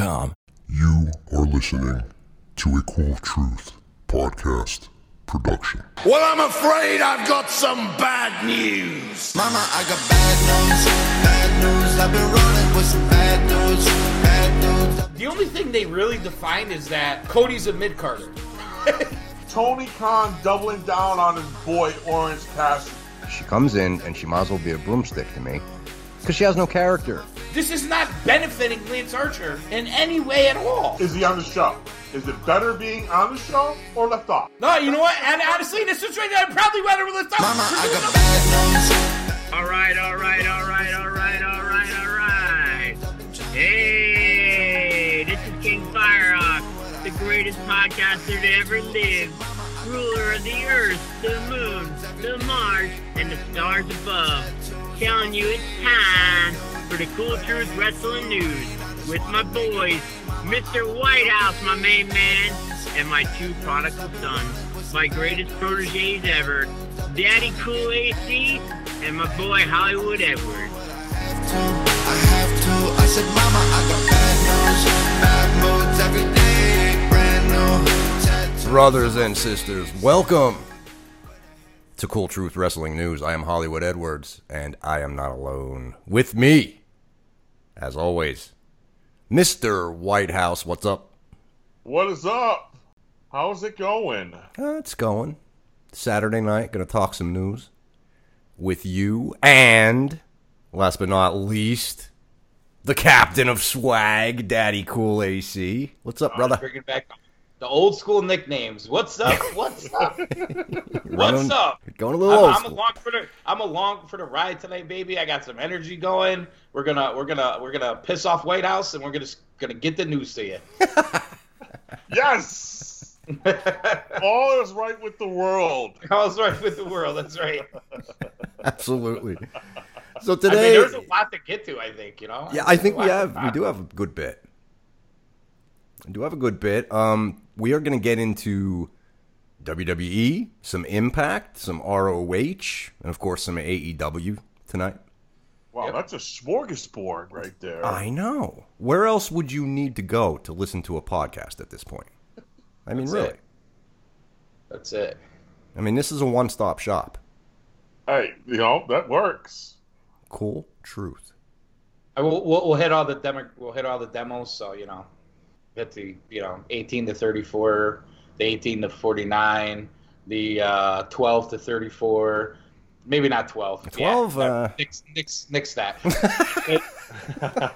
You are listening to a Cool Truth podcast production. Well, I'm afraid I've got some bad news. Mama, I got bad news, bad news. I've been running with some bad news, bad news. The only thing they really define is that Cody's a mid carder. Tony Khan doubling down on his boy Orange Cassidy. She comes in and she might as well be a broomstick to me because she has no character. This is not benefiting Lance Archer in any way at all. Is he on the show? Is it better being on the show or left off? No, you know what? And honestly, in this situation, I'd probably rather left off. Mama, I got bad news. All right, all right, all right, all right, all right, all right. Hey, this is King Firehawk, the greatest podcaster to ever live, ruler of the earth, the moon, the Mars, and the stars above. Telling you it's time for the Cool Truth Wrestling News with my boys, Mr. Whitehouse, my main man, and my two prodigal sons, my greatest proteges ever, Daddy Cool AC, and my boy Hollywood Edwards. I have to. I said, Mama, I got bad news, bad moods every day, brand new. Brothers and sisters, welcome to Cool Truth Wrestling News. I am Hollywood Edwards, and I am not alone. With me, as always, Mr. Whitehouse. What's up? What is up? How's it going? Uh, it's going. Saturday night, gonna talk some news with you, and last but not least, the captain of swag, Daddy Cool AC. What's up, brother? Bringing back the old school nicknames. What's up? What's up? What's Running- up? Going a little old I'm, I'm along for the I'm along for the ride tonight, baby. I got some energy going. We're gonna we're gonna we're gonna piss off White House and we're gonna gonna get the news to you. Yes! All is right with the world. All is right with the world. That's right. Absolutely. So I mean, today, there's a lot to get to. I think you know. yeah, I think we There's a lot have we do have a good bit. We do have a good bit. Um, we are going to get into WWE, some Impact, some ROH, and of course some AEW tonight. Wow, Yep. that's a smorgasbord right there. I know. Where else would you need to go to listen to a podcast at this point? I mean, That's really. it. That's it. I mean, this is a one-stop shop. Hey, you know, that works. Cool truth. I will, we'll, we'll hit all the demo. We'll hit all the demos. So you know, hit the you know 18 to 34, the 18 to 49, the uh, 12 to 34. Maybe not 12. 12, Yeah, uh, nix, nix, nix that. It-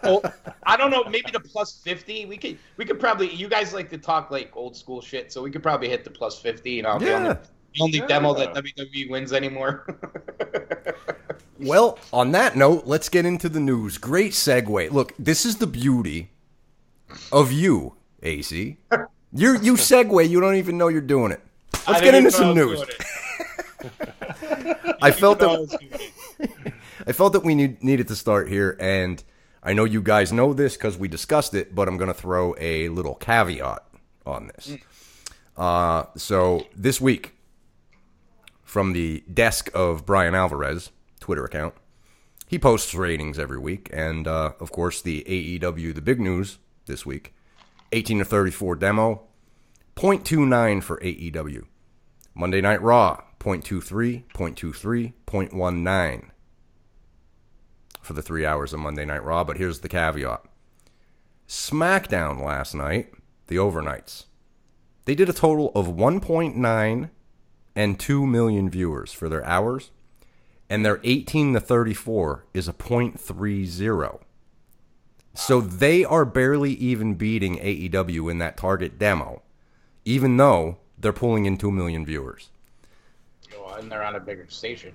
oh, I don't know. Maybe the plus 50. We could we could probably. You guys like to talk like old school shit, so we could probably hit the plus 50. You know, the Yeah. only, the only demo that WWE wins anymore. Well, on that note, let's get into the news. Great segue. Look, this is the beauty of you, AC. You you segue, you don't even know you're doing it. Let's get into some news. was doing it. I felt know I was that. I felt that we need, needed to start here, and I know you guys know this because we discussed it, but I'm going to throw a little caveat on this. Uh, so this week, from the desk of Bryan Alvarez Twitter account, he posts ratings every week, and uh, of course the AEW the big news this week, 18 to 34 demo, 0.29 for AEW. Monday Night Raw, 0.23, 0.23, 0.19 for the three hours of Monday Night Raw. But here's the caveat SmackDown last night, the overnights, they did a total of 1.9 and 2 million viewers for their hours, and their 18 to 34 is a 0.30. So they are barely even beating AEW in that target demo, even though they're pulling in 2 million viewers. Well, and they're on a bigger station.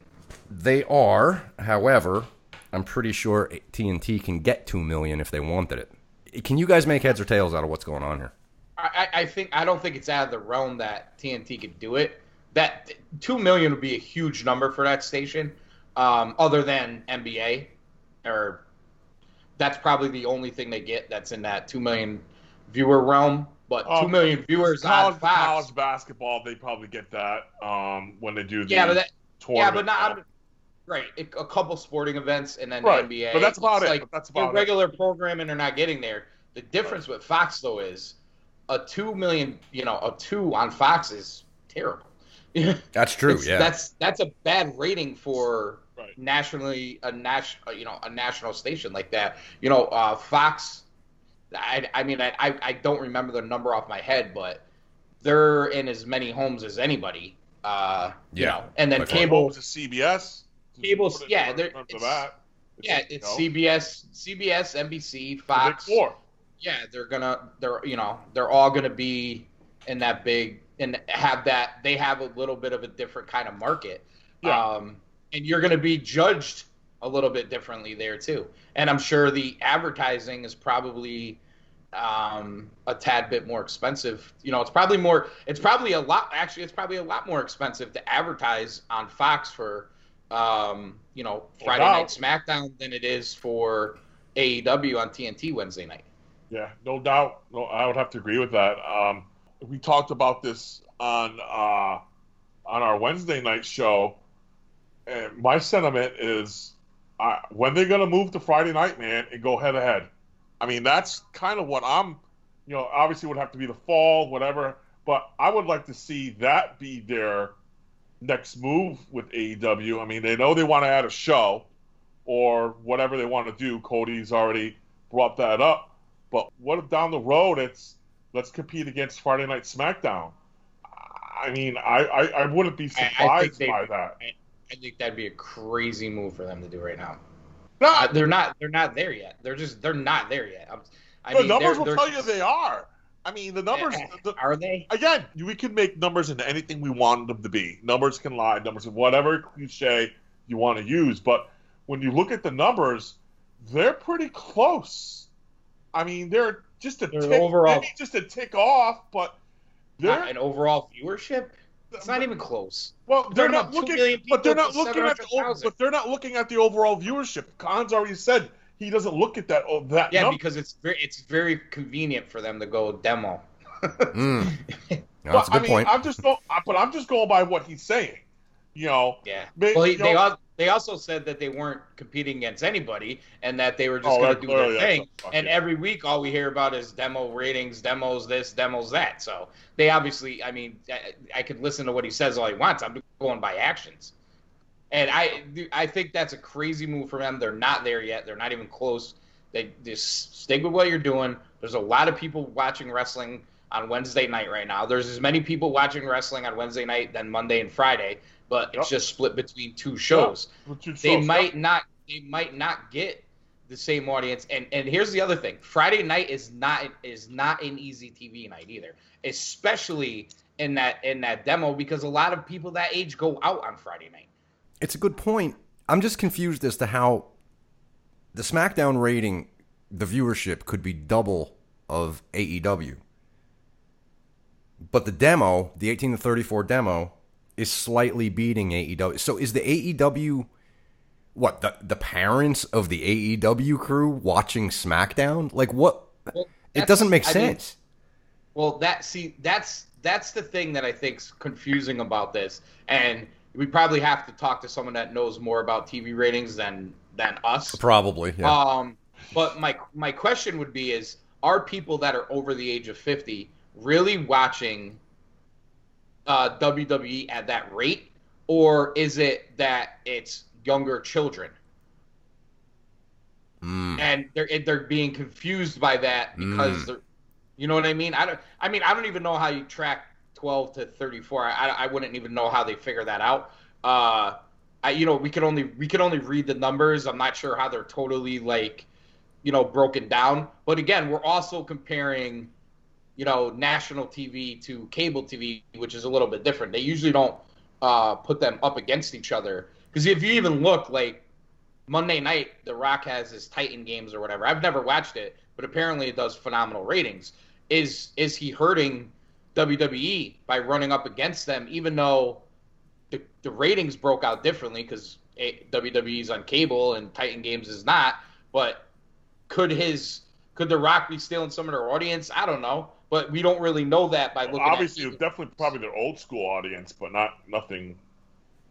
They are, however, I'm pretty sure TNT can get 2 million if they wanted it. can you guys make heads or tails out of what's going on here? I, I think I don't think it's out of the realm that TNT could do it. That two million would be a huge number for that station. Um, other than NBA, or that's probably the only thing they get that's in that two million viewer realm. But Um, two million viewers college, on Fox. college basketball, they probably get that um, when they do the yeah, but that, yeah, but not right. It, a couple sporting events and then Right, the NBA. but that's about It's it, Like but that's your about it. regular programming, they're not getting there. The difference with Fox though is a two million, you know, a two on Fox is terrible. That's true. It's- yeah. That's that's a bad rating for Right. nationally a national you know a national station like that. You know, uh, Fox. I, I mean I, I I don't remember the number off my head, but they're in as many homes as anybody. Uh, you Yeah, know, and then by far. cable. was it CBS? Cable, yeah, in they're- terms of it's- Yeah, it's you know, CBS, CBS, NBC, the Big Fox. Four. Yeah, they're gonna, they're you know, they're all gonna be in that big and have that. They have a little bit of a different kind of market, Yeah. um, and you're gonna be judged a little bit differently there too. And I'm sure the advertising is probably um, a tad bit more expensive. You know, it's probably more. It's probably a lot. Actually, it's probably a lot more expensive to advertise on Fox for, um, you know, Friday doubt. Night SmackDown than it is for AEW on TNT Wednesday night. Yeah, no doubt. No, I would have to agree with that. Um, we talked about this on uh, on our Wednesday night show, and my sentiment is, uh, when they're gonna move to Friday night, man, and go head to head. I mean, that's kind of what I'm. You know, obviously, would have to be the fall, whatever. But I would like to see that be their next move with AEW. I mean, they know they want to add a show or whatever they want to do. Cody's already brought that up. But what if down the road it's let's compete against Friday Night SmackDown? I mean, I, I, I wouldn't be I- I surprised they- by that. I think that'd be a crazy move for them to do right now. No, Uh, they're not. They're not there yet. They're just. They're not there yet. I'm, I the mean, numbers they're, will they're, tell you they are. I mean, the numbers. the- are they? again, we can make numbers into anything we want them to be. Numbers can lie. Numbers, whatever cliche you want to use. But when you look at the numbers, they're pretty close. I mean, they're just a They're tick, overall- maybe just a tick off, but they're Not an overall viewership. It's not even close. well, they're talking not looking, but they're not looking at the, but they're not looking at the overall viewership. Khan's already said he doesn't look at that oh, that Yeah, number. because it's very it's very convenient for them to go demo. Mm. But, That's a I good mean, point. I'm just go, but I'm just going by what he's saying. You know, Yeah. They- well, he, you they know- al- they also said that they weren't competing against anybody and that they were just Oh, going to do their thing. And every week, all we hear about is demo ratings, demos this, demos that. So they obviously, I mean, I, I could listen to what he says all he wants. I'm going by actions. And I, I think that's a crazy move for them. They're not there yet. They're not even close. They just stick with what you're doing. There's a lot of people watching wrestling on Wednesday night right now. There's as many people watching wrestling on Wednesday night than Monday and Friday, but it's just split between two shows. Which is They so- might not. They might not get the same audience. And and here's the other thing: Friday night is not is not an easy TV night either, especially in that in that demo because a lot of people that age go out on Friday night. It's a good point. I'm just confused as to how the SmackDown rating, the viewership could be double of AEW. But the demo, the 18 to 34 demo, is slightly beating AEW. So is the AEW what the the parents of the AEW crew watching SmackDown? Like what? Well, it doesn't make I mean, sense. Well, that see, that's that's the thing that I think's confusing about this, and we probably have to talk to someone that knows more about TV ratings than than us. Probably. Yeah. Um, but my my question would be: Is are people that are over the age of fifty really watching uh, WWE at that rate, or is it that it's younger children? Mm. and they're they're being confused by that because Mm. they're, you know what I mean. I don't. I mean, I don't even know how you track twelve to thirty four. I, I wouldn't even know how they figure that out. Uh, I you know we could only we could only read the numbers. I'm not sure how they're totally like, you know, broken down. But again, we're also comparing, you know, national TV to cable TV, which is a little bit different. They usually don't uh, put them up against each other because if you even look like Monday night, The Rock has his Titan games or whatever. I've never watched it, but apparently it does phenomenal ratings. Is is he hurting WWE by running up against them, even though the, the ratings broke out differently because WWE's on cable and Titan Games is not? But could his could The Rock be stealing some of their audience? I don't know, but we don't really know that by looking. Obviously, at definitely probably their old school audience, but not nothing.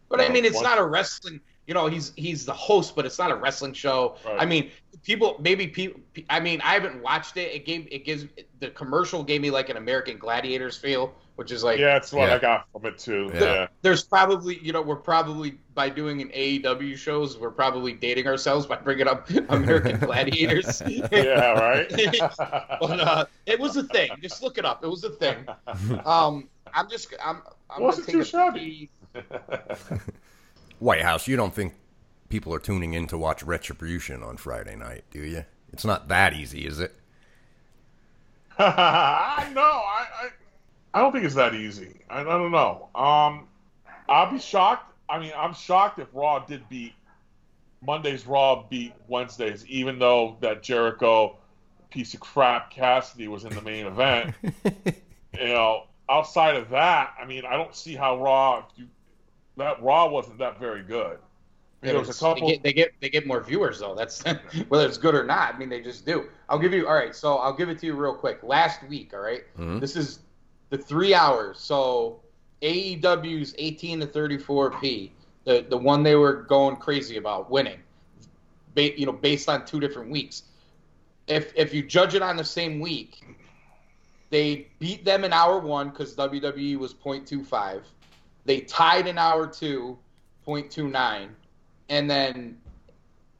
But I mean, it's not a wrestling. You know, he's he's the host, but it's not a wrestling show. Right. I mean, people maybe people. I mean, I haven't watched it. It gave it gives the commercial gave me like an American Gladiators feel, which is like Yeah, it's what Yeah. I got from it too. Yeah. Yeah. there's probably you know we're probably by doing an AEW shows we're probably dating ourselves by bringing up American Gladiators. Yeah, right. but uh, it was a thing. Just look it up. It was a thing. Um, I'm just I'm I'm Wasn't too take shabby. White House, you don't think people are tuning in to watch Retribution on Friday night, do you? It's not that easy, is it? no, I, know. I I don't think it's that easy. I, I don't know. Um, I'll be shocked. I mean, I'm shocked if Raw did beat Monday's Raw beat Wednesdays, even though that Jericho piece of crap Cassidy was in the main event. you know, outside of that, I mean, I don't see how Raw. You, that Raw wasn't that very good. I mean, there was a couple. They get, they get they get more viewers though. That's whether it's good or not. I mean, they just do. I'll give you. All right, so I'll give it to you real quick. Last week, all right? Mhm. This is the three hours. So AEW's 18 to 34p, the the one they were going crazy about winning, you know, based on two different weeks. If if you judge it on the same week, they beat them in hour one because WWE was 0.25. They tied in hour two, 0.29 and then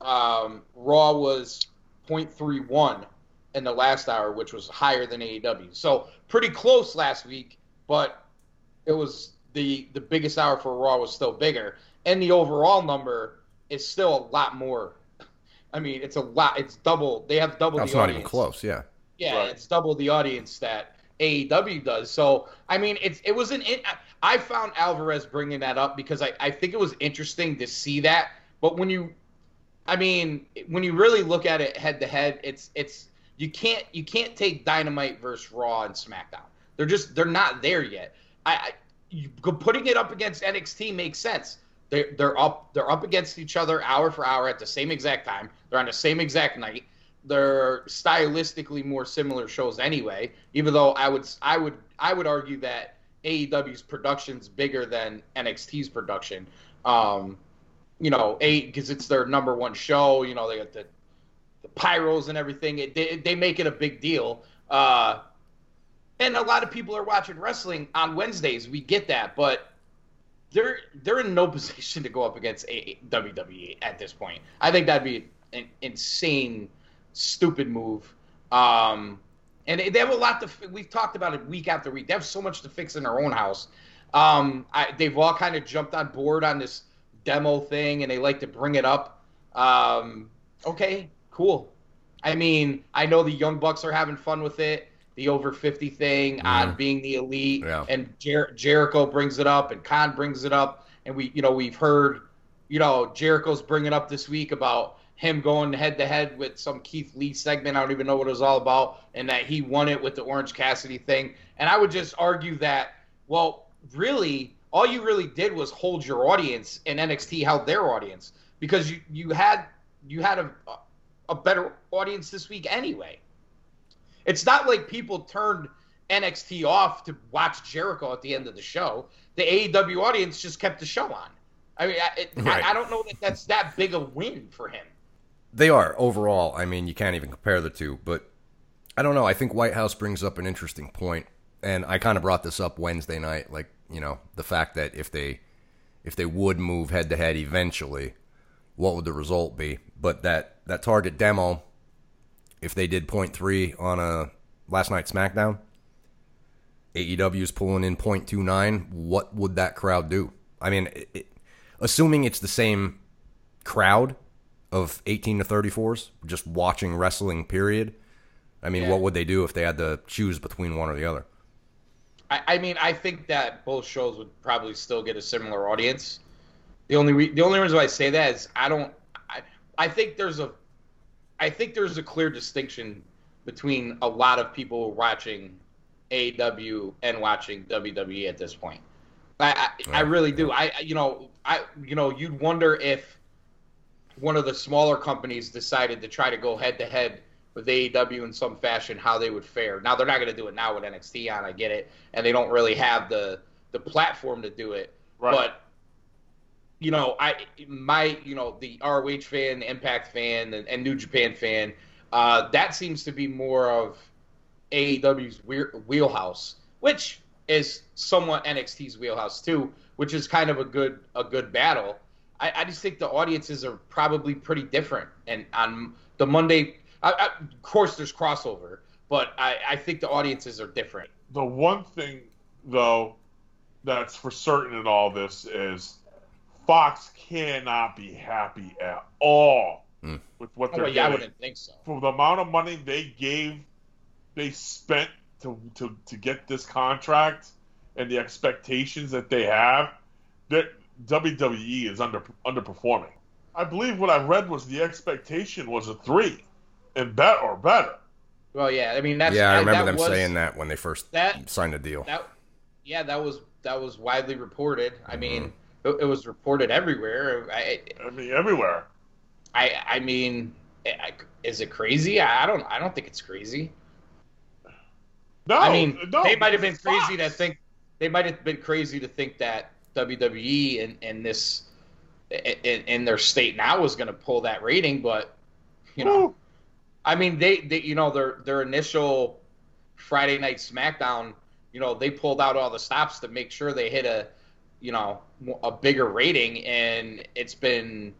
um, Raw was 0.31 in the last hour, which was higher than AEW. So pretty close last week, but it was the the biggest hour for Raw was still bigger, and the overall number is still a lot more. I mean, it's a lot. It's double. They have double. That's the not audience. even close, yeah. Yeah, Right. it's double the audience that AEW does. So I mean, it's it was an. In, I found Alvarez bringing that up because I I think it was interesting to see that. But when you, I mean, when you really look at it head to head, it's it's you can't you can't take Dynamite versus Raw and SmackDown. They're just they're not there yet. I, I you, putting it up against NXT makes sense. They're they're up they're up against each other hour for hour at the same exact time. They're on the same exact night they're stylistically more similar shows anyway. Even though I would I would I would argue that AEW's production's bigger than NXT's production. Um, you know, eight because it's their number one show. You know, they got the the pyros and everything. It, they they make it a big deal. Uh, and a lot of people are watching wrestling on Wednesdays. We get that, but they're they're in no position to go up against a WWE at this point. I think that'd be an insane, stupid move. Um, and they have a lot to. We've talked about it week after week. They have so much to fix in their own house. Um, I, they've all kind of jumped on board on this demo thing, and they like to bring it up. Um, okay, cool. I mean, I know the Young Bucks are having fun with it. The over 50 thing on being the elite, Yeah. and Jer- Jericho brings it up, and Khan brings it up, and we, you know, we've heard, you know, Jericho's bringing up this week about him going head to head with some Keith Lee segment. I don't even know what it was all about, and that he won it with the Orange Cassidy thing. And I would just argue that, well, really, all you really did was hold your audience, and NXT held their audience because you you had you had a a better audience this week anyway. It's not like people turned NXT off to watch Jericho at the end of the show. The AEW audience just kept the show on. I mean, I, it, Right. I, I don't know that that's that big a win for him. They are overall. I mean, you can't even compare the two. But I don't know. I think White House brings up an interesting point, and I kind of brought this up Wednesday night. Like you know, the fact that if they if they would move head to head eventually, what would the result be? But that that target demo, if they did point three on a last night SmackDown, AEW is pulling in point two nine. What would that crowd do? I mean, it, it, assuming it's the same crowd of 18 to 34s just watching wrestling period i mean Yeah. what would they do if they had to choose between one or the other I, I mean, I think that both shows would probably still get a similar audience. The only re- the only reason why I say that is I don't. I, I think there's a, I think there's a clear distinction between a lot of people watching AEW and watching WWE at this point. I I, I really do. I I- you know I you know you'd wonder if one of the smaller companies decided to try to go head to head with AEW in some fashion, how they would fare. Now they're not going to do it now with NXT on. I get it, and they don't really have the the platform to do it. Right. But you know, I my you know the ROH fan, the Impact fan, and, and New Japan fan, uh, that seems to be more of AEW's wheel- wheelhouse, which is somewhat NXT's wheelhouse too, which is kind of a good a good battle. I, I just think the audiences are probably pretty different, and on the Monday, I, I, of course, there's crossover, but I, I think the audiences are different. the one thing though that's for certain in all this is Fox cannot be happy at all with what Oh, they're well, yeah, I wouldn't think so. For the amount of money they gave, they spent to to, to get this contract and the expectations that they have, that WWE is under underperforming. I believe what I read was the expectation was a three, and bet or better. Well, yeah, I mean that's yeah, I that remember them was- saying that when they first that- signed the deal. That, yeah, that was that was widely reported. I Mm-hmm. mean, it, it was reported everywhere. I, I mean, everywhere. I, I mean, is it crazy? I, don't, I don't think it's crazy. No, I mean, no, they might have been it's crazy to think they might have been crazy to think that WWE and and this in, in their state now was going to pull that rating, but you know, Woo. I mean, they, they you know their their initial Friday night SmackDown, you know, they pulled out all the stops to make sure they hit a you know a bigger rating, and it's been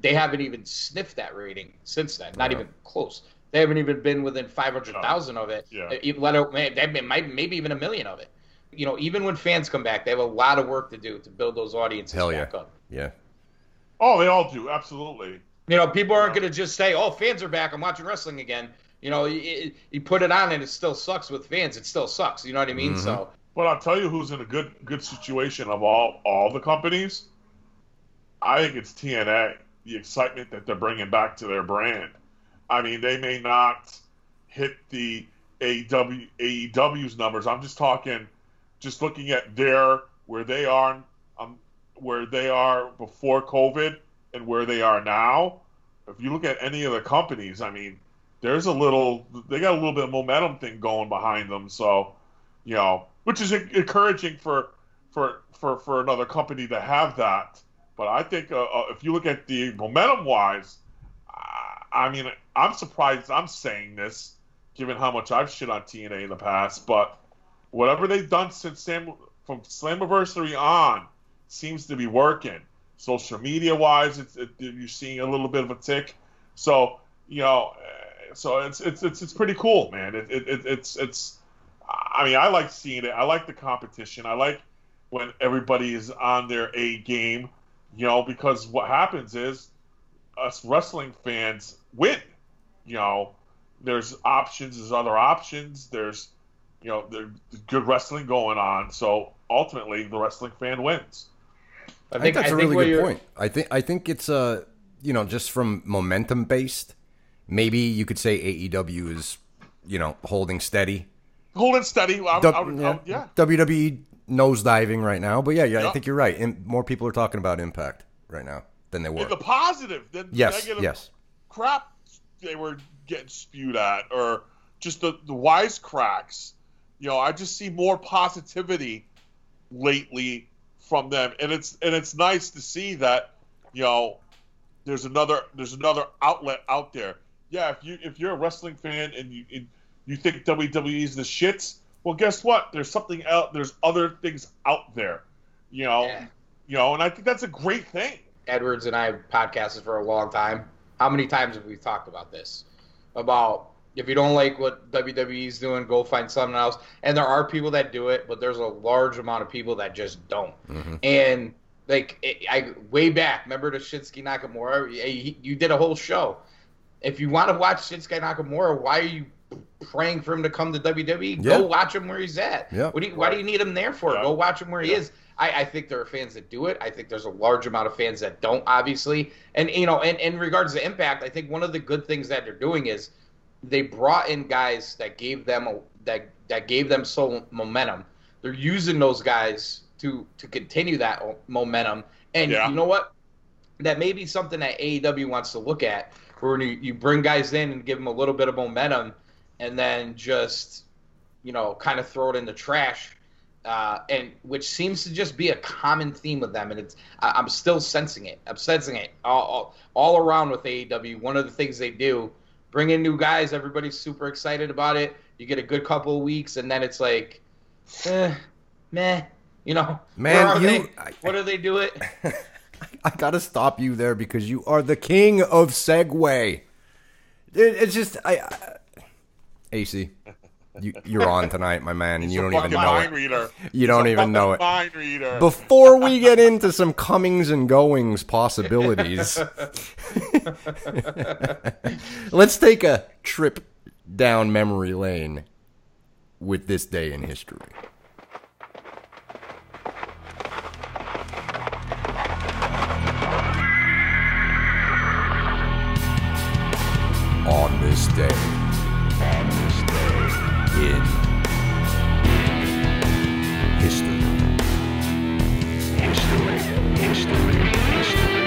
they haven't even sniffed that rating since then, not Wow. even close. They haven't even been within five hundred thousand of it. Yeah. Let out, they might maybe even a million of it. You know, even when fans come back, they have a lot of work to do to build those audiences Hell yeah. back up. Yeah. Oh, they all do, absolutely. You know, people aren't going to just say, "Oh, fans are back. I'm watching wrestling again." You know, you, you put it on and it still sucks with fans. It still sucks. You know what I mean? Mm-hmm. So, But I'll tell you who's in a good good situation of all all the companies. I think it's TNA. The excitement that they're bringing back to their brand. I mean, they may not hit the AEW AEW's numbers. I'm just talking, just looking at their where they are, um, where they are before COVID and where they are now. If you look at any of the companies, I mean, there's a little, they got a little bit of momentum thing going behind them. So, you know, which is encouraging for for for for another company to have that. But I think uh, uh, if you look at the momentum wise, I- mean, I'm surprised I'm saying this, given how much I've shit on TNA in the past. But whatever they've done since Sam, from Slammiversary on seems to be working. Social media wise, it's, it, you're seeing a little bit of a tick. So you know, so it's it's it's, it's pretty cool, man. It, it, it it's it's. I mean, I like seeing it. I like the competition. I like when everybody is on their A game. You know, because what happens is us wrestling fans win. You know, there's options, there's other options, there's you know, there's good wrestling going on. So ultimately, the wrestling fan wins. I think that's a a really good point. I think I think it's uh you know just from momentum based. Maybe you could say AEW is you know holding steady. Holding steady. I, Du- I would- I would- yeah. WWE nosediving right now, but yeah, yeah, I think you're right. And more people are talking about Impact right now than they were. In the positive, then yes, negative yes. crap they were getting spewed at, or just the the wisecracks. You know, I just see more positivity lately from them, and it's and it's nice to see that you know there's another there's another outlet out there. Yeah, if you if you're a wrestling fan and you and you think WWE's the shits, well, guess what? There's something out. There's other things out there. You know, Yeah. you know, and I think that's a great thing. Edwards and I have podcasted for a long time. How many times have we talked about this? About if you don't like what WWE's doing, go find something else. And there are people that do it, but there's a large amount of people that just don't. Mm-hmm. And like it, I way back, remember the Shinsuke Nakamura? He- You did a whole show. If you want to watch Shinsuke Nakamura, why are you praying for him to come to WWE? Yeah. Go watch him where he's at. Yeah. What do you, why do you need him there for? Yeah. Go watch him where he is. I, I think there are fans that do it. I think there's a large amount of fans that don't, obviously. And you know, and in regards to Impact, I think one of the good things that they're doing is they brought in guys that gave them a, that that gave them so momentum. They're using those guys to to continue that momentum. And Yeah. you know what? That may be something that AEW wants to look at, where you, you bring guys in and give them a little bit of momentum, and then just you know kind of throw it in the trash. Uh, and which seems to just be a common theme with them, and it's I, I'm still sensing it. I'm sensing it all, all all around with AEW. One of the things they do, bring in new guys. Everybody's super excited about it. You get a good couple of weeks, and then it's like, eh, meh. You know, Man, you- they? I- what do they do it? I gotta stop you there because you are the king of segue. It, it's just I, I AC, you, you're on tonight, my man, and you don't even know mind it. reader. You don't a even know it. Mind reader. Before we get into some comings and goings possibilities, let's take a trip down memory lane with this day in history. On this day, on this day history. History, history, history.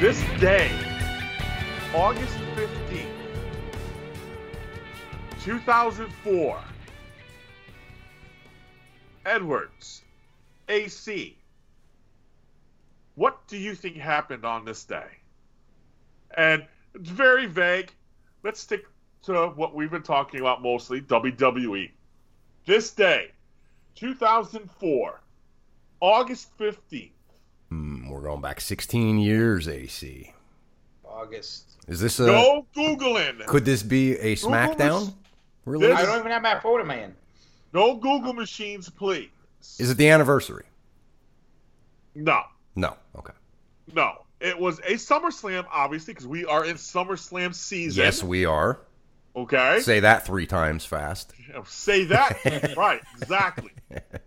This day, August 15th, 2004, Edwards, AC. What do you think happened on this day? And it's very vague. Let's stick to what we've been talking about mostly WWE. This day, 2004, August 15th. Hmm, we're going back 16 years, AC. August. Is this a? No Googling. Could this be a Google SmackDown? this- Really? this- I don't even have my photo, man. No Google machines, please. Is it the anniversary? No, No. Okay. no. It was a SummerSlam, obviously, because we are in SummerSlam season. Yes, we are. Okay. Say that three times fast. Say that. right, exactly.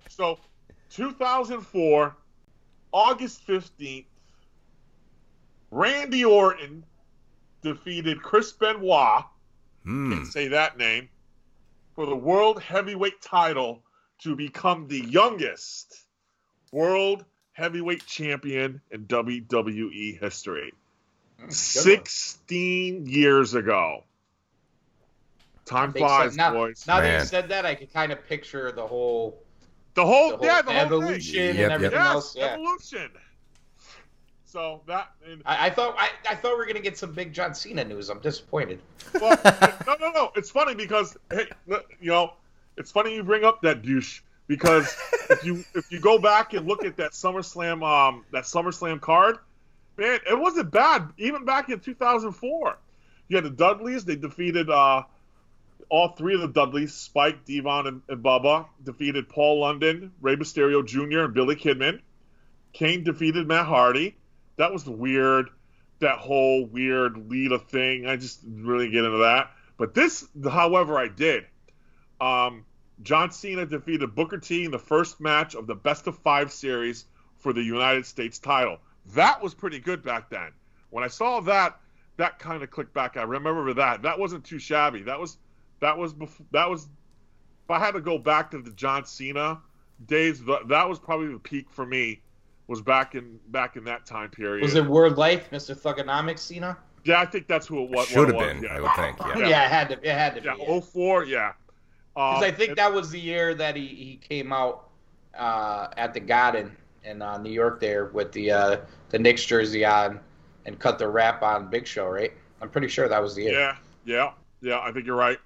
So, 2004, August 15th, Randy Orton defeated Chris Benoit, Hmm. can't say that name, for the World Heavyweight title to become the youngest World Heavyweight Champion in WWE history. Mm, 16 years ago. Time flies, sense. now, boys. now that you said that, I could kind of picture the whole, The whole, the whole yeah, the whole evolution thing. And yep. everything Yes, else. Yeah. evolution. So that, and, I, I thought I, I thought we were gonna get some big John Cena news. I'm disappointed. well, no, no, no. It's funny because hey, you know, it's funny you bring up that douche because if you if you go back and look at that SummerSlam um that SummerSlam card, man, it wasn't bad even back in 2004. You had the Dudleys; they defeated uh all three of the Dudleys, Spike, Devon, and, and Bubba, defeated Paul London, Rey Mysterio Jr., and Billy Kidman. Kane defeated Matt Hardy. That was weird. That whole weird Lita thing. I just really get into that. But this, however, I did. Um, John Cena defeated Booker T in the first match of the best of five series for the United States title. That was pretty good back then. When I saw that, that kind of clicked back. I remember that. That wasn't too shabby. That was that was before, that was. If I had to go back to the John Cena days, that, that was probably the peak for me. Was back in back in that time period. Was it Word Life, Mr. Thuganomics Cena? Yeah, I think that's who it was. Should have been, was, I would think. Yeah. Yeah, it had to. It had to be. Yeah, Yeah. 04, yeah. Because Uh, I think that was the year that he, he came out uh, at the Garden in uh, New York there with the uh, the Knicks jersey on and cut the rap on Big Show, right? I'm pretty sure that was the year. Yeah, yeah, yeah. I think you're right.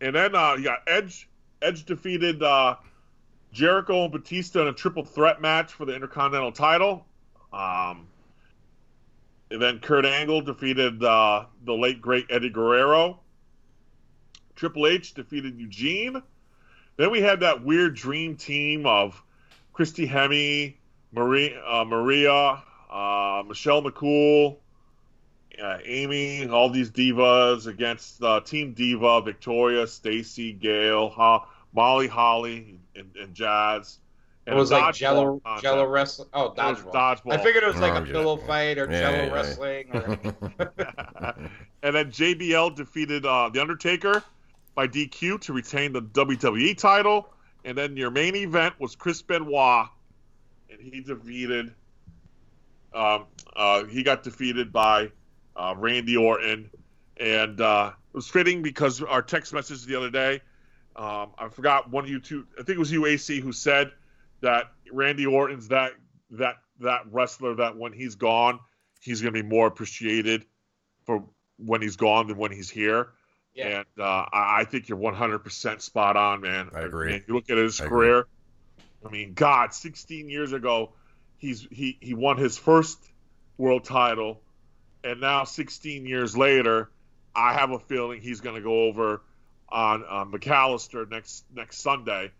And then uh, you got Edge. Edge defeated uh, Jericho and Batista in a triple threat match for the Intercontinental title. Um, and then Kurt Angle defeated uh, the late great Eddie Guerrero. Triple H defeated Eugene. Then we had that weird dream team of Christy Hemme, Maria, uh, Maria uh, Michelle McCool, uh, Amy, all these divas against uh, Team Diva, Victoria, Stacy, Gail, Ho- Molly, Holly, and, and Jazz. It and a was like Jello contest. Jello wrestling. Oh, It was dodgeball. dodgeball. I figured it was like Oh, a yeah. pillow fight or Yeah, Jello yeah, yeah. wrestling. Or... and then JBL defeated uh, The Undertaker by DQ to retain the WWE title. And then your main event was Chris Benoit, and he defeated. Um, uh, he got defeated by uh, Randy Orton, and uh, it was fitting because our text message the other day. Um, I forgot one of you two. I think it was you, AC, who said that Randy Orton's that that that wrestler that when he's gone, he's going to be more appreciated for when he's gone than when he's here. Yeah. And uh, I, think you're 100% spot on, man. I agree. mean, you look at his I agree. career. I mean, God, 16 years ago, he's he he won his first world title, and now 16 years later, I have a feeling he's going to go over on uh, McAllister next next Sunday.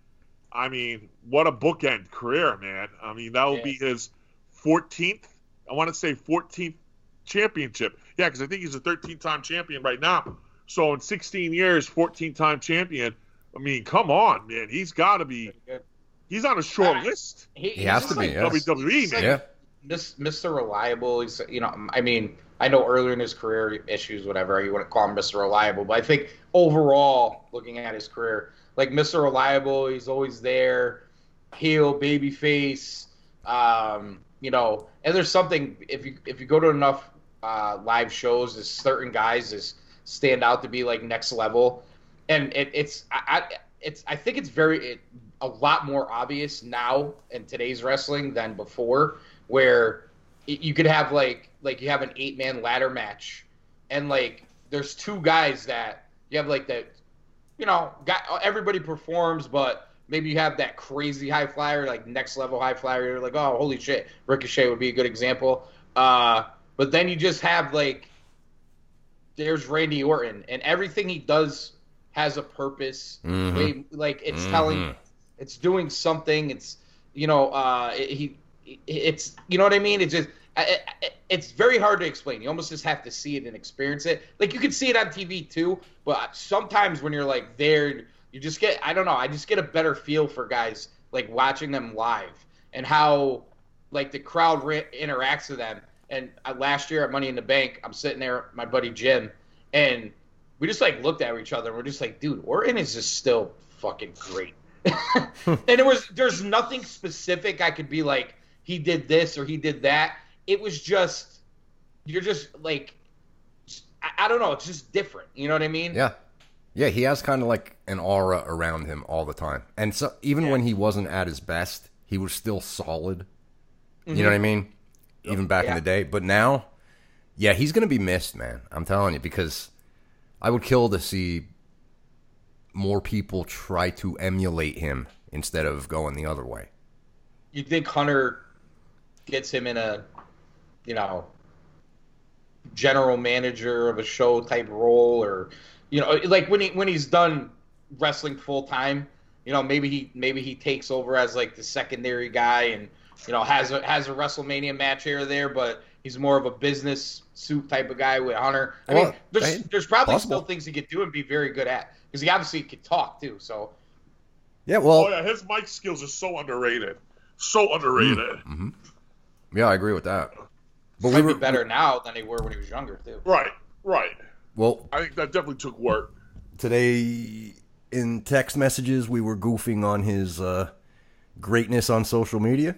I mean, what a bookend career, man. I mean, that will Yeah. be his 14th. I want to say 14th championship. Yeah, because I think he's a 13-time champion right now. So in 16 years, 14-time champion. I mean, come on, man. He's got to be. He's on a short Ah. list. He, He has he's to be, like yeah. WWE, he's man. like Yeah. Mr. Reliable. He's you know I mean I know earlier in his career issues whatever you want to call him Mr. Reliable, but I think overall looking at his career like Mr. Reliable, he's always there, heel, baby face, um, you know. And there's something if you if you go to enough uh, live shows, there's certain guys just stand out to be like next level, and it, it's I, it's I think it's very it, a lot more obvious now in today's wrestling than before, where you could have like like you have an eight man ladder match, and like there's two guys that you have like that, you know, got everybody performs, but maybe you have that crazy high flyer, like next level high flyer. Like, oh, holy shit, Ricochet would be a good example. Uh, but then you just have like there's Randy Orton, and everything he does has a purpose. Mhm. Way- Like it's Mhm. telling, it's doing something. It's you know, uh, he, it's you know what I mean. It's just. I- I- It's very hard to explain. You almost just have to see it and experience it. Like you can see it on TV too, but sometimes when you're like there, you just get I don't know. I just get a better feel for guys like watching them live and how like the crowd re- interacts with them. And uh, last year at Money in the Bank, I'm sitting there, my buddy Jim, and we just like looked at each other. and We're just like, dude, Orton is just still fucking great. and it was there's nothing specific I could be like he did this or he did that. It was just you're just like I, I don't know. It's just different. You know what I mean? Yeah. Yeah, he has kind of like an aura around him all the time. And so even when he wasn't at his best, he was still solid. You know what I mean? Even back in the day. But now, yeah, he's going to be missed, man. I'm telling you because I would kill to see more people try to emulate him instead of going the other way. You think Hunter gets him in a, you know, general manager of a show type role, or you know, like when he when he's done wrestling full time, you know, maybe he maybe he takes over as like the secondary guy and you know has a has a WrestleMania match here or there, but he's more of a business suit type of guy with Hunter. I Well, mean, there's hey, there's probably possible. still things he could do and be very good at because he obviously could talk too. So Yeah, well, Oh yeah, his mic skills are so underrated. So underrated. Mm-hmm. yeah, I agree with that. But we probably were better now than they were when he was younger too. Right, right. well I think that definitely took work. today in text messages we were goofing on his uh, greatness on social media.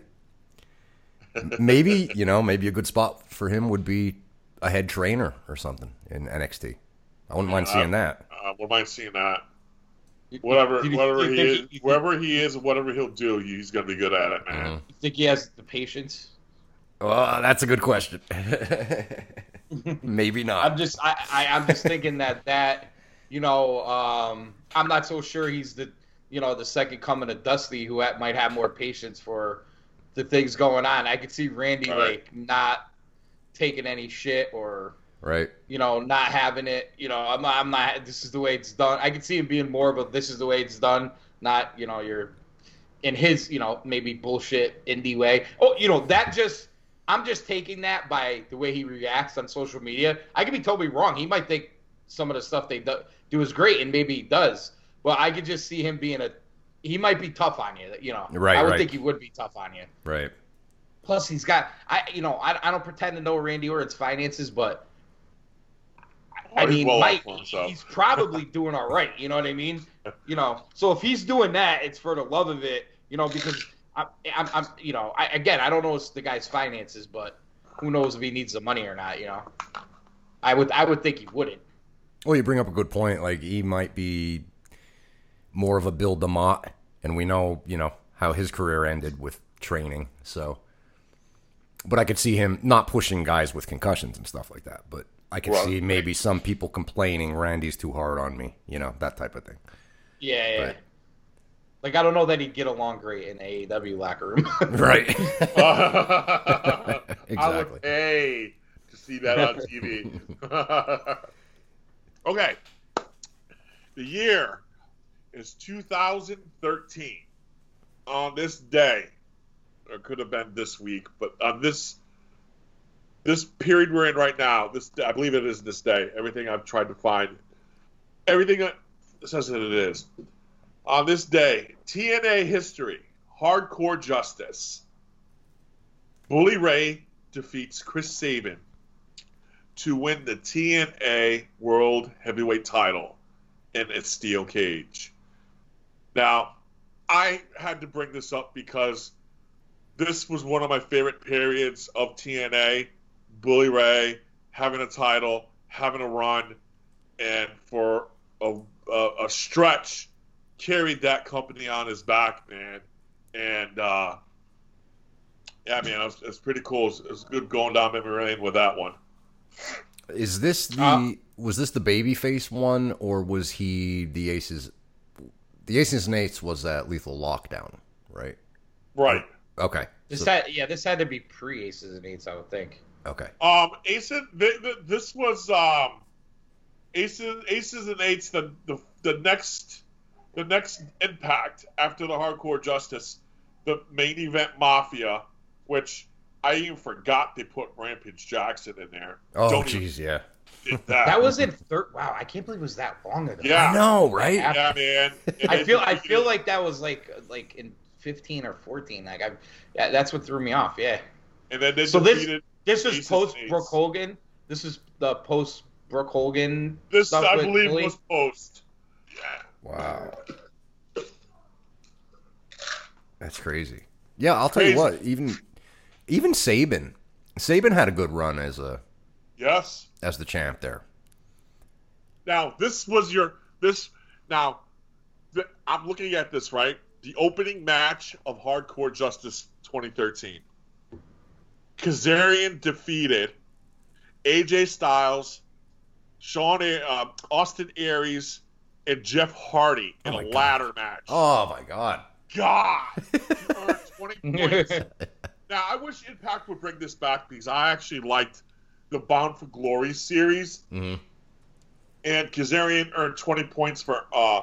Maybe you know, maybe a good spot for him would be a head trainer or something in NXT. I wouldn't mind seeing that. Uh, wouldn't mind seeing that. Whatever, You- you- whatever you he is, you think- wherever he is, whatever he'll do, he's gonna be good at it, man. Mm-hmm. You think he has the patience? Well, that's a good question. maybe not. I'm just I, I I'm just thinking that that you know um, I'm not so sure he's the you know the second coming of Dusty who ha- might have more patience for the things going on. I could see Randy Right. like not taking any shit or right. you know not having it. You know I'm not, I'm not. This is the way it's done. I could see him being more of a this is the way it's done. Not you know you're in his you know maybe bullshit indie way. Oh you know that just. I'm just taking that by the way he reacts on social media. I could be totally wrong. He might think some of the stuff they do, do is great, and maybe he does. But I could just see him being a he might be tough on you. You know, Right, I would right. think he would be tough on you. Right. Plus, he's got I you know I, I don't pretend to know Randy Orton's finances, but I he's mean, well Mike, off for himself. he's probably doing all right. You know what I mean? You know, so if he's doing that, it's for the love of it. You know, because I'm, I'm, I'm you know, I, again, I don't know the guy's finances, but who knows if he needs the money or not? You know, I would, I would think he wouldn't. Well, you bring up a good point. Like he might be more of a Bill DeMott, and we know, you know, how his career ended with training. So, but I could see him not pushing guys with concussions and stuff like that. But I could Right. see maybe some people complaining Randy's too hard on me. You know, that type of thing. Yeah, yeah. Like I don't know that he'd get along great in AEW locker room. Right. I would exactly. pay to see that on TV. okay. The year is 2013. On this day, or could have been this week, but on this this period we're in right now, this I believe it is this day. Everything I've tried to find, everything says that it is. On this day, TNA history, hardcore justice. Bully Ray defeats Chris Sabin to win the TNA World Heavyweight title in a steel cage. Now, I had to bring this up because this was one of my favorite periods of TNA. Bully Ray having a title, having a run, and for a, a, a stretch carried that company on his back, man. And uh, yeah, man, it was, it pretty cool. It was, it was good going down memory lane with that one. Is this the Uh, was this the babyface one or was he the Aces? The Aces and Eights was that Lethal Lockdown, right? Right. Okay. this So- had, yeah, this had to be pre Aces and Eights, I would think. okay. Um, Aces. Th- th- this was um, Aces. Aces and Eights. The, the the next the next impact after the Hardcore Justice, the main event Mafia, which I even forgot they put Rampage Jackson in there. Oh, Don't even jeez, yeah. Did that. That was in third. Wow, I can't believe it was that long ago. Yeah. I know, right? yeah, man. And I they feel I feel like that was like like in 15 or 14. Like I, yeah, that's what threw me off. Yeah. And then they So this- This is post and Brooke Hogan. This is the post Brooke Hogan. This stuff I with believe Billy. was post. Yeah. Wow. That's crazy. Yeah, I'll tell you what. Even even Sabin, Sabin had a good run as a Yes. As the champ there. Now this was your this now. I'm looking at this right. The opening match of Hardcore Justice 2013. Kazarian defeated AJ Styles, Sean, A- uh, Austin Aries, and Jeff Hardy in Oh a God. ladder match. Oh my god. God, you earned 20 points. Now, I wish Impact would bring this back because I actually liked the Bound for Glory series, Mhm. and Kazarian earned 20 points for uh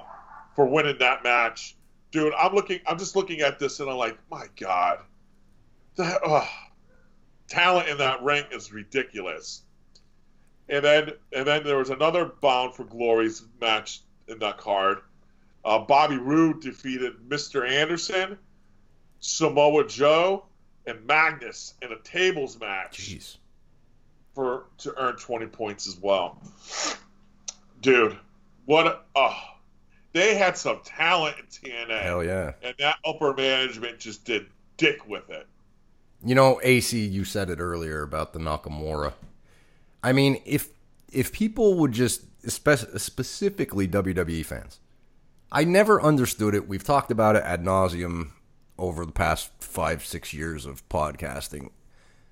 for winning that match. Dude, I'm looking. I'm just looking at this, and I'm like, my God, the uh, talent in that ring is ridiculous. And then, and then there was another Bound for Glory's match in that card. Uh, Bobby Roode defeated Mr. Anderson, Samoa Joe, and Magnus in a tables match Jeez. For to earn 20 points as well. Dude, what oh, they had some talent in TNA. Hell yeah. And that upper management just did dick with it. You know, AC, you said it earlier about the Nakamura. I mean, if if people would just spe- specifically WWE fans, I never understood it. We've talked about it ad nauseum over the past five six years of podcasting.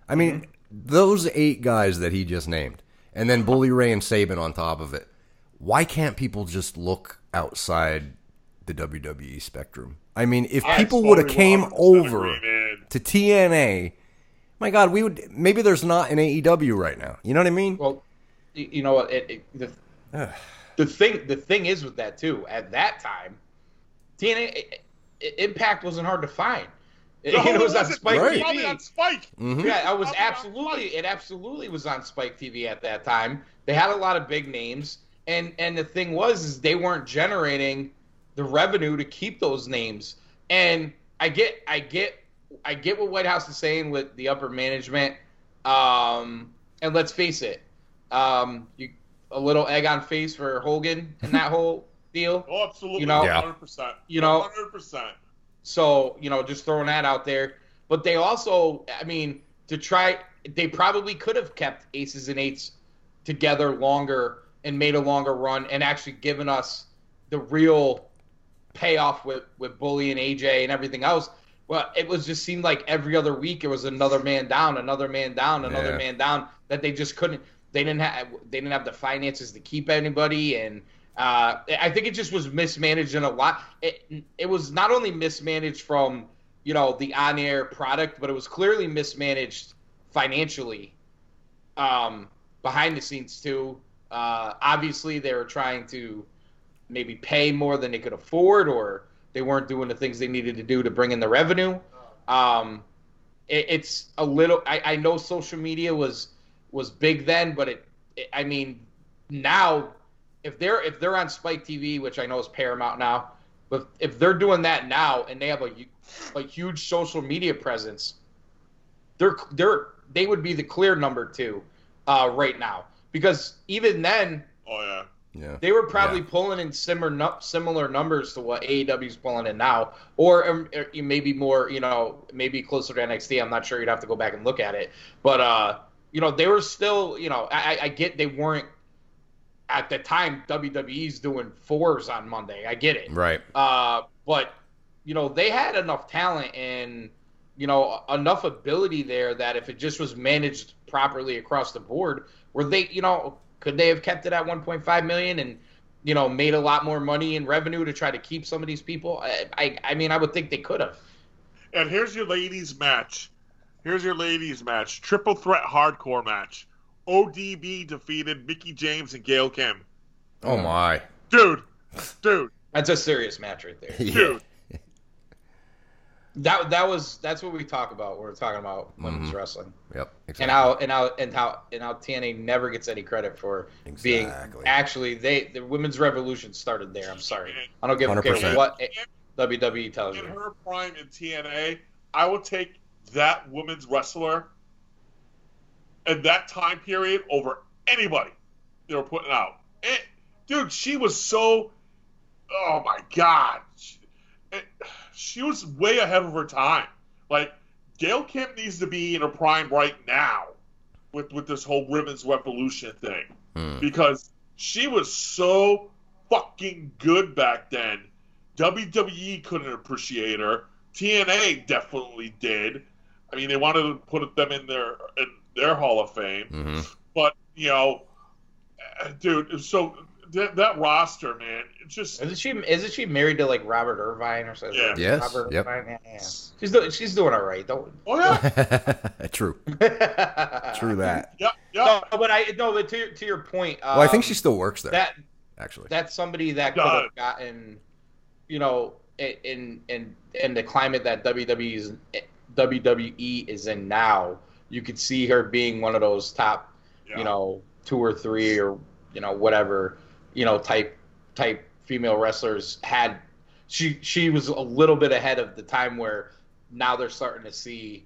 I mean, mm-hmm. Those eight guys that he just named, and then Bully Ray and Sabin on top of it. Why can't people just look outside the WWE spectrum? I mean, if I people would have came over agree, to TNA, my God, we would maybe there's not an AEW right now. You know what I mean? Well, you know what? It, it, the, the thing the thing is with that too. At that time, TNA Impact wasn't hard to find. It, No, it was on. Spike Right. It TV. on Spike. Mhm. Yeah, I was Probably on absolutely it absolutely was on Spike TV at that time. They had a lot of big names, and and the thing was is they weren't generating the revenue to keep those names. And I get, I get, I get what Whitehouse is saying with the upper management. Um, and let's face it, um, you a little egg on face for Hogan and that whole deal. Oh, absolutely. You know- Yeah. 100%. You know- 100%. So, you know, just throwing that out there. But they also, I mean, to try, they probably could have kept aces and eights together longer and made a longer run and actually given us the real payoff with, with Bully and AJ and everything else. Well, it was just seemed like every other week it was another man down, another man down, another Yeah. man down that they just couldn't. They didn't have. They didn't have the finances to keep anybody, and uh, I think it just was mismanaged in a lot. It it was not only mismanaged from you know the on air product, but it was clearly mismanaged financially, um, behind the scenes too. Uh, obviously, they were trying to maybe pay more than they could afford, or they weren't doing the things they needed to do to bring in the revenue. Um, it, it's a little. I, I know social media was was big then, but it, it. I mean, now if they're if they're on Spike TV, which I know is Paramount now, but if they're doing that now and they have a hu- a huge social media presence, they're they're they would be the clear number two uh, right now because even then Oh, yeah. Yeah. they were probably Yeah. pulling in similar similar numbers to what AEW is pulling in now, or, um, or maybe more. You know, maybe closer to NXT. I'm not sure. You'd have to go back and look at it, but uh, you know, they were still. You know, I, I- I get they weren't at the time. WWE's doing fours on Monday. I get it. Right. Uh, but you know, they had enough talent and you know enough ability there that if it just was managed properly across the board, were they, you know, could they have kept it at 1.5 million and you know made a lot more money in revenue to try to keep some of these people? I, I, I mean, I would think they could have. And here's your ladies' match. Here's your ladies' match. Triple threat hardcore match. ODB defeated Mickie James and Gail Kim. Oh my. Dude, dude, That's a serious match right there. Yeah. dude. That that was that's what we talk about. when We're talking about women's mm-hmm. wrestling. Yep. Exactly. and how and how and how and how TNA never gets any credit for being actually they the women's revolution started there. I'm sorry, I don't give a care 100%. what WWE tells In you. her prime in TNA, I will take that women's wrestler in that time period over anybody they were putting out. It, dude, she was so. Oh my god, she, it- she was way ahead of her time. Like Gail Kim needs to be in her prime right now with with this whole women's revolution thing Hmm. because she was so fucking good back then. WWE couldn't appreciate her. TNA definitely did. I mean, they wanted to put them in their in their Hall of Fame, Mhm. but you know, uh, dude. So that, that roster, man, it's just Isn't she isn't she married to like Robert Irvine or something? Yeah. Yes, Robert yep. Irvine? Yeah, yeah. She's doing she's doing all right. Don't. oh yeah, True. True that. yeah, yeah. No, but I no. But to your, to your point, um, Well, I think she still works there. that actually. that's somebody that could God. have gotten, you know, in in in the climate that WWE is WWE is in now. You could see her being one of those top, Yeah. you know, two or three or you know whatever, you know, type type female wrestlers had. She she was a little bit ahead of the time where now they're starting to see.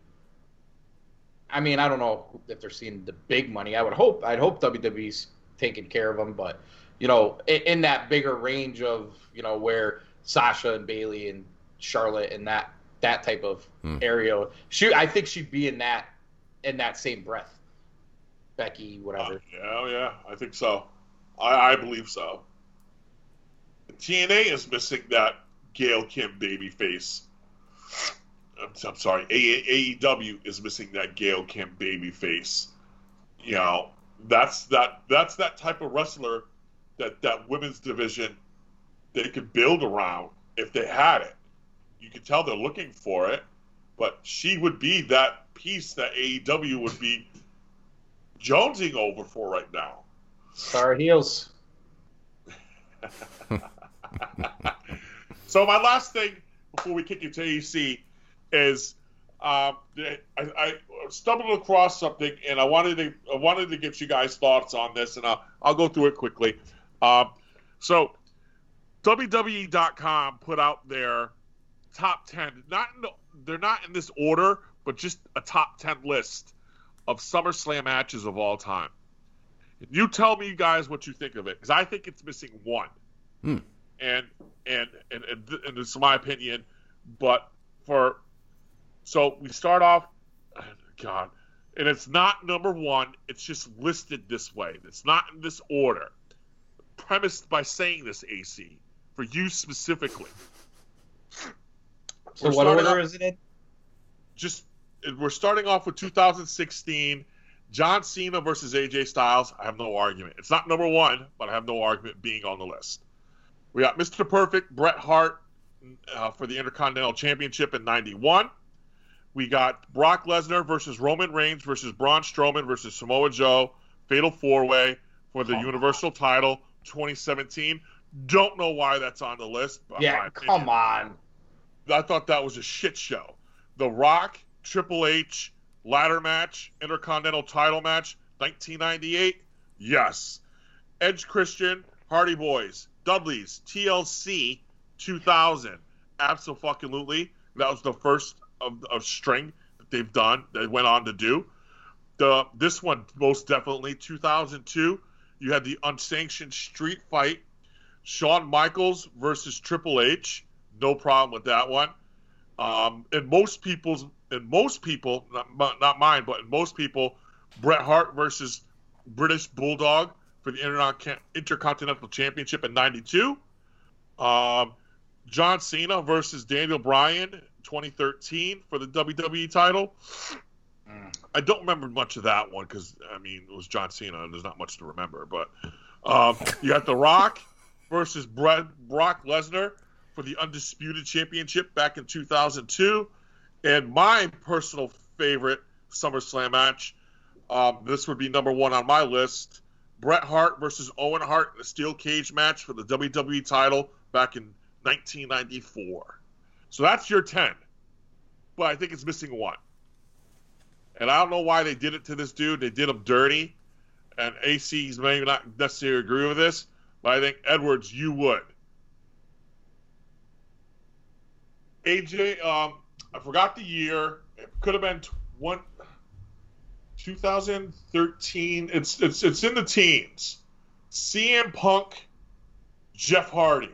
I mean, I don't know if they're seeing the big money. I would hope. I'd hope WWE's taking care of them, but you know, in, in that bigger range of you know where Sasha and Bayley and Charlotte and that that type of Hmm. area, she I think she'd be in that in that same breath. Becky, whatever. Uh, yeah, oh, yeah, I think so. I, I believe so. TNA is missing that Gail Kim baby face. I'm, I'm sorry, AEW is missing that Gail Kim baby face. You know, that's that that's that type of wrestler that that women's division they could build around if they had it. You could tell they're looking for it, but she would be that piece that AEW would be jonesing over for right now. Star heels. So my last thing before we kick you to AC is um, I, I stumbled across something and I wanted to I wanted to get you guys thoughts on this and I'll I'll go through it quickly. Um, so WWE.com put out their top 10. Not in the, they're not in this order, but just a top 10 list of SummerSlam matches of all time. You tell me, guys, what you think of it, because I think it's missing one. Hmm. And, and and and and this is my opinion, but for so we start off, God, and it's not number one. It's just listed this way. It's not in this order. Premised by saying this, AC, for you specifically. So We're what order off- is it in? just we're starting off with 2016 John Cena versus AJ Styles. I have no argument. It's not number one, but I have no argument being on the list. We got Mr. Perfect Bret Hart uh, for the Intercontinental Championship in '91. We got Brock Lesnar versus Roman Reigns versus Braun Strowman versus Samoa Joe Fatal Four Way for the Universal Title 2017. Don't know why that's on the list. But Yeah, come on. I thought that was a shit show. The Rock, Triple H, ladder match, Intercontinental title match, 1998. Yes. Edge Christian, Hardy Boys, Dudley's, TLC, 2000. Absolutely. That was the first of, of string that they've done. They went on to do. The this one most definitely 2002. You had the unsanctioned street fight, Shawn Michaels versus Triple H. No problem with that one. Um, in most people's, in most people, not, not mine, but in most people, Bret Hart versus British Bulldog for the Intercontinental Championship in '92. Um, John Cena versus Daniel Bryan 2013 for the WWE title. I don't remember much of that one because I mean it was John Cena and there's not much to remember. But um, you got The Rock versus Brett, Brock Lesnar for the Undisputed Championship back in 2002, and my personal favorite SummerSlam match. Um, this would be number one on my list. Bret Hart versus Owen Hart in a steel cage match for the WWE title back in 1994. So that's your 10. But I think it's missing one. And I don't know why they did it to this dude. They did him dirty. And AC's may not necessarily agree with this, but I think Edwards, you would. AJ, um, I forgot the year. It could have been one, 2013. It's it's it's in the teens. CM Punk, Jeff Hardy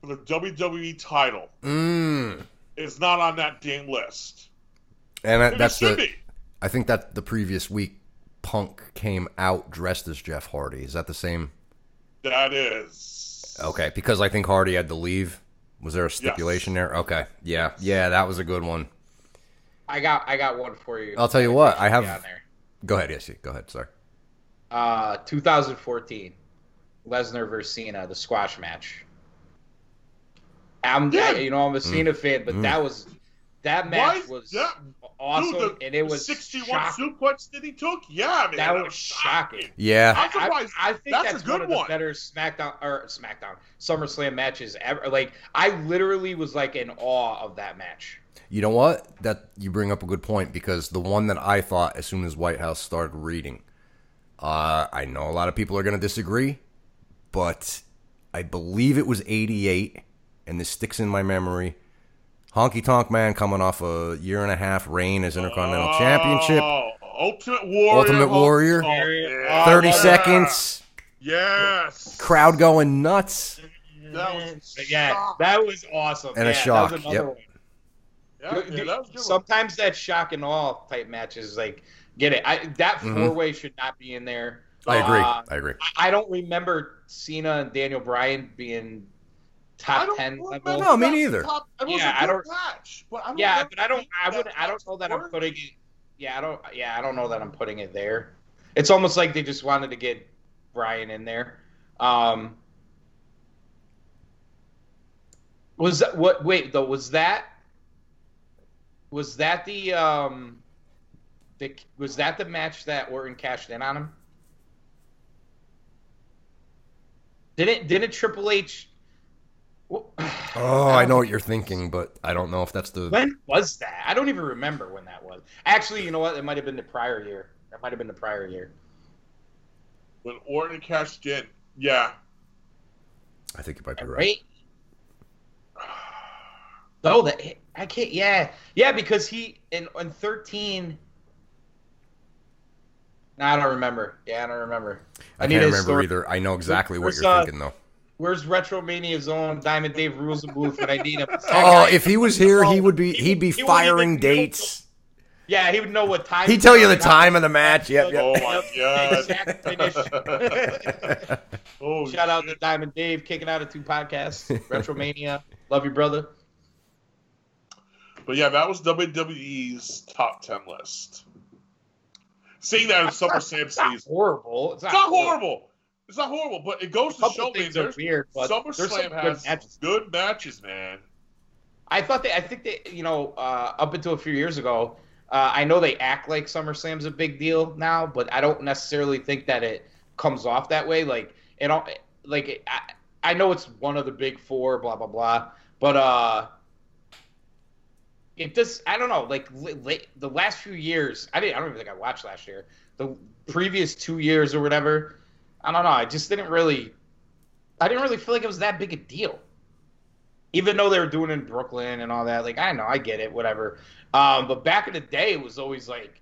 for the WWE title. Mm. It's not on that damn list. And that, Maybe that's it the. be. I think that the previous week, Punk came out dressed as Jeff Hardy. Is that the same? That is. Okay, because I think Hardy had to leave. Was there a stipulation there? Okay, yeah, yeah, that was a good one. I got I got one for you. I'll tell you what, I have- there. Go ahead, yes, go ahead. Sorry. Uh, 2014, Lesnar versus Cena, the squash match. I'm, Yeah. you know, I'm a Cena fan, but Mm. that was that match Why- was yeah. Awesome, Dude, the- and it was 61 shocking. suplex that he took? Yeah, man. That was shocking. Yeah, I'm I. I think That's that's, a good one of the one. better SmackDown or SmackDown SummerSlam matches ever. Like I literally was like in awe of that match. you know what? That you bring up a good point because the one that I thought as soon as Whitehouse started reading, uh, I know a lot of people are going to disagree, but I believe it was '88, and this sticks in my memory. Honky Tonk Man coming off a year and a half reign as Intercontinental Championship. Oh, Ultimate Warrior. Ultimate Warrior. Oh, yeah. 30 Yeah. seconds. Yes. Crowd going nuts. That was yeah, that was awesome. And a yeah, shock, That was yep. Yeah, Dude, yeah, that was a good. one. Sometimes that shock and awe type matches, like get it. I, that Mhm. four way should not be in there. I agree. Uh, I agree. I don't remember Cena and Daniel Bryan being I top don't ten level. No, me neither. top- It was Yeah, a I good don't- match, but I don't Yeah, but I don't. I would. I don't know that I'm putting it. Yeah, I don't. Yeah, I don't know that I'm putting it there. It's almost like they just wanted to get Bryan in there. Um, was that what? Wait, though, was that? Was that the um? The, was that the match that Orton cashed in on him? Didn't didn't Triple H? Oh, I know what you're thinking, but I don't know if that's the. When was that? I don't even remember when that was. Actually, you know what? It might have been the prior year. That might have been the prior year. when Orton cashed in. Yeah, I think you might be right. Right? No, that I can't. Yeah, yeah, because he in in thirteen. No, I don't remember. Yeah, I don't remember. I, need can't remember story. either. I know exactly what you're uh, thinking though. Where's Retromania's own Diamond Dave rules the Rosenbluth when I need him? Oh, if he was here, he would be he'd be He firing even know- dates. Yeah, he would know what time. He'd tell you the time of the match. Yep, Oh my god. oh, Shout out to Diamond Dave kicking out of two podcasts. Retromania. Love you, brother. But yeah, that was WWE's top ten list. Seeing that in SummerSlam It's season, horrible. It's not, it's not horrible. It's not horrible, but it goes to show me there's weird, but SummerSlam good has matches. good matches, man. I thought they. I think they. You know, uh, up until a few years ago, uh, I know they act like SummerSlam's a big deal now, but I don't necessarily think that it comes off that way. Like it. all Like it, I, I know it's one of the big four, blah blah blah, but uh, it just. I don't know. Like li- the last few years, I didn't. I don't even think I watched last year. The previous two years or whatever, I don't know. I just didn't really. I didn't really feel like it was that big a deal even though they were doing it in Brooklyn and all that, like I know, I get it, whatever. Um, but back in the day, it was always like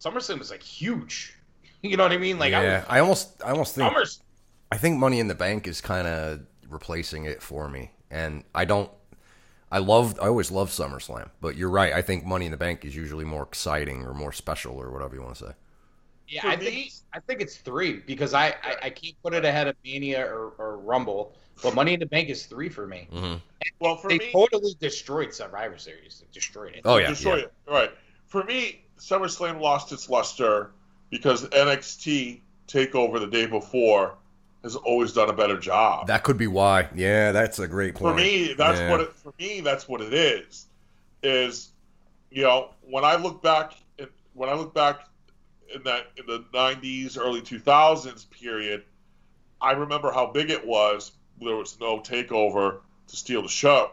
SummerSlam was like huge. You know what I mean? Like yeah, I almost I almost I think was, I think Money in the Bank is kind of replacing it for me, and I don't. I love. I always love SummerSlam, but you're right. I think Money in the Bank is usually more exciting or more special or whatever you want to say. Yeah, I me- think I think it's three because I, I I can't put it ahead of Mania or, or Rumble, but Money in the Bank is three for me. Mm-hmm. Well, for they me, totally destroyed Survivor Series. They destroyed it. Oh yeah, destroy yeah. it. Right. For me, SummerSlam lost its luster because NXT Takeover the day before has always done a better job. That could be why. Yeah, that's a great point. for point. me, that's Yeah. what it, for me that's what it is. Is you know when I look back in, when I look back in that in the '90s, early 2000s period, I remember how big it was. There was no takeover to steal the show,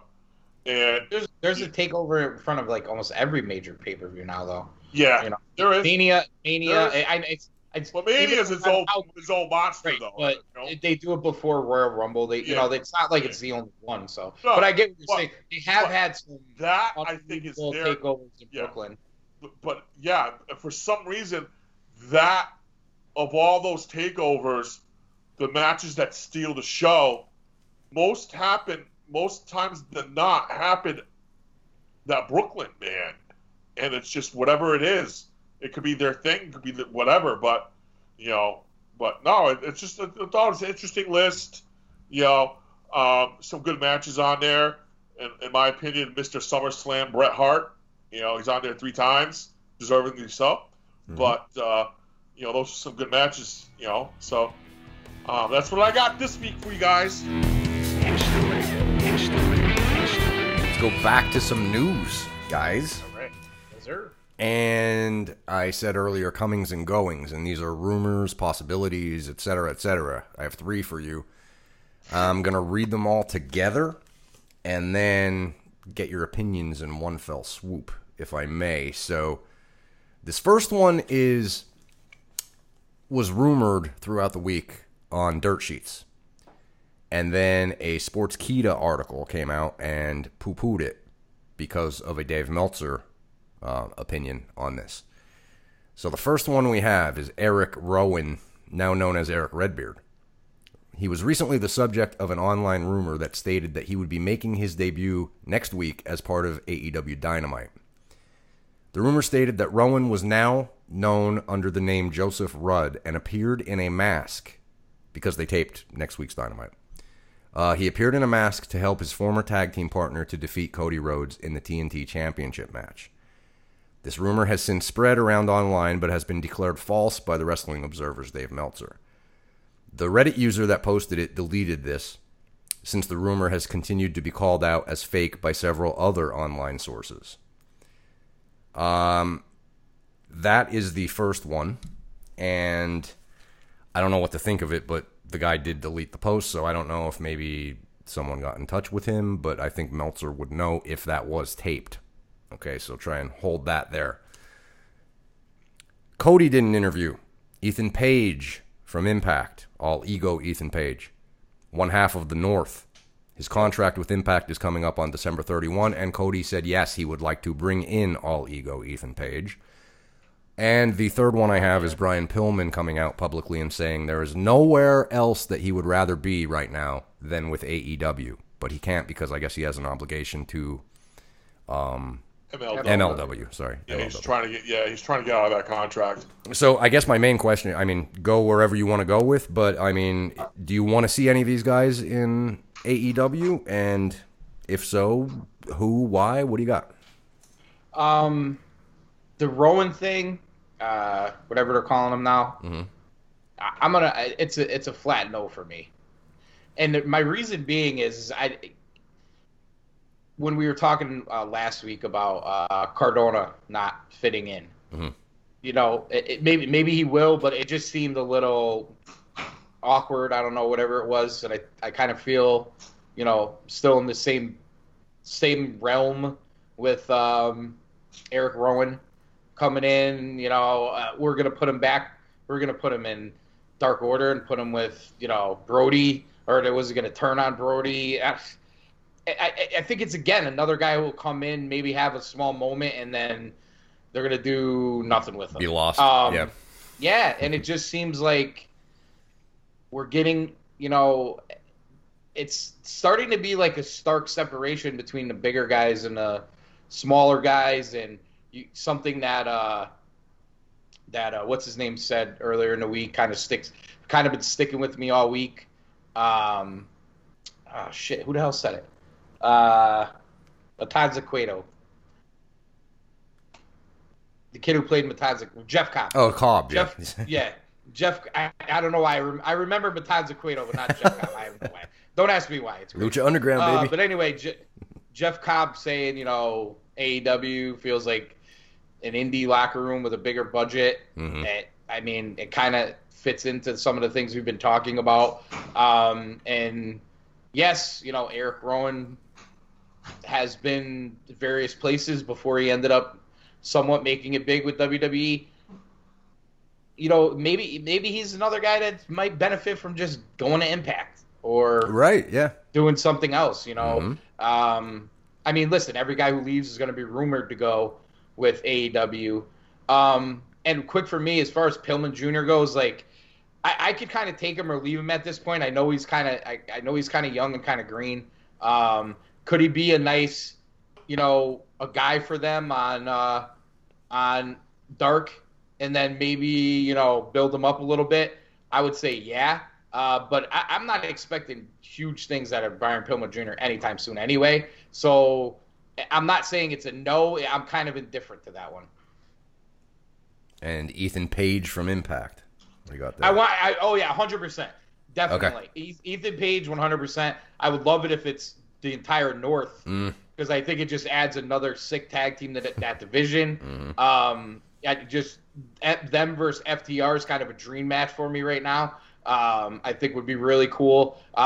and There's there's a takeover in front of like almost every major pay per view now though. yeah, You know, there is. Mania, Mania. There's- I, I, it's, it's, Well, Mania is its own its own monster Right, though. but you know? they do it before Royal Rumble. They, you know, it's not like it's the only one. So, No, but I get what you're but- saying. They have had some that I think is their takeovers in yeah. Brooklyn. but yeah, for some reason, that of all those takeovers, the matches that steal the show, most happen most times than not happen that Brooklyn man, and it's just whatever it is. It could be their thing, it could be whatever, but you know, but no, it, it's just I thought it was an interesting list. You know, um, some good matches on there. In, in my opinion, Mr. SummerSlam Bret Hart. You know, he's on there three times, deservingly so. But uh, you know, those are some good matches. You know, so um, that's what I got this week for you guys. Let's go back to some news, guys. All right, yes, sir. And I said earlier comings and goings, and these are rumors, possibilities, etc., etc. I have three for you. I'm going to read them all together and then get your opinions in one fell swoop, if I may. So, this first one is was rumored throughout the week on dirt sheets. And then a Sportskeeda article came out and poo pooed it because of a Dave Meltzer uh, opinion on this. So the first one we have is Eric Rowan, now known as Eric Redbeard. He was recently the subject of an online rumor that stated that he would be making his debut next week as part of AEW Dynamite. The rumor stated that Rowan was now known under the name Joseph Ruud and appeared in a mask because they taped next week's Dynamite. Uh, he appeared in a mask to help his former tag team partner to defeat Cody Rhodes in the TNT Championship match. This rumor has since spread around online but has been declared false by the Wrestling Observer's Dave Meltzer. The Reddit user that posted it deleted this, since the rumor has continued to be called out as fake by several other online sources. Um, that is the first one, and I don't know what to think of it, but the guy did delete the post, so I don't know if maybe someone got in touch with him, but I think Meltzer would know if that was taped. Okay, so try and hold that there. Cody did an interview. Ethan Page from Impact, all ego Ethan Page, one half of the North. His contract with Impact is coming up on December 31, and Cody said yes, he would like to bring in all ego Ethan Page. And the third one I have is Brian Pillman coming out publicly and saying there is nowhere else that he would rather be right now than with AEW. But he can't because I guess he has an obligation to um, MLW. NLW. Sorry. Yeah, he's trying to get yeah, he's trying to get out of that contract. So I guess my main question, I mean, go wherever you want to go with, but I mean, do you want to see any of these guys in AEW? And if so, who, why, what do you got? Um, the Rowan thing, uh, whatever they're calling him now, Mm-hmm. I, I'm gonna. It's a it's a flat no for me, and my reason being is I. When we were talking uh, last week about uh, Cardona not fitting in, Mhm. you know, it, it, maybe maybe he will, but it just seemed a little awkward. I don't know, whatever it was, and I I kind of feel, you know, still in the same same realm with um, Eric Rowan coming in. You know, uh, we're gonna put him back. We're gonna put him in Dark Order and put him with you know Brody, or it was gonna turn on Brody. I, I, I think it's again another guy who will come in, maybe have a small moment, and then they're gonna do nothing with him. Be lost. Um, yeah. Yeah, and it just seems like we're getting, you know, it's starting to be like a stark separation between the bigger guys and the smaller guys, and you, something that uh, that uh, what's his name said earlier in the week kind of sticks, kind of been sticking with me all week. Um, oh shit, who the hell said it? Uh, Matanza Cueto. The kid who played Matanza, Jeff Cobb. Oh, Cobb. Yeah. Jeff, yeah, Jeff. I, I don't know why. I, rem, I remember Matanza Cueto, but not Jeff Cobb. I have no why. Don't ask me why. It's. Lucha Underground, Uh, baby. but anyway, Je- Jeff Cobb saying, you know, AEW feels like an indie locker room with a bigger budget. Mhm. Eh, I mean, it kind of fits into some of the things we've been talking about. Um, and yes, you know, Eric Rowan has been various places before he ended up somewhat making it big with WWE. You know, maybe maybe he's another guy that might benefit from just going to Impact or Right. Yeah. doing something else. You know, um, I mean, listen, every guy who leaves is going to be rumored to go with AEW. Um, and quick for me, as far as Pillman Jr. goes, like I, I could kind of take him or leave him at this point. I know he's kind of I, I know he's kind of young and kind of green. Um, could he be a nice, you know, a guy for them on uh, on Dark, and then maybe you know build him up a little bit? I would say yeah. Uh, but I, I'm not expecting huge things out of Brian Pillman Jr. anytime soon anyway. So I'm not saying it's a no. I'm kind of indifferent to that one. And Ethan Page from Impact. You got there? I want. I, oh yeah, hundred percent, definitely. E- Ethan Page, one hundred percent. I would love it if it's the entire North Mm. because I think it just adds another sick tag team to that, that division. Mm-hmm. Um, I just them versus FTR is kind of a dream match for me right now. Um, I think would be really cool. Uh,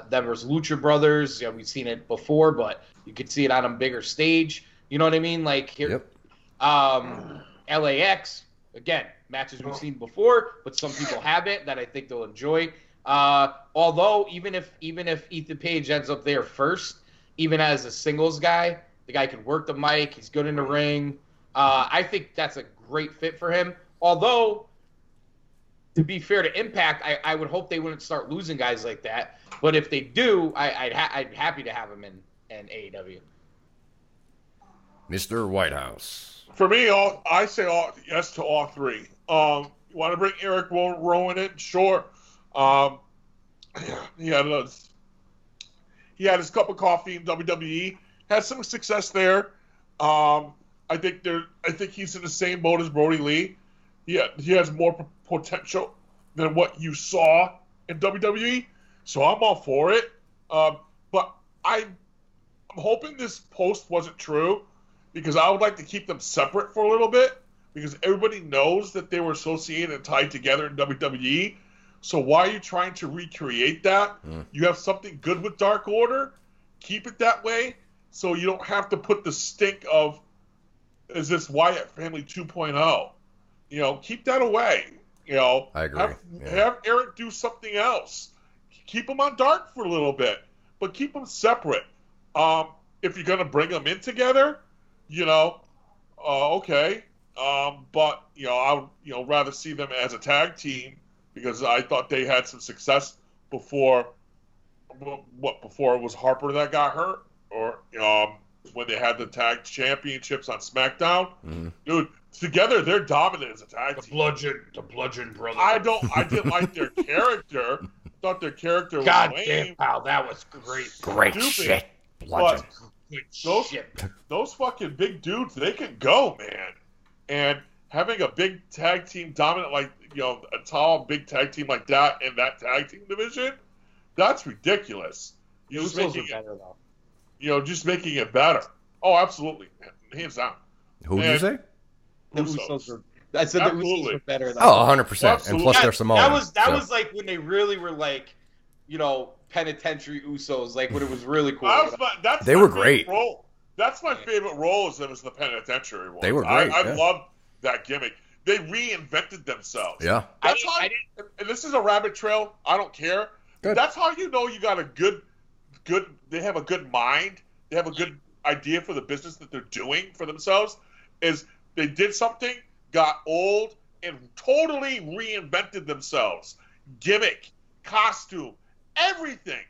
uh, them versus Lucha Brothers. Yeah, we've seen it before, but you could see it on a bigger stage. You know what I mean? Like here, Yep. um, LAX again, matches we've seen before, but some people haven't that I think they'll enjoy. Uh, although even if even if Ethan Page ends up there first, even as a singles guy, the guy can work the mic. He's good in the ring. Uh, I think that's a great fit for him. Although, to be fair to Impact, I, I would hope they wouldn't start losing guys like that. But if they do, I, I'd ha- I'd be happy to have him in in AEW. Mr. Whitehouse. For me, all I say all yes to all three. Um, you want to bring Eric Ro- Rowan in? Sure. Um, he had a, he had his cup of coffee in WWE. Had some success there. Um, I think there. I think he's in the same boat as Brody Lee. Yeah, he has more p- potential than what you saw in WWE. So I'm all for it. Um, but I, I'm hoping this post wasn't true because I would like to keep them separate for a little bit because everybody knows that they were associated and tied together in WWE. So why are you trying to recreate that? You have something good with Dark Order, keep it that way, so you don't have to put the stink of is this Wyatt Family 2.0. You know, keep that away. You know, I agree. Have, Yeah. have Eric do something else. keep them on dark for a little bit, but keep them separate. Um, if you're gonna bring them in together, you know, uh, okay. Um, but you know, I would you know rather see them as a tag team because I thought they had some success before. What before it was Harper that got hurt, or um, when they had the tag championships on SmackDown, Mhm. dude. Together, they're dominant as a tag The team. bludgeon, the bludgeon brother. I don't. I didn't like their character. Thought their character was God lame. pal, that was great. Great Stupid. shit. Bludgeon. Good Those- shit. those fucking big dudes, they can go, man. And having a big tag team dominant like you know a tall big tag team like that in that tag team division, that's ridiculous. You're just Usos making are better though. You know, just making it better. Oh, absolutely, hands down. Who did you say? The Usos. Usos are. I said the Usos Absolutely. are better though. Oh, 100%. And plus, Yeah, they're Samoan. That was that so- was like when they really were like, you know, penitentiary Usos, like when it was really cool. Was, my- that's They were great. Role. That's my favorite role is them as the penitentiary one. They were I, great, I yeah. love that gimmick. They reinvented themselves. Yeah. That's didn't- how, I and this is a rabbit trail. I don't care. Good. That's how you know you got a good, good. They have a good mind. They have a good idea for the business that they're doing for themselves. Is they did something, got old, and totally reinvented themselves. Gimmick, costume, everything.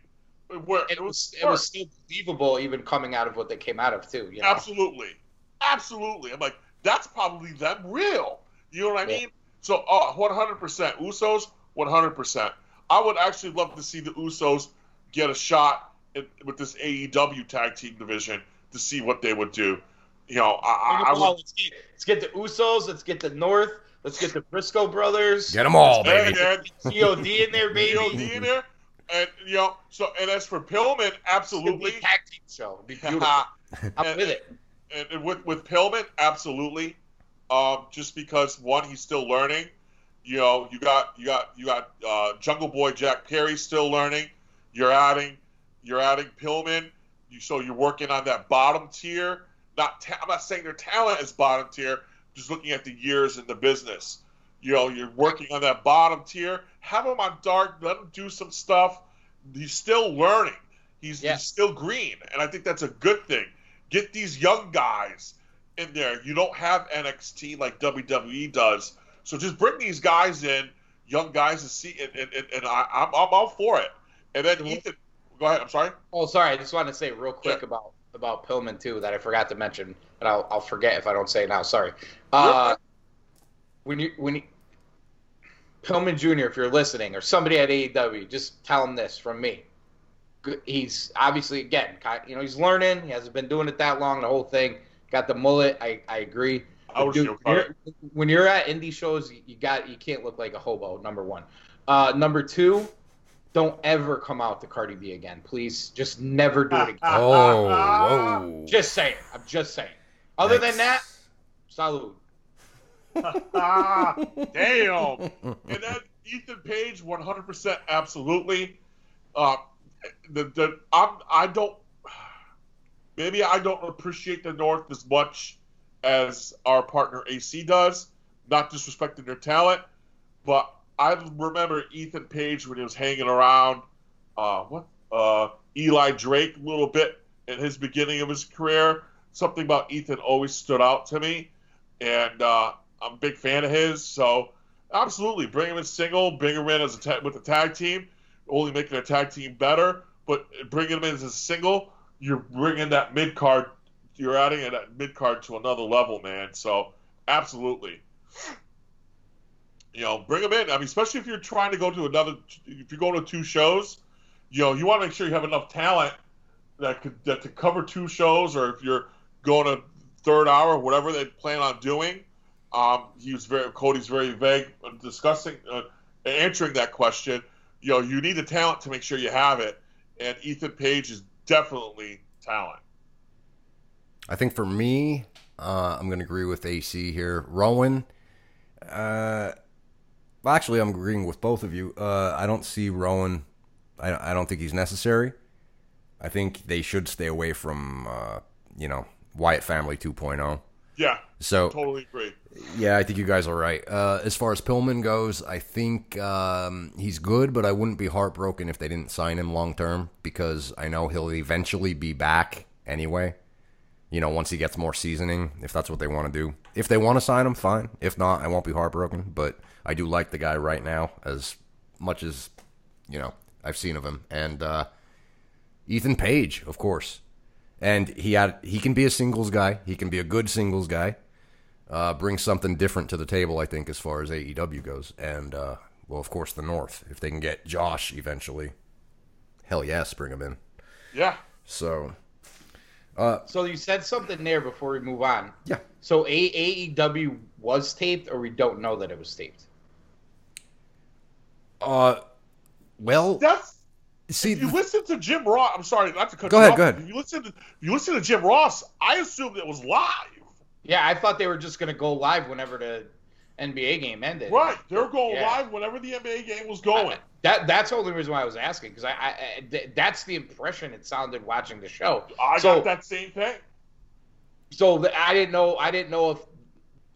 Where it was it was still believable even coming out of what they came out of too. You know? Absolutely. Absolutely. I'm like, that's probably them real. You know what I Yeah. mean? So, uh, 100%. Usos, 100%. I would actually love to see the Usos get a shot with this AEW tag team division to see what they would do. You know, I, I, I would. let's, get, let's get the Usos. Let's get the North. Let's get the Briscoe brothers. Get them all, Hey, baby. man, God in there, baby. POD in there. And, you know, so, and as for Pillman, It's be absolutely. a tag team show. It'd be beautiful. I'm And- with it. and, and with with Pillman, absolutely. Um, just because one, he's still learning. You know, you got you got you got uh, Jungle Boy Jack Perry still learning. You're adding you're adding Pillman. You so you're working on that bottom tier. Not ta- I'm not saying their talent is bottom tier. Just looking at the years in the business. You know, you're working on that bottom tier. Have him on dark. Let him do some stuff. He's still learning. He's, Yes. he's still green, and I think that's a good thing. Get these young guys in there. You don't have NXT like WWE does, so just bring these guys in, young guys, to see. And, and, and, and I, I'm, I'm all for it. And then mm-hmm. Ethan, go ahead. I'm sorry. Oh, sorry. I just wanted to say real quick Yeah. about about Pillman too that I forgot to mention, and I'll I'll forget if I don't say it now. Sorry. Uh, when you when you, Pillman Jr. If you're listening, or somebody at AEW, just tell him this from me. Good- He's obviously again, you know, he's learning. He hasn't been doing it that long. The whole thing got the mullet. I I agree. I was Dude, when, you're, when you're at indie shows, you- you got you can't look like a hobo. Number one. Uh, number two, don't ever come out to Cardi B again, please. Just never do it again. Oh, whoa. Just saying. I'm just saying. Other than that, salute. Damn. and then Ethan Page, 100% absolutely. Uh, the the I'm I don't maybe I don't appreciate the North as much as our partner AC does. Not disrespecting their talent, but I remember Ethan Page when he was hanging around. Uh, what uh, Eli Drake a little bit in his beginning of his career. Something about Ethan always stood out to me, and uh, I'm a big fan of his. So absolutely, bring him in single, bring him in as a ta- with a tag team, only making a tag team better. But bringing him in as a single, you're bringing that mid card, you're adding that mid card to another level, man. So absolutely, you know, bring them in. I mean, especially if you're trying to go to another, if you're going to two shows, you know, you want to make sure you have enough talent that could that to cover two shows, or if you're going to third hour, whatever they plan on doing. Um, he was very Cody's very vague discussing uh, answering that question. You know, you need the talent to make sure you have it, and Ethan Page is definitely talent. I think for me, uh, I'm going to agree with AC here. Rowan, uh, well, actually, I'm agreeing with both of you. Uh, I don't see Rowan. I, I don't think he's necessary. I think they should stay away from, uh, you know, Wyatt Family 2.0. Yeah, So totally agree. Yeah, I think you guys are right. Uh, as far as Pillman goes, I think um, he's good, but I wouldn't be heartbroken if they didn't sign him long term because I know he'll eventually be back anyway. You know, once he gets more seasoning, if that's what they want to do. If they want to sign him, fine. If not, I won't be heartbroken. But I do like the guy right now as much as you know I've seen of him. And uh, Ethan Page, of course, and he had he can be a singles guy. He can be a good singles guy uh, brings something different to the table, I think, as far as AEW goes. And, uh, well, of course, the North. If they can get Josh eventually, hell yes, bring him in. Yeah. So, Uh, So you said something there before we move on. yeah. So A- AEW was taped, or we don't know that it was taped. Uh, well, That's see, if you listen to Jim Ross. I'm sorry, not to cut Go you ahead, off. go ahead. If you listen to if you listen to Jim Ross, I assumed it was live. Yeah, I thought they were just gonna go live whenever the NBA game ended. Right, they were going Yeah. live whenever the NBA game was going. That that's the only reason why I was asking because I, I, I th- that's the impression it sounded watching the show. I so, got that same thing. So I didn't know. I didn't know if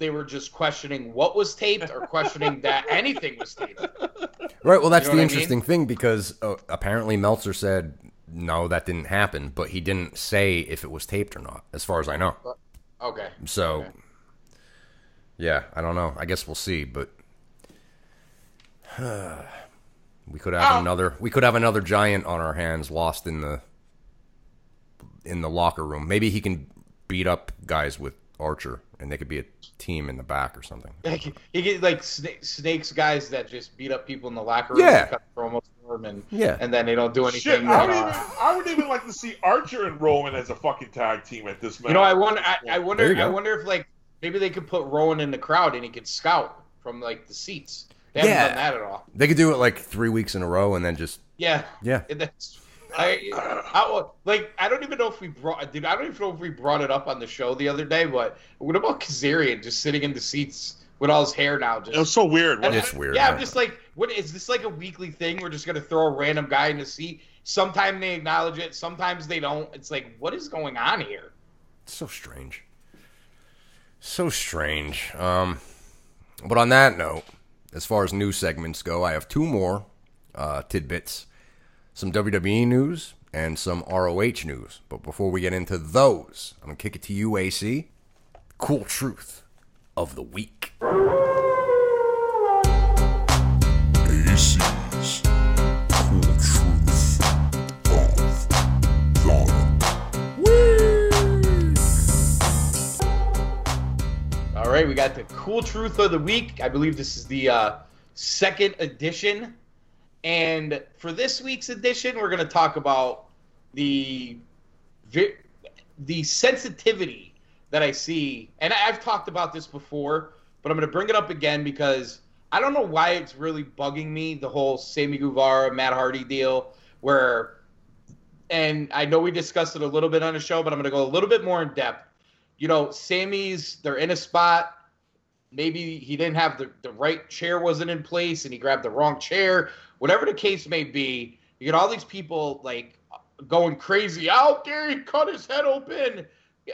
they were just questioning what was taped or questioning that anything was taped. right. Well, that's You know the what I interesting mean? thing because uh, apparently Meltzer said no, that didn't happen, but he didn't say if it was taped or not, as far as I know. Okay. So, Okay. yeah, I don't know. I guess we'll see, but we could have Ah. another. We could have another giant on our hands, lost in the in the locker room. Maybe he can beat up guys with Archer, and they could be a team in the back or something. Like, you get like sna- snakes guys that just beat up people in the locker room. Yeah. and cut promos for 'em and Yeah. and then they don't do anything. Shit, I would, even, I would even like to see Archer and Rowan as a fucking tag team at this You know, I moment. wonder. I, I wonder. I wonder if like maybe they could put Rowan in the crowd and he could scout from like the seats. They haven't Yeah. done that at all. They could do it like three weeks in a row, and then just Yeah. yeah. And that's. I, I like I don't even know if we brought dude I don't even know if we brought it up on the show the other day but what about Kazarian just sitting in the seats with all his hair now just It was so weird. And- It's weird, Yeah, huh? I'm just like, what is this like a weekly thing? We're just gonna throw a random guy in the seat. Sometimes they acknowledge it, sometimes they don't. It's like, what is going on here? It's so strange. So strange. Um, but on that note, as far as news segments go, I have two more uh, tidbits some WWE news and some ROH news. But before we get into those, I'm going to kick it to you, AC. Cool truth of the week. AC's Cool Truth of the week. All right, we got the cool truth of the week. I believe this is the uh, second edition, and for this week's edition, we're gonna talk about the the sensitivity that I see, and I've talked about this before, but I'm gonna bring it up again because I don't know why it's really bugging me the whole Sammy Guevara Matt Hardy deal, where and I know we discussed it a little bit on the show, but I'm going to go a little bit more in depth. You know, Sammy's they're in a spot. Maybe he didn't have the, the right chair wasn't in place and he grabbed the wrong chair. Whatever the case may be, you get all these people like going crazy. How dare he cut his head open?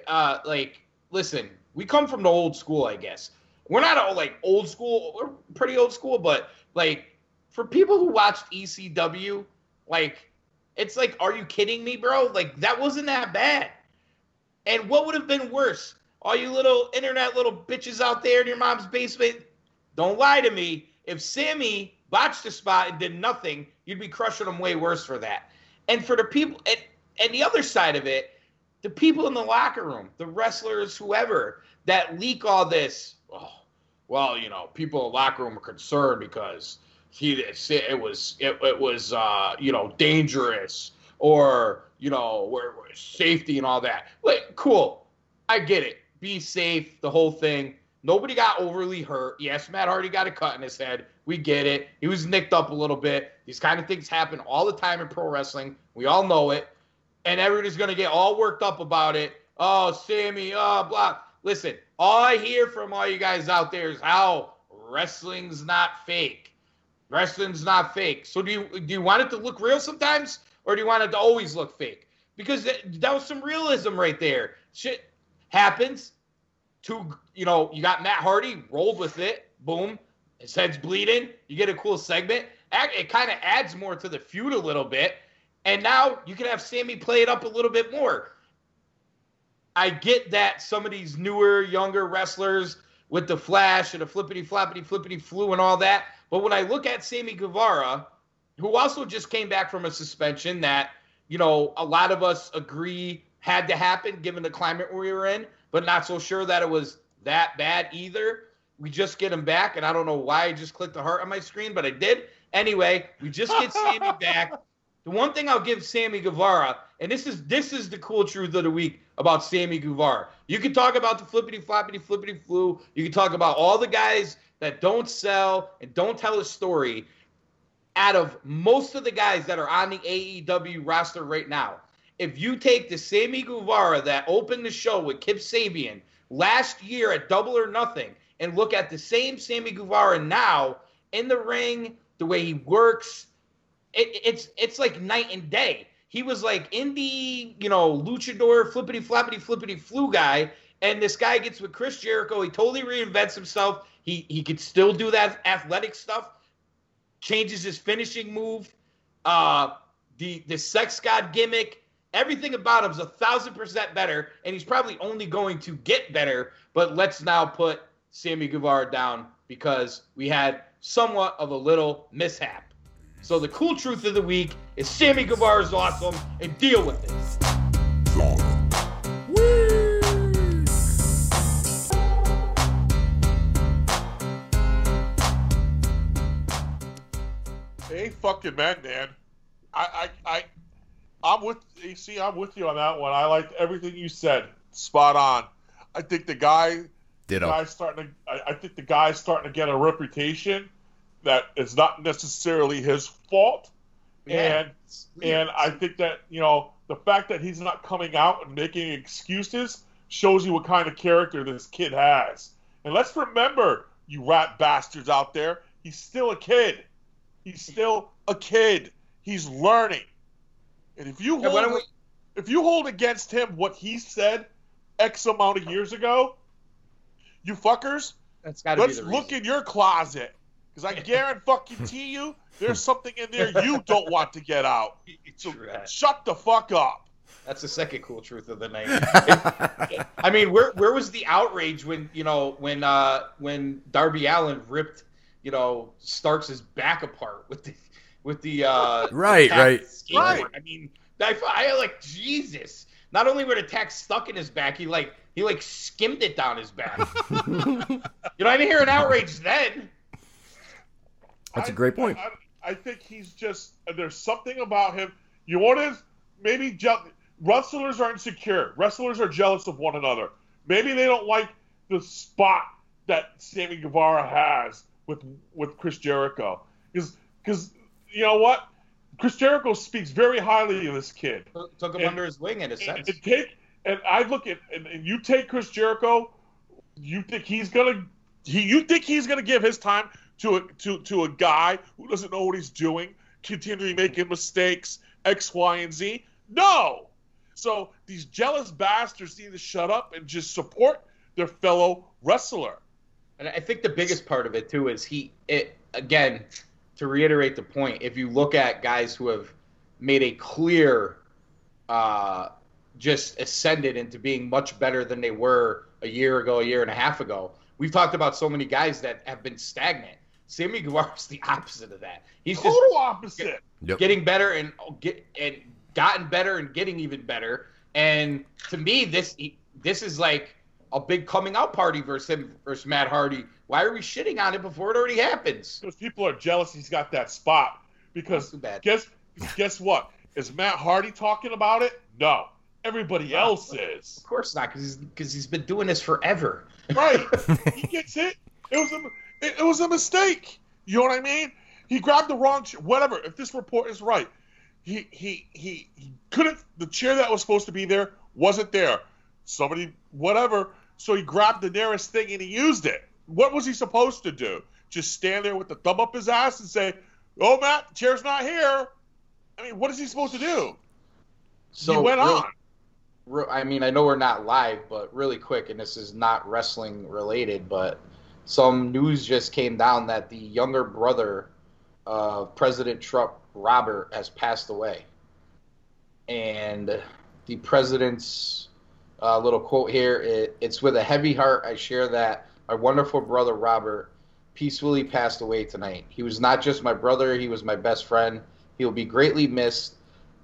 Uh, like, listen, we come from the old school, I guess. We're not all like old school. We're pretty old school, but like for people who watched ECW, like it's like, are you kidding me, bro? Like that wasn't that bad. And what would have been worse? All you little internet little bitches out there in your mom's basement, don't lie to me. If Sammy botched a spot and did nothing, you'd be crushing them way worse for that. And for the people, and, and the other side of it, the people in the locker room, the wrestlers, whoever that leak all this. Oh, well, you know, people in the locker room are concerned because he it was it, it was uh, you know dangerous or you know where safety and all that. Like, cool, I get it. Be safe, the whole thing. Nobody got overly hurt. Yes, Matt Hardy got a cut in his head. We get it. He was nicked up a little bit. These kind of things happen all the time in pro wrestling. We all know it. And everybody's going to get all worked up about it. Oh, Sammy, oh, blah. Listen, all I hear from all you guys out there is how wrestling's not fake. Wrestling's not fake. So do you do you want it to look real sometimes, or do you want it to always look fake? Because that, that was some realism right there. Shit happens. Two, you know, you got Matt Hardy rolled with it. Boom, his head's bleeding. You get a cool segment. It kind of adds more to the feud a little bit. And now you can have Sammy play it up a little bit more. I get that some of these newer, younger wrestlers with the flash and the flippity floppity flippity flu and all that. But when I look at Sammy Guevara, who also just came back from a suspension that, you know, a lot of us agree had to happen given the climate we were in, but not so sure that it was that bad either. We just get him back, and I don't know why I just clicked the heart on my screen, but I did. Anyway, we just get Sammy back. The one thing I'll give Sammy Guevara, and this is this is the cool truth of the week about Sammy Guevara. You can talk about the flippity floppity flippity flu. You can talk about all the guys that don't sell and don't tell a story. Out of most of the guys that are on the AEW roster right now, if you take the Sammy Guevara that opened the show with Kip Sabian last year at Double or Nothing and look at the same Sammy Guevara now in the ring, the way he works, it, it's it's like night and day. He was like indie, you know, luchador, flippity floppity flippity flu guy, and this guy gets with Chris Jericho. He totally reinvents himself. He he could still do that athletic stuff. Changes his finishing move. Uh, the the sex god gimmick. Everything about him's a thousand percent better, and he's probably only going to get better. But let's now put Sammy Guevara down because we had somewhat of a little mishap. So the cool truth of the week is Sammy Guevara is awesome and deal with it. Hey, fucking man, man. I, I, I, I'm with AC. I'm with you on that one. I liked everything you said. Spot on. I think the guy, Ditto. guy's starting to. I, I think the guy's starting to get a reputation that is not necessarily his fault, Yeah, and and I think that you know the fact that he's not coming out and making excuses shows you what kind of character this kid has. And let's remember, you rat bastards out there, he's still a kid. He's still a kid. He's learning. And if you hold don't we- if you hold against him what he said X amount of years ago, you fuckers, That's got to let's the look reason. in your closet. Because I guarantee you, there's something in there you don't want to get out. So Trash. shut the fuck up. That's the second cool truth of the night. I mean, where where was the outrage when you know when uh when Darby Allin ripped you know Starks' back apart with the with the uh Right, tack right. skateboard? Right. I mean, I, I like Jesus. Not only were the tacks stuck in his back, he like he like skimmed it down his back. you know, I didn't hear an outrage then. That's a I- great point. I, I think he's just there's something about him. You want to maybe je- wrestlers are insecure. Wrestlers are jealous of one another. Maybe they don't like the spot that Sammy Guevara has with with Chris Jericho. Because because you know what, Chris Jericho speaks very highly of this kid. Took- him And- under his wing in a sense. and take and I look at and, and you take Chris Jericho, you think he's gonna he you think he's gonna give his time to a to to a guy who doesn't know what he's doing, continually making mistakes, X, Y, and Z? No. So these jealous bastards need to shut up and just support their fellow wrestler. And I think the biggest part of it too is he it again to reiterate the point. If you look at guys who have made a clear, uh, just ascended into being much better than they were a year ago, a year and a half ago. We've talked about so many guys that have been stagnant. Sammy Guevara's the opposite of that. He's just Total opposite. Yep. getting better and get and gotten better and getting even better. And to me, this this is like a big coming out party versus him versus Matt Hardy. Why are we shitting on it before it already happens? because people are jealous he's got that spot. Because guess guess what? Is Matt Hardy talking about it? No. Everybody else is. Of course not, because he's because he's been doing this forever. Right. he gets it. It was a it, it was a mistake. You know what I mean? He grabbed the wrong chair. Whatever. If this report is right, he he he he couldn't. The chair that was supposed to be there wasn't there. Somebody whatever. So he grabbed the nearest thing and he used it. What was he supposed to do? Just stand there with the thumb up his ass and say, "Oh, Matt, the chair's not here." I mean, what is he supposed to do? So he went really- on. re- I mean, I know we're not live, but really quick, and this is not wrestling related, but some news just came down that the younger brother of President Trump, Robert, has passed away. And the president's uh, little quote here it, it's with a heavy heart I share that my wonderful brother Robert peacefully passed away tonight. He was not just my brother, he was my best friend. He will be greatly missed,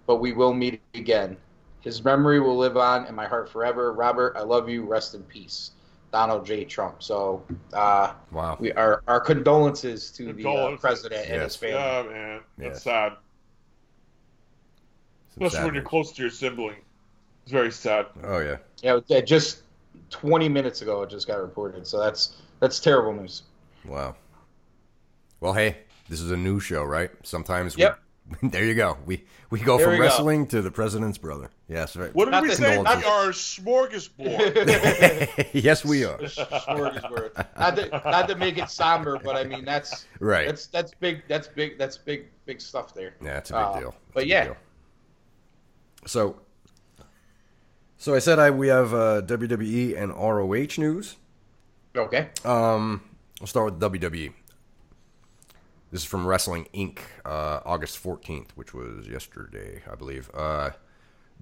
but we will meet again. His memory will live on in my heart forever. Robert, I love you. Rest in peace. Donald J. Trump. So, uh, Wow. we our our condolences to the uh, Condolences. president and his family. Yeah, man, that's Yes. sad. Some Especially when you're close to your sibling. It's very sad. Oh yeah. Yeah, it just 20 minutes ago it just got reported. So that's that's terrible news. Wow. Well, hey, this is a new show, right? Sometimes. Yep. We, there you go. We we go There from we go. wrestling to the president's brother. Yes. Right. What did Not we the- say? We not are smorgasbord. yes, we are. Smorgasbord. not, to, not to make it somber, but I mean that's Right. That's that's big. That's big. That's big. Big stuff there. Yeah, it's a big Uh, deal. but It's a big yeah. deal. So, so I said I we have uh, WWE and ROH news. Okay. Um, we'll start with WWE. This is from Wrestling Inc. Uh, August 14th, which was yesterday, I believe. Uh,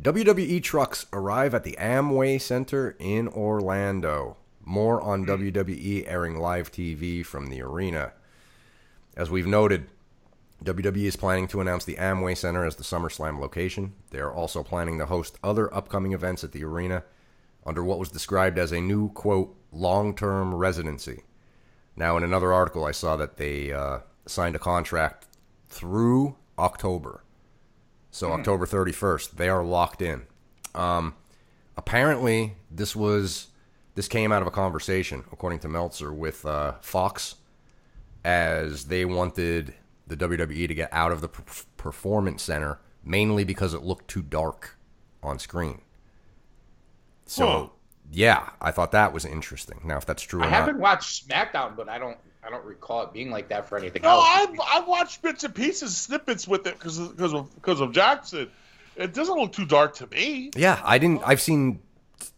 WWE trucks arrive at the Amway Center in Orlando. More on WWE airing live TV from the arena. As we've noted, WWE is planning to announce the Amway Center as the SummerSlam location. They are also planning to host other upcoming events at the arena under what was described as a new, quote, long term residency. Now, in another article, I saw that they uh, signed a contract through October. So, October 31st, they are locked in. Um, apparently, this was. This came out of a conversation, according to Meltzer, with uh, Fox, as they wanted the WWE to get out of the performance center mainly because it looked too dark on screen. So, Huh. yeah, I thought that was interesting. Now, if that's true or I haven't watched SmackDown, but I don't. I don't recall it being like that for anything No, else. I've, I've watched bits and pieces, snippets with it because because of because of Jackson. It doesn't look too dark to me. yeah, I didn't. I've seen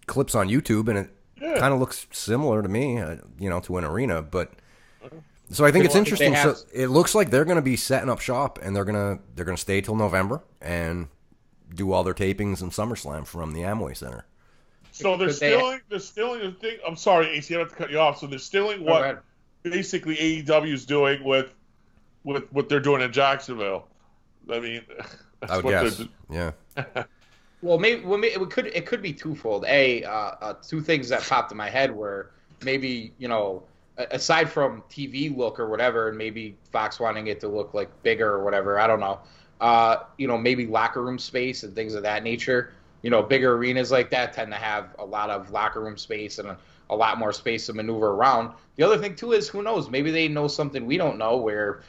clips on YouTube, and it Yeah. kind of looks similar to me, uh, you know, to an arena. But so I think it's interesting. they So it looks like they're going to be setting up shop, and they're gonna they're gonna stay till November and do all their tapings and SummerSlam from the Amway Center. So they're stealing. They're stealing the thing. I'm sorry, AC. I have to cut you off. So they're stealing what ahead. basically AEW is doing with with what they're doing in Jacksonville. I mean, that's I would what they're guess. Yeah. Well, maybe, well, maybe it could it could be twofold. A, uh, uh, two things that popped in my head were maybe you know a- aside from TV look or whatever, and maybe Fox wanting it to look like bigger or whatever. I don't know. Uh, you know, maybe locker room space and things of that nature. You know, bigger arenas like that tend to have a lot of locker room space and a, a lot more space to maneuver around. The other thing too is who knows? Maybe they know something we don't know. Where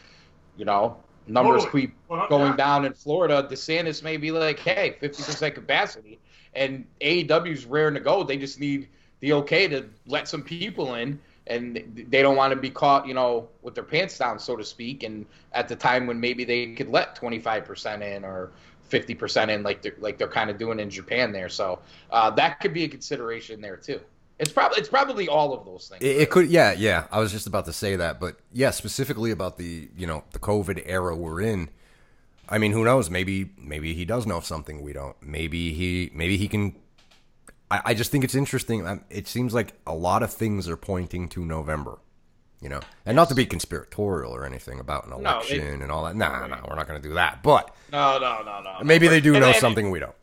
you know numbers Totally. keep Well, going yeah. down in Florida, DeSantis may be like, hey, 50% capacity. And AEW's raring to go. They just need the okay to let some people in. And they don't want to be caught, you know, with their pants down, so to speak. And at the time when maybe they could let 25% in or 50% in, like they're, like they're kind of doing in Japan there. So uh, that could be a consideration there, too. It's probably it's probably all of those things. It, it could, yeah, yeah. I was just about to say that, but yeah, specifically about the you know the COVID era we're in. I mean, who knows? Maybe maybe he does know something we don't. Maybe he maybe he can. I, I just think it's interesting. Um, It seems like a lot of things are pointing to November. You know, and not to be conspiratorial or anything about an No, it- election and all that. Nah, nah, we're not going to do that. But no, no, no, no. maybe they do And- know and- something we don't.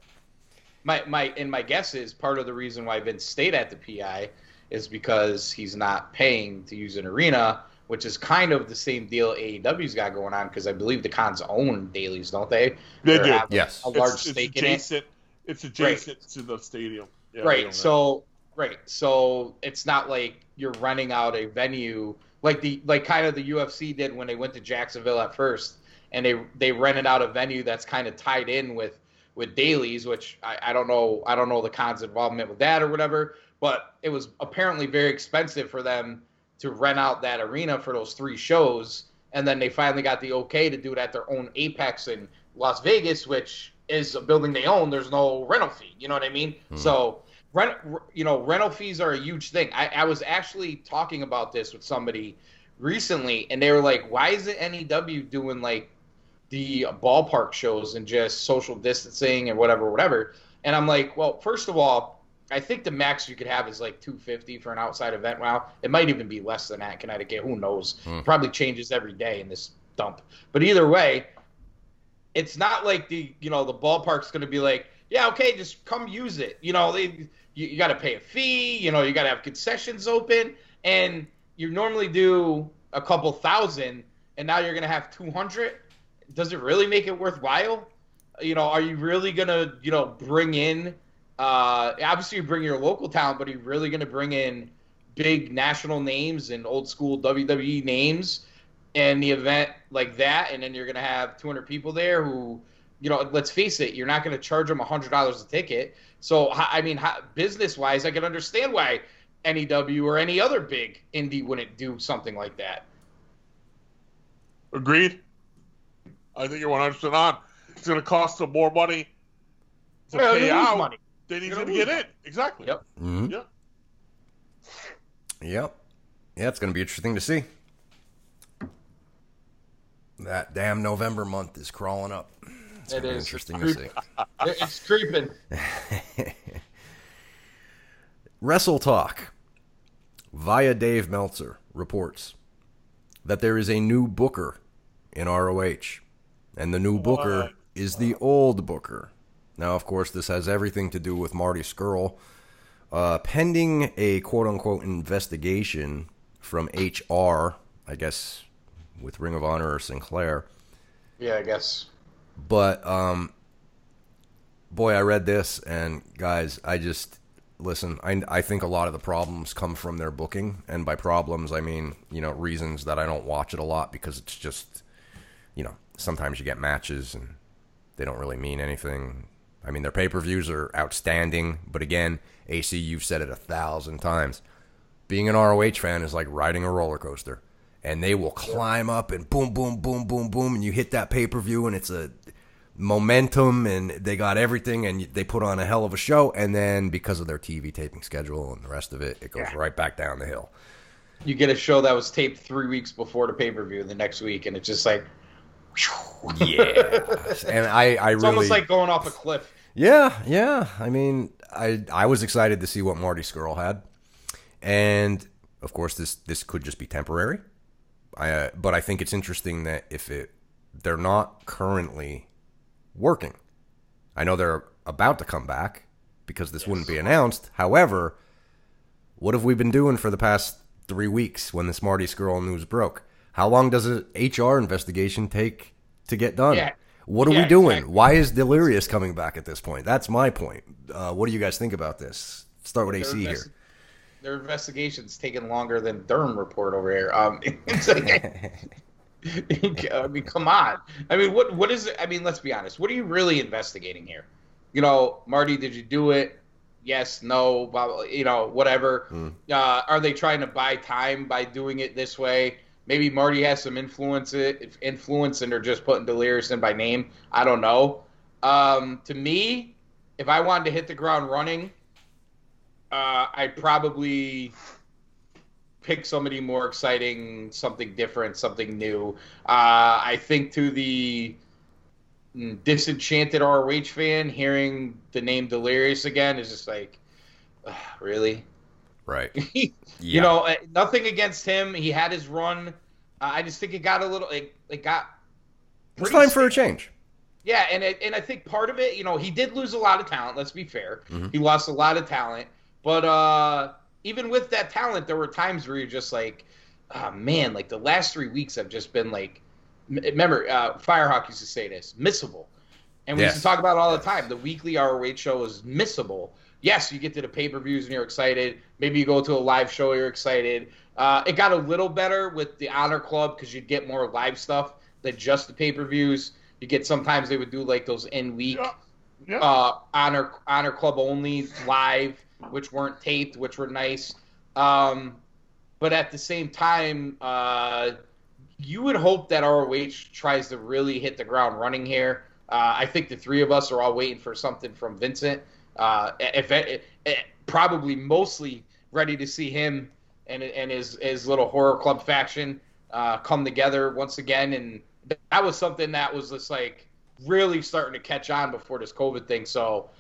my my and my guess is part of the reason why Vince stayed at the PI is because he's not paying to use an arena, which is kind of the same deal AEW's got going on because I believe the Khans own Daily's, don't they? They Or do. Yes. a large it's, stake in it. adjacent. It's adjacent to the stadium. Yeah, right. So right. So it's not like you're renting out a venue like the like kind of the UFC did when they went to Jacksonville at first, and they they rented out a venue that's kind of tied in with with Daily's, which I, I don't know I don't know the Khans involvement with that or whatever, but it was apparently very expensive for them to rent out that arena for those three shows, and then they finally got the okay to do it at their own Apex in Las Vegas, which is a building they own, there's no rental fee. You know what I mean? Hmm. So rent, you know, rental fees are a huge thing. I, I was actually talking about this with somebody recently, and they were like, "Why isn't NEW doing like the ballpark shows and just social distancing and whatever, whatever?" And I'm like, "Well, first of all, I think the max you could have is like 250 for an outside event. Wow, it might even be less than that in Connecticut. Who knows? Hmm. Probably changes every day in this dump. But either way, it's not like the you know the ballpark's going to be like, yeah, okay, just come use it. You know, they, you, you got to pay a fee. You know, you got to have concessions open, and you normally do a couple thousand, and now you're going to have 200. Does it really make it worthwhile? You know, are you really going to you know bring in? Uh, obviously, you bring your local talent, but are you really going to bring in big national names and old school WWE names? And the event like that, and then you're going to have 200 people there who, you know, let's face it, you're not going to charge them $100 a ticket. So, I mean, business wise, I can understand why NEW or any other big indie wouldn't do something like that. Agreed. I think you're 100 percent on. It's going to cost them more money to Well, pay out money. than he's going to get lose in. Exactly. Yep. Mhm. Yep. Yep. Yeah, it's going to be interesting to see. That damn November month is crawling up. It's It be interesting It's to see. It's creeping. Wrestle Talk via Dave Meltzer reports that there is a new booker in ROH, and the new booker What? is the old booker. Now, of course, this has everything to do with Marty Scurll. Uh, pending a quote unquote investigation from HR, I guess, with Ring of Honor or Sinclair. Yeah, I guess. But um, boy, I read this, and guys, I just listen. I I think a lot of the problems come from their booking, and by problems, I mean you know reasons that I don't watch it a lot because it's just you know sometimes you get matches and they don't really mean anything. I mean their pay per views are outstanding, but again, AC, you've said it a thousand times. Being an ROH fan is like riding a roller coaster. And they will climb up and boom, boom, boom, boom, boom, and you hit that pay per view, and it's a momentum and they got everything and they put on a hell of a show and then because of their TV taping schedule and the rest of it it goes right back down the hill. You get a show that was taped three weeks before the pay per view the next week, and it's just like, Yeah. and I I it's really almost like going off a cliff. Yeah, yeah. I mean, I I was excited to see what Marty Scurll had. And of course this this could just be temporary. I uh, but I think it's interesting that if it they're not currently working. I know they're about to come back because this wouldn't be announced. However, what have we been doing for the past three weeks when this Marty Scurll news broke? How long does an HR investigation take to get done? Yeah. What are Yeah, we doing? exactly. Why is Delirious coming back at this point? That's my point. Uh, what do you guys think about this? Start with Their AC here. Their investigation's taking longer than Durham report over here. Um, it's like, I mean, come on. I mean, what what is it? I mean, let's be honest. What are you really investigating here? You know, Marty, did you do it? Yes, no, blah, blah, you know, whatever. Uh, are they trying to buy time by doing it this way? Maybe Marty has some influence it influence and they're just putting Delirious in by name. I don't know. Um, to me, if I wanted to hit the ground running, uh, I'd probably pick somebody more exciting, something different, something new. Uh, I think to the mm, disenchanted ROH fan, hearing the name Delirious again is just like, ugh, really? Right. you know, uh, nothing against him. He had his run. Uh, I just think it got a little, it, it got. It's time for a change. yeah, and it, and I think part of it, you know, he did lose a lot of talent. Let's be fair. Mm-hmm. He lost a lot of talent, but uh, even with that talent, there were times where you're just like, oh, man, like the last three weeks have just been like. Remember, uh, Firehawk used to say this: missable, and we used to talk about it all the time. The weekly ROH show is missable. Yes, you get to the pay per views and you're excited. Maybe you go to a live show, you're excited. Uh, it got a little better with the Honor Club because you'd get more live stuff than just the pay per views. You get sometimes they would do like those in week Yeah. Yeah. uh, honor honor club only live, which weren't taped, which were nice. Um, but at the same time, uh, you would hope that ROH tries to really hit the ground running here. Uh, I think the three of us are all waiting for something from Vincent. Uh, if it, it, probably mostly ready to see him and and his his little horror club faction uh, come together once again, and that was something that was just like really starting to catch on before this COVID thing. So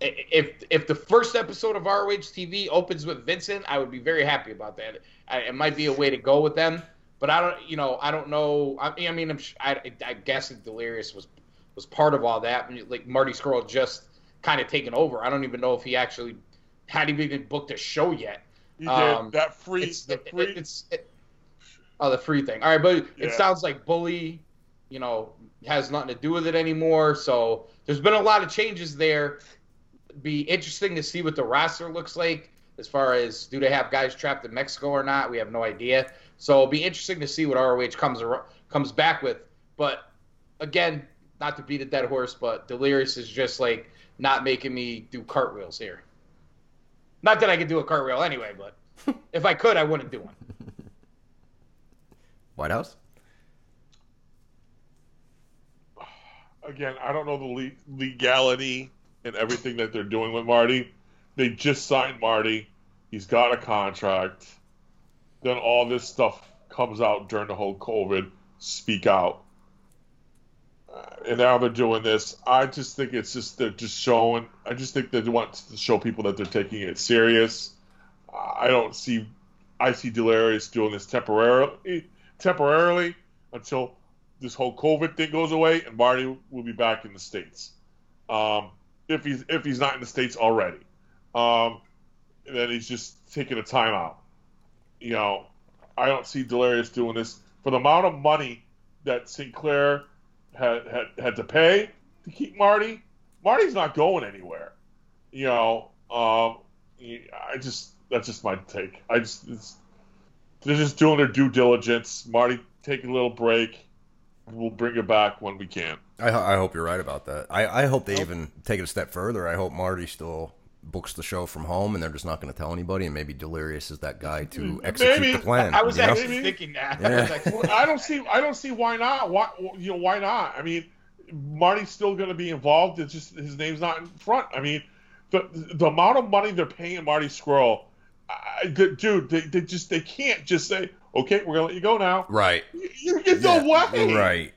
if if the first episode of ROH TV opens with Vincent, I would be very happy about that. I, it might be a way to go with them, but I don't, you know, I don't know. I, I mean, I'm, I, I guess Delirious was was part of all that. Like Marty Scurll just kind of taken over. I don't even know if he actually had even booked a show yet. He um, did that free. It's, the free. It, it's it, oh the free thing. All right, but yeah. it sounds like Bully, you know, has nothing to do with it anymore. So there's been a lot of changes there be interesting to see what the roster looks like as far as do they have guys trapped in Mexico or not. We have no idea. So it'll be interesting to see what ROH comes comes back with. But again, not to beat a dead horse, but Delirious is just like not making me do cartwheels here. Not that I could do a cartwheel anyway, but if I could, I wouldn't do one. Whitehouse. Again, I don't know the legality and everything that they're doing with Marty. They just signed Marty. He's got a contract. Then all this stuff comes out during the whole COVID. Speak out. Uh, and now they're doing this. I just think it's just they're just showing. I just think they want to show people that they're taking it serious. I don't see. I see Delirious doing this temporarily, temporarily until this whole COVID thing goes away, and Marty will be back in the states. Um, if he's if he's not in the states already. Um, then he's just taking a timeout. You know, I don't see Delirious doing this for the amount of money that Sinclair had had, had to pay to keep Marty. Marty's not going anywhere. You know, um, I just that's just my take. I just they're just doing their due diligence. Marty taking a little break we'll bring it back when we can. I, I hope you're right about that. I, I hope they even take it a step further. I hope Marty still books the show from home and they're just not going to tell anybody and maybe delirious is that guy to mm, execute maybe. the plan i was actually know? thinking that yeah. I, like, well, I don't see i don't see why not why you know why not i mean marty's still going to be involved it's just his name's not in front i mean the the amount of money they're paying marty Scurll I, dude they, they just they can't just say okay, we're gonna let you go now. Right. You, get yeah. no way. Right.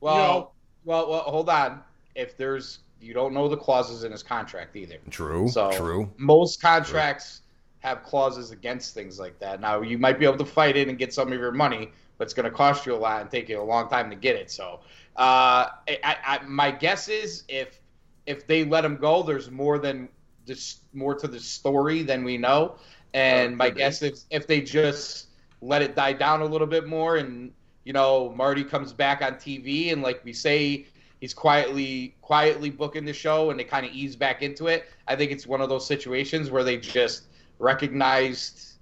Well, you know? Well, well, hold on. If there's, you don't know the clauses in his contract either. True. So true. Most contracts true. have clauses against things like that. Now you might be able to fight it and get some of your money, but it's going to cost you a lot and take you a long time to get it. So, uh, I, I, my guess is if if they let him go, there's more than just more to the story than we know. And my guess is if they just let it die down a little bit more and you know Marty comes back on TV and like we say he's quietly quietly booking the show and they kind of ease back into it. I think it's one of those situations where they just recognized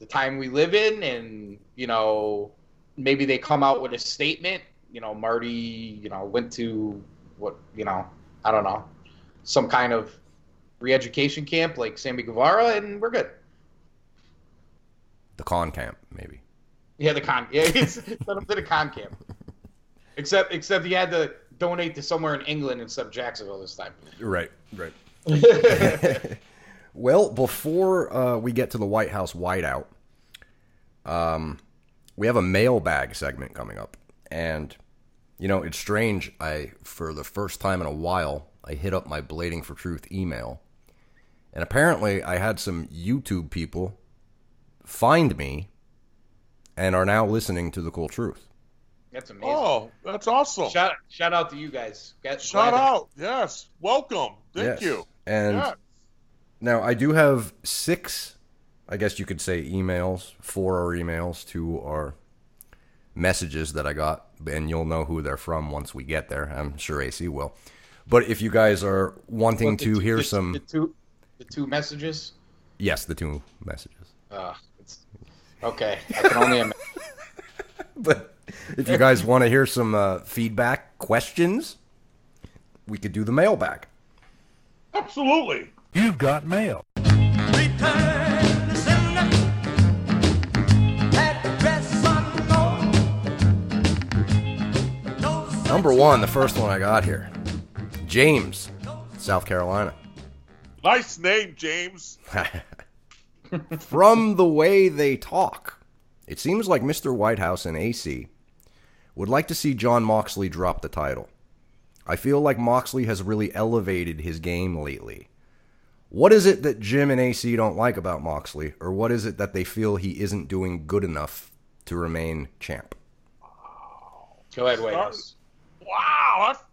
the time we live in and you know maybe they come out with a statement, you know Marty, you know went to what, you know, I don't know, some kind of re-education camp like Sammy Guevara and we're good. The con camp, maybe. Yeah, the con. Yeah, he's sent him to the con camp. Except, except he had to donate to somewhere in England instead of Jacksonville this time. Right, right. well, before uh, we get to the Whitehouse whiteout, um, we have a mailbag segment coming up, and you know it's strange. I for the first time in a while, I hit up my Blading for Truth email, and apparently I had some YouTube people find me and are now listening to the cool truth. That's amazing. Oh, that's awesome. Shout, shout out to you guys. Get, shout out. To... Yes. Welcome. Thank yes. you. And yes. now I do have six, I guess you could say, emails, four our emails to our messages that I got, and you'll know who they're from once we get there. I'm sure AC will. But if you guys are wanting to two, hear the, some. The two, the two messages? Yes, the two messages. Uh, Okay, I can only imagine. but if you guys want to hear some uh, feedback, questions, we could do the mailbag. Absolutely. You've got mail. Number one, the first one I got here. James, South Carolina. Nice name, James. From the way they talk, it seems like Mr. Whitehouse and AC would like to see Jon Moxley drop the title. I feel like Moxley has really elevated his game lately. What is it that Jim and AC don't like about Moxley, or what is it that they feel he isn't doing good enough to remain champ? Go ahead, Whitehouse. Wow. That's,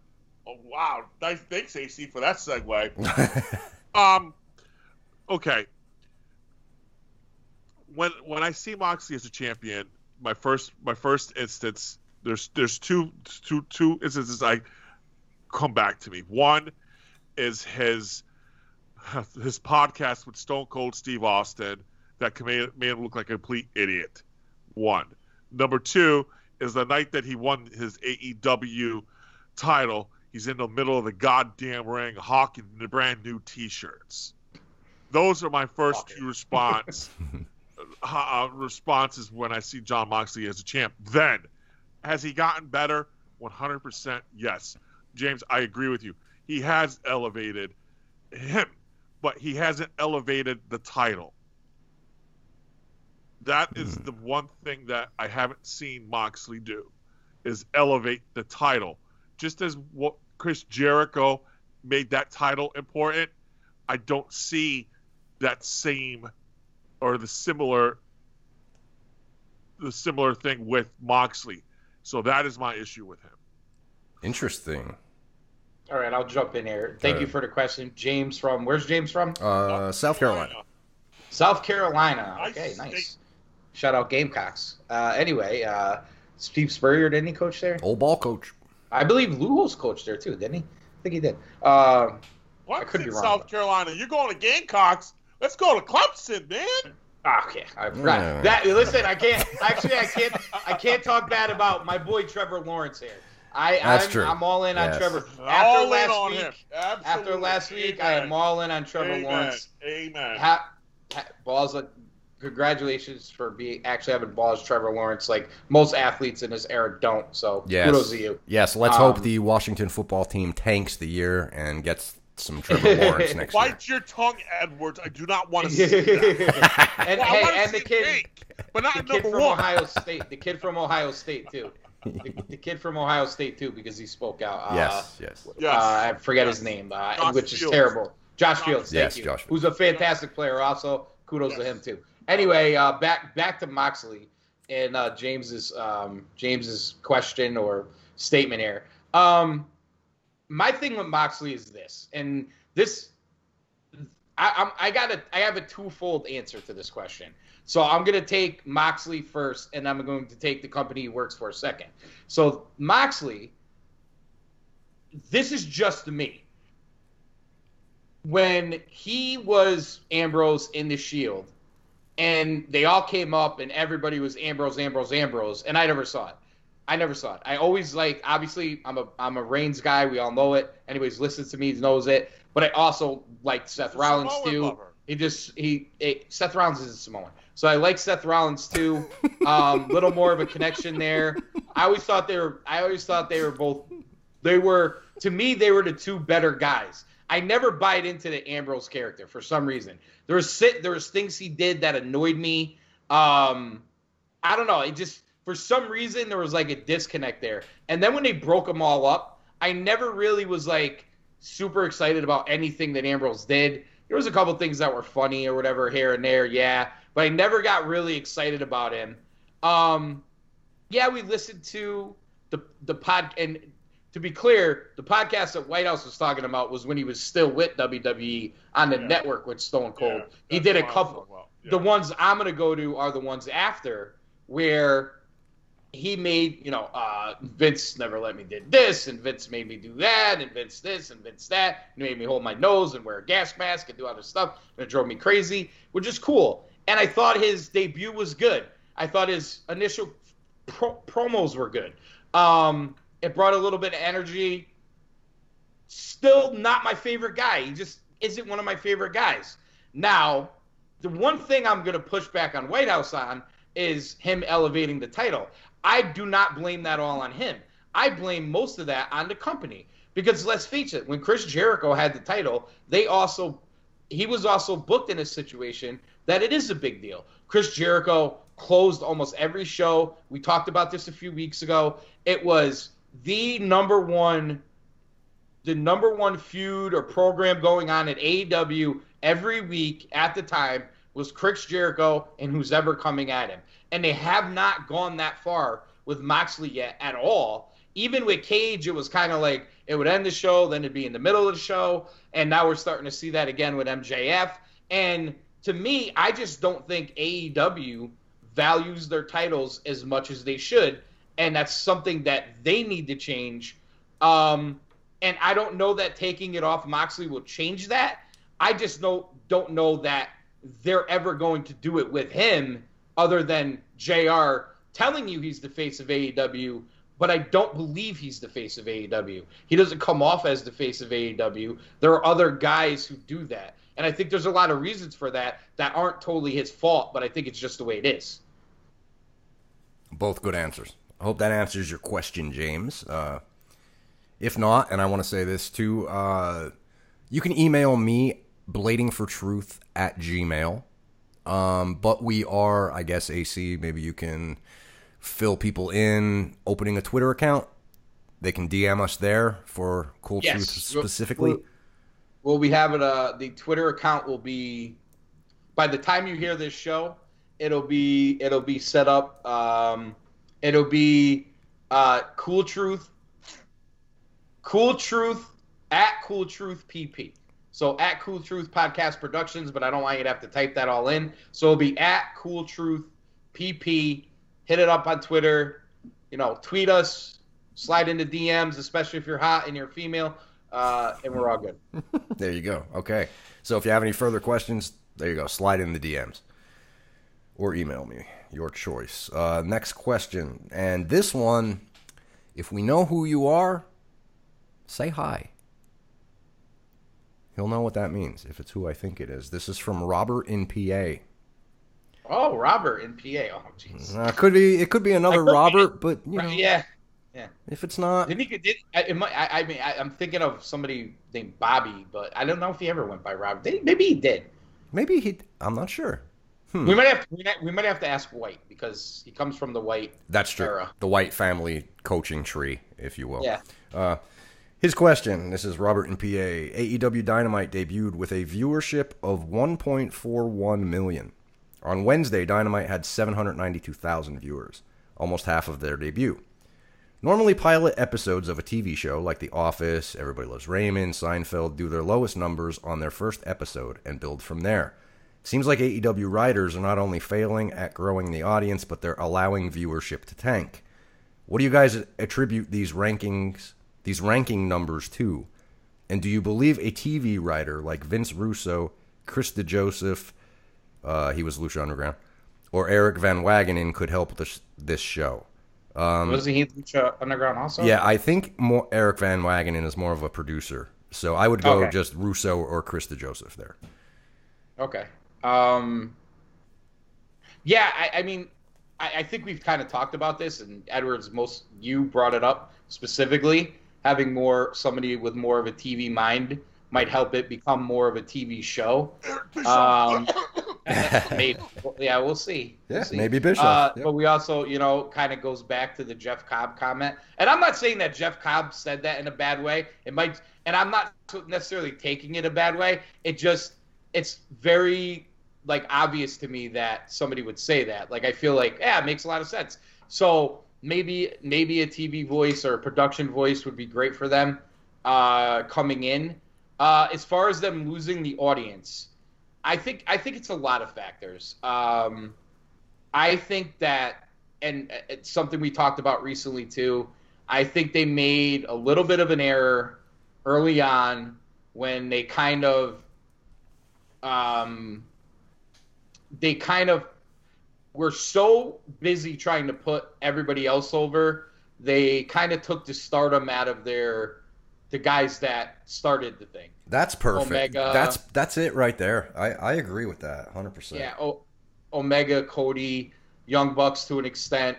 oh, wow. Nice. Thanks, AC, for that segue. um, okay. When when I see Moxley as a champion, my first my first instance there's there's two two two instances I come back to me. One is his his podcast with Stone Cold Steve Austin that made, made him look like a complete idiot. One. Number two is the night that he won his AEW title. He's in the middle of the goddamn ring hawking the brand new T-shirts. Those are my first two response uh, responses when I see Jon Moxley as a champ. Then, has he gotten better? 100% yes. James, I agree with you. He has elevated him, but he hasn't elevated the title. That is the one thing that I haven't seen Moxley do is elevate the title. Just as what Chris Jericho made that title important, I don't see that same or the similar the similar thing with Moxley. So that is my issue with him. Interesting. All right, I'll jump in here. Thank you for the question, James from. Where's James from? Uh, South Carolina. South Carolina. Okay, state. nice. Shout out Gamecocks. Uh, anyway, uh, Steve Spurrier didn't he coach there? Old ball coach. I believe Lou Holtz coached there too, didn't he? I think he did. Uh, What? could be in wrong, South. Carolina. You're going to Gamecocks. Let's go to Clemson, man. okay, I forgot Yeah. that. Listen, I can't. Actually, I can't. I can't talk bad about my boy Trevor Lawrence here. I, That's I'm, true. I'm all in on Yes. Trevor. All After in last on week, him. after last week, I am all in on Trevor Amen. Lawrence. Amen. Ha, ha, balls. Congratulations for being actually having balls, Trevor Lawrence. Like most athletes in this era don't. So Yes. kudos to you. Yes, let's Um, hope the Washington football team tanks the year and gets some Trevor Lawrence next year. Bite your tongue, Edwards. I do not want to see that. and Well, I hey, and the kid, Pink, but not the kid number from one. Ohio State, the kid from Ohio State too, the, the kid from Ohio State too, because he spoke out. Uh, Yes, yes. Yes. Uh, I forget Yes. his name, uh, Josh which is terrible. Josh Fields, thank Yes, you. Josh Fields. Who's a fantastic player. Also, kudos to him too. Anyway, uh, back back to Moxley and uh, James's um, James's question or statement here. Um, my thing with Moxley is this, and this I, I'm, I got a, I have a twofold answer to this question. So I'm going to take Moxley first, and I'm going to take the company he works for second. So Moxley, this is just me. When he was Ambrose in the Shield, and they all came up, and everybody was Ambrose, Ambrose, Ambrose, and I never saw it. I never saw it. I always like obviously I'm a I'm a Reigns guy. We all know it. Anyways, listens to me knows it. But I also like Seth Rollins Samoan too. lover. He just he, eh, Seth Rollins is a Samoan, so I like Seth Rollins too. Um, little more of a connection there. I always thought they were. I always thought they were both. They were to me. They were the two better guys. I never bought into the Ambrose character for some reason. There was sit. There was things he did that annoyed me. Um, I don't know. It just for some reason there was like a disconnect there. And then when they broke them all up, I never really was like super excited about anything that Ambrose did. There was a couple things that were funny or whatever here and there, yeah, but I never got really excited about him. Um, yeah, we listened to the the pod and to be clear, the podcast that Whitehouse was talking about was when he was still with WWE on the Yeah. network with Stone Cold. Yeah, he did a couple. about. Yeah. The ones I'm gonna go to are the ones after where he made, you know, uh, Vince never let me did this, and Vince made me do that, and Vince this, and Vince that, and made me hold my nose and wear a gas mask and do other stuff, and it drove me crazy, which is cool. And I thought his debut was good. I thought his initial pro- promos were good. Um, it brought a little bit of energy. Still not my favorite guy. He just isn't one of my favorite guys. Now, the one thing I'm going to push back on Whitehouse on is him elevating the title. I do not blame that all on him. I blame most of that on the company Because let's face it, when Chris Jericho had the title, they also he was also booked in a situation that it is a big deal. Chris Jericho closed almost every show. We talked about this a few weeks ago. It was the number one the number one feud or program going on at AEW every week at the time was Chris Jericho and who's ever coming at him. And they have not gone that far with Moxley yet at all. Even with Cage, it was kind of like it would end the show, then it'd be in the middle of the show. And now we're starting to see that again with MJF. And to me, I just don't think AEW values their titles as much as they should. And that's something that they need to change. Um, and I don't know that taking it off Moxley will change that. I just know, don't know that they're ever going to do it with him other than JR telling you he's the face of AEW, but I don't believe he's the face of AEW. He doesn't come off as the face of AEW. There are other guys who do that. And I think there's a lot of reasons for that that aren't totally his fault, but I think it's just the way it is. Both good answers. I hope that answers your question, James. Uh, if not, and I want to say this too, uh, you can email me bladingfortruth at gmail. Um, but we are, I guess, AC. Maybe you can fill people in opening a Twitter account. They can DM us there for Cool Yes. Truth specifically. Well, we have it. Uh, the Twitter account will be by the time you hear this show, it'll be it'll be set up. Um, it'll be uh, Cool Truth, Cool Truth at Cool Truth PP. So at Cool Truth Podcast Productions, but I don't want you to have to type that all in. So it'll be at Cool Truth PP. Hit it up on Twitter. You know, tweet us, slide into DMs, especially if you're hot and you're female, uh, and we're all good. There you go. Okay. So if you have any further questions, there you go. Slide in the DMs or email me. Your choice. Uh, next question. And this one, if we know who you are, say hi. He'll know what that means if it's who I think it is. This is from Robert in PA. Oh, Robert in PA. Oh, jeez. Uh, could be it could be another could- Robert, but you know, Yeah, yeah. if it's not, Didn't he? Did I, it might, I, I mean, I, I'm thinking of somebody named Bobby, but I don't know if he ever went by Robert. Did he? Maybe he did. maybe he. I'm not sure. Hmm. We might have we might, we might have to ask White because he comes from the White. That's true. era. The White family coaching tree, if you will. Yeah. Uh, his question this is Robert in PA. AEW Dynamite debuted with a viewership of 1.41 million. On Wednesday, Dynamite had 792,000 viewers, almost half of their debut. Normally, pilot episodes of a TV show like The Office, Everybody Loves Raymond, Seinfeld do their lowest numbers on their first episode and build from there. Seems like AEW writers are not only failing at growing the audience, but they're allowing viewership to tank. What do you guys attribute these rankings, these ranking numbers too. And do you believe a TV writer like Vince Russo, Chris DeJoseph, uh, he was Lucha Underground, or Eric Van Wagenen could help this this show? Um, Wasn't he Lucha Underground also? yeah, I think more Eric Van Wagenen is more of a producer, so I would go Okay. just Russo or Chris DeJoseph there. Okay. Um. Yeah, I, I mean, I, I think we've kind of talked about this, and Edwards, most you brought it up specifically. Having more somebody with more of a TV mind might help it become more of a TV show. Um, maybe, yeah, we'll see. We'll Yeah, see. maybe Bischoff, Uh, yep. But we also, you know, kind of goes back to the Jeff Cobb comment, and I'm not saying that Jeff Cobb said that in a bad way. It might, and I'm not necessarily taking it a bad way. It just, it's very like obvious to me that somebody would say that. Like I feel like, yeah, it makes a lot of sense. So maybe maybe a TV voice or a production voice would be great for them uh, coming in. Uh, as far as them losing the audience, I think I think it's a lot of factors. Um, I think that, and it's something we talked about recently too. I think they made a little bit of an error early on when they kind of, um, they kind of were so busy trying to put everybody else over. They kind of took the stardom out of their the guys that started the thing. That's perfect. Omega. That's that's it right there. I, I agree with that 100%. Yeah, o- Omega, Cody, Young Bucks to an extent.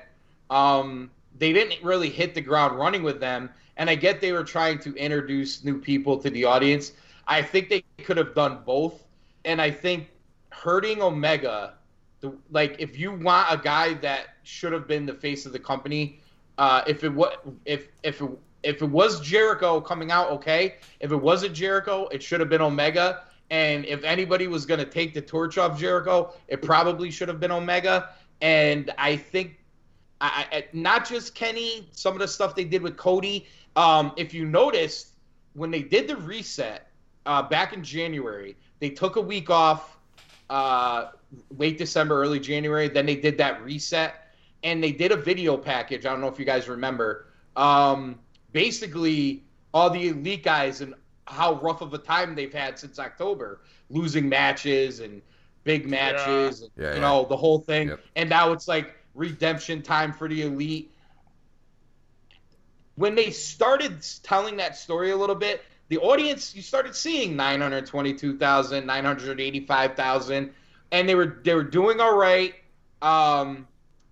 Um, they didn't really hit the ground running with them, And I get they were trying to introduce new people to the audience. I think they could have done both. And I think hurting Omega, the, like if you want a guy that should have been the face of the company, uh, if it was if if it, if it was Jericho coming out, okay. If it wasn't Jericho, it should have been Omega. And if anybody was going to take the torch off Jericho, it probably should have been Omega. And I think, I, I, not just Kenny, some of the stuff they did with Cody. Um, if you noticed, when they did the reset uh, back in January, they took a week off, uh, late December, early January. Then they did that reset, and they did a video package. I don't know if you guys remember. Um, basically, all the elite guys and how rough of a time they've had since October, losing matches and big matches, Yeah. Yeah, you yeah. know, the whole thing. Yep. And now it's like redemption time for the elite. When they started telling that story a little bit, the audience you started seeing 922,000, 985,000 and they were they were doing all right. Um,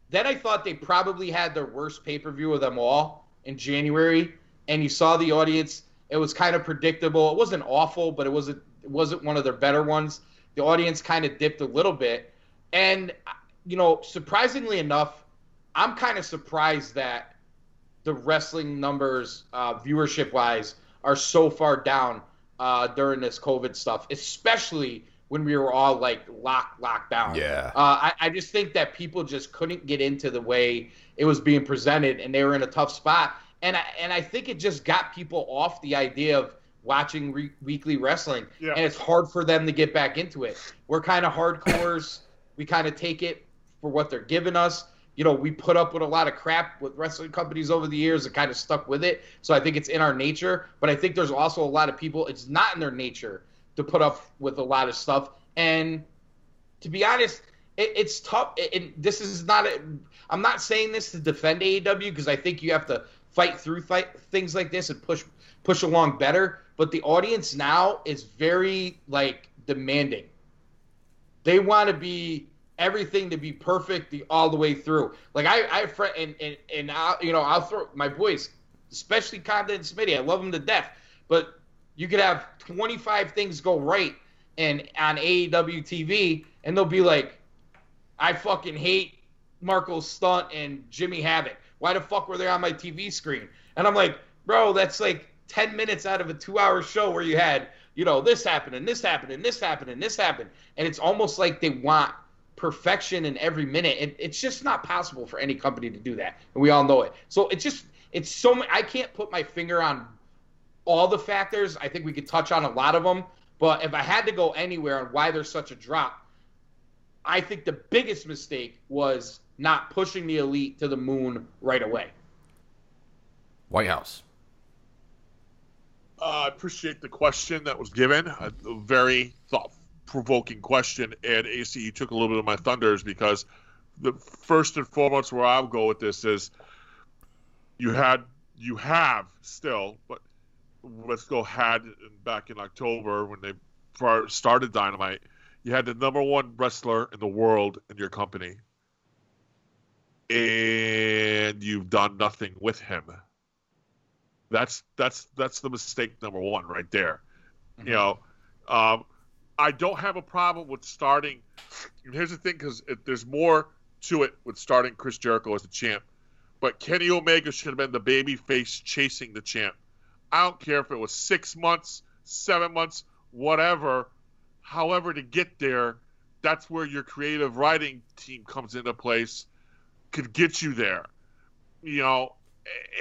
then I thought they probably had their worst pay-per-view of them all in January and you saw the audience it was kind of predictable. It wasn't awful, but it wasn't it wasn't one of their better ones. The audience kind of dipped a little bit, and you know, surprisingly enough, I'm kind of surprised that the wrestling numbers, uh, viewership wise, are so far down uh, during this COVID stuff, especially when we were all like locked locked down. Yeah. Uh, I, I just think that people just couldn't get into the way it was being presented, and they were in a tough spot. And I, and I think it just got people off the idea of watching re- weekly wrestling, Yeah. and it's hard for them to get back into it. We're kind of hardcores. we kind of take it for what they're giving us. You know, we put up with a lot of crap with wrestling companies over the years and kind of stuck with it. So I think it's in our nature. But I think there's also a lot of people, it's not in their nature to put up with a lot of stuff. And to be honest, it, it's tough. It, it- this is not. I'm not saying this to defend AEW because I think you have to fight through fight things like this and push push along better. But the audience now is very like demanding. They want to be everything to be perfect the, all the way through. Like I, I and and and I, you know I'll throw my boys, especially Condon and Smitty. I love them to death, but you could have 25 things go right and on AEW TV, and they'll be like, I fucking hate Marko Stunt and Jimmy Havoc. Why the fuck were they on my TV screen? And I'm like, bro, that's like 10 minutes out of a two hour show where you had, you know, this happened and this happened and this happened and this happened. And it's almost like they want perfection in every minute. It, it's just not possible for any company to do that. And we all know it. So it's just, it's so. I can't put my finger on all the factors. I think we could touch on a lot of them. But if I had to go anywhere on why there's such a drop, I think the biggest mistake was not pushing the elite to the moon right away. Whitehouse. Uh, I appreciate the question that was given. A, a very thought provoking question. And AC, you took a little bit of my thunders because the first and foremost where I'll go with this is you had, you have still, but let's go had back in October when they started Dynamite, you had the number one wrestler in the world in your company. And you've done nothing with him. That's that's that's the mistake number one right there. You know, um, I don't have a problem with starting. Here's the thing, because there's more to it with starting Chris Jericho as the champ, but Kenny Omega should have been the baby face chasing the champ. I don't care if it was six months, seven months, whatever. However, to get there, that's where your creative writing team comes into place. Could get you there, you know,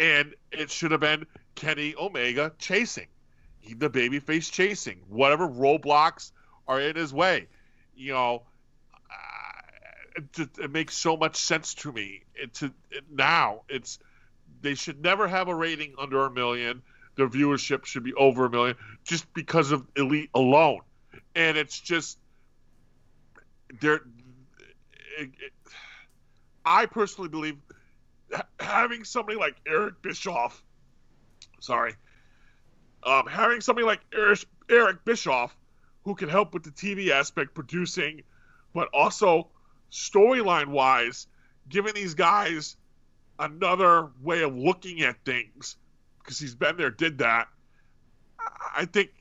and it should have been Kenny Omega chasing, he, the babyface chasing whatever roadblocks are in his way. You know, uh, it, just- it makes so much sense to me. It, to, it, now it's they should never have a rating under a million. Their viewership should be over a million just because of Elite alone, and it's just it, I personally believe having somebody like Eric Bischoff, sorry, um, having somebody like Eric, Eric Bischoff who can help with the TV aspect, producing, but also storyline wise, giving these guys another way of looking at things because he's been there, did that. I- think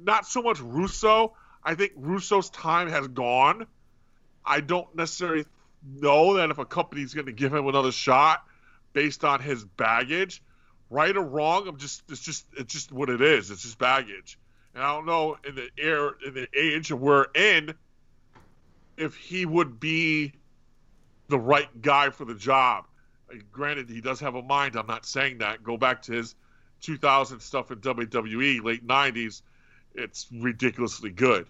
not so much Russo. I think Russo's time has gone. I don't necessarily know that if a company's going to give him another shot based on his baggage, right or wrong. I'm just it's just it's just what it is. It's just baggage, and I don't know in the air in the age we're in if he would be the right guy for the job. Granted, he does have a mind. I'm not saying that. Go back to his 2000 stuff in WWE, late 90s. It's ridiculously good.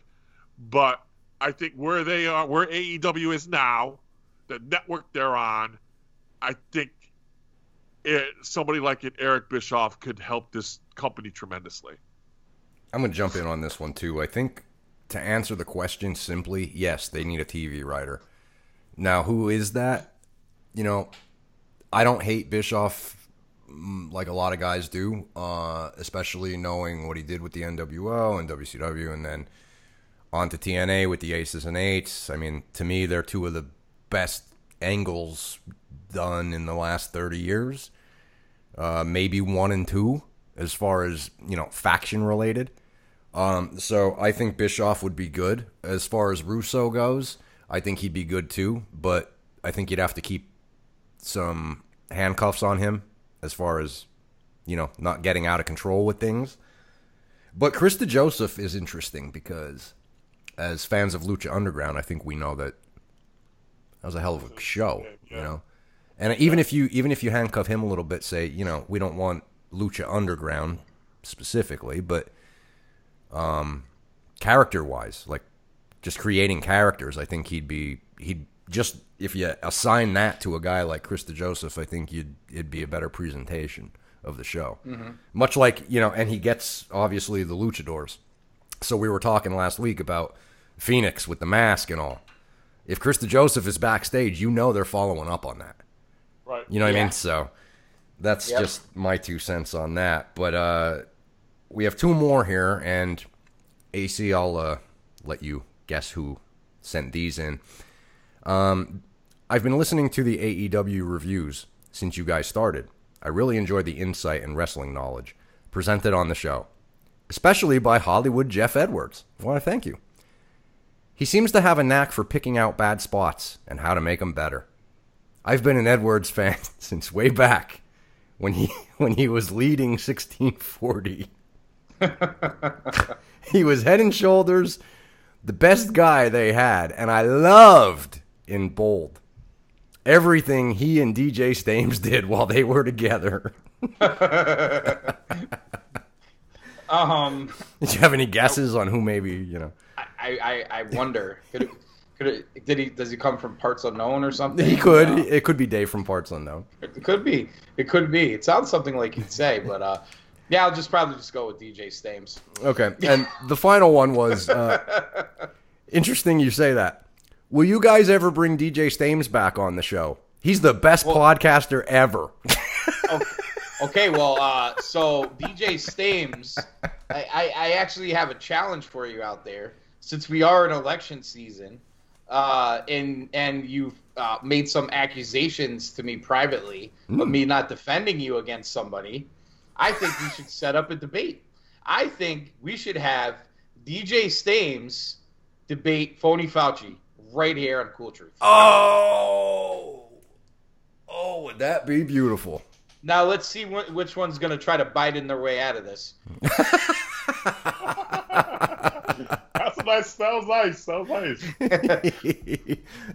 But I think where they are, where AEW is now, the network they're on, I think it, somebody like an Eric Bischoff could help this company tremendously. I'm going to jump in on this one too. I think to answer the question simply, yes, they need a TV writer. Now, who is that? You know, I don't hate Bischoff like a lot of guys do, uh, especially knowing what he did with the NWO and WCW and then on to TNA with the Aces and Eights. I mean, to me, they're two of the best angles done in the last 30 years. Uh, maybe one and two as far as, you know, faction related. Um, so I think Bischoff would be good. As far as Russo goes, I think he'd be good too, but I think you'd have to keep some handcuffs on him as far as, you know, not getting out of control with things. But Chris DeJoseph is interesting because as fans of Lucha Underground, I think we know that that was a hell of a show, you know. And even if you even if you handcuff him a little bit, say, you know, we don't want Lucha Underground specifically, but um, character wise, like just creating characters, I think he'd be he'd just if you assign that to a guy like Chris DeJoseph, I think you'd it'd be a better presentation of the show. Mhm. Much like you know, and he gets obviously the luchadors. So we were talking last week about Phoenix with the mask and all. If Chris DeJoseph is backstage, you know they're following up on that. Right. You know what I mean? So that's Yep. just my two cents on that. But uh, we have two more here, and AC, I'll uh, let you guess who sent these in. Um, I've been listening to the AEW reviews since you guys started. I really enjoyed the insight and wrestling knowledge presented on the show, especially by Hollywood Jeff Edwards. I want to thank you. He seems to have a knack for picking out bad spots and how to make them better. I've been an Edwards fan since way back when he when he was leading 1640. he was head and shoulders the best guy they had, and I loved in bold everything he and DJ Stames did while they were together. Um, Did you have any guesses on who maybe you know? I, I, I wonder. Could it, could it, did he? Does he come from parts unknown or something? He could. It could be Dave from Parts Unknown. It could be. It could be. It sounds something like you'd say, but uh, yeah, I'll just probably just go with DJ Stames. Okay, and the final one was uh, interesting. You say that. Will you guys ever bring DJ Stames back on the show? He's the best podcaster ever. Okay, well, uh, so DJ Stames, I, I, I actually have a challenge for you out there. Since we are in election season, uh, and and you've uh, made some accusations to me privately of me not defending you against somebody, I think we should set up a debate. I think we should have DJ Stames debate Phony Fauci right here on Cool Truth. Oh, oh, would that be beautiful? Now let's see wh- which one's going to try to bite in their way out of this. That's nice. That was nice. That was nice.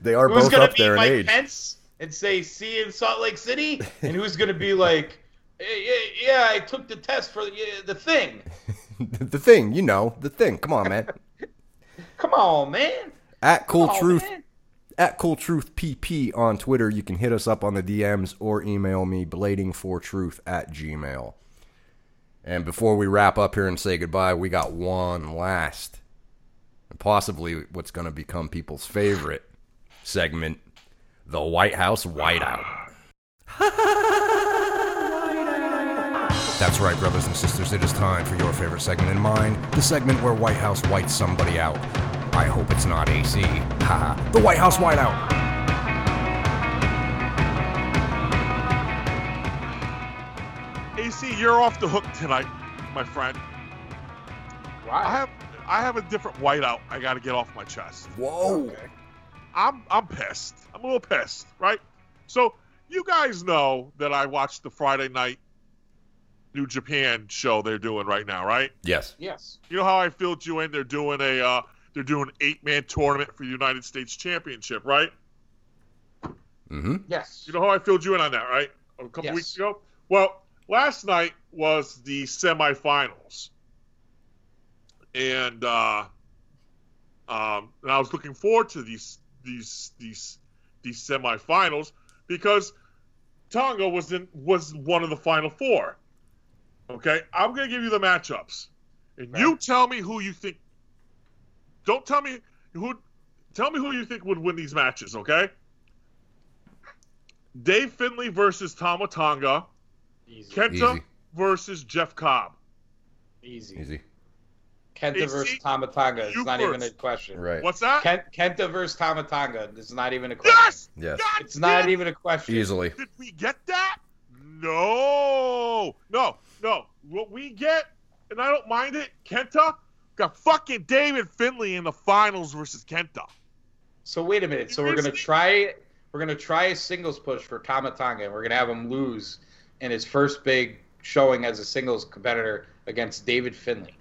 they are who's both gonna up be there in Mike age. Pence and say "see you in Salt Lake City," and who's gonna be like, "Eh, "Yeah, yeah, I took the test for the, the thing." the thing, you know, the thing. Come on, man. Come on, man. At Cool on, Truth, man. at Cool Truth PP on Twitter. You can hit us up on the DMs or email me bladingfortruth at gmail. And before we wrap up here and say goodbye, we got one last, and possibly what's going to become people's favorite segment, the Whitehouse Whiteout. That's right, brothers and sisters. It is time for your favorite segment in mine. The segment where Whitehouse whites somebody out. I hope it's not AC. Haha. the Whitehouse Whiteout. AC, you're off the hook tonight, my friend. Why? I have I have a different whiteout. I got to get off my chest. Whoa. I'm I'm pissed. I'm a little pissed, right? So you guys know that I watched the Friday night New Japan show they're doing right now, right? Yes. yes. You know how I filled you in? They're doing a uh, they're doing an eight man tournament for the United States Championship, right? Mm-hmm. Yes. You know how I filled you in on that, right? A couple Yes. weeks ago. Well, last night was the semifinals, and uh, um, and I was looking forward to these these these these semifinals because Tonga was in was one of the final four. Okay, I'm gonna give you the matchups, and you tell me who you think. Don't tell me who. Tell me who you think would win these matches. Okay. Dave Finlay versus Tama Tonga. Easy. Kenta Easy. versus Jeff Cobb. Easy. Easy. Kenta Hey, versus see? Tama Tonga is You not even a question. Right. What's that? Ken, Kenta versus Tama Tonga is not even a question. yes. Yes. God It's not damn even a question. Easily. Did we get that? No. No. No. What we get, and I don't mind it, Kenta got fucking David Finlay in the finals versus Kenta. So wait a minute. So we're gonna Seriously? try we're gonna try a singles push for Tama Tonga, and we're gonna have him lose in his first big showing as a singles competitor against David Finlay.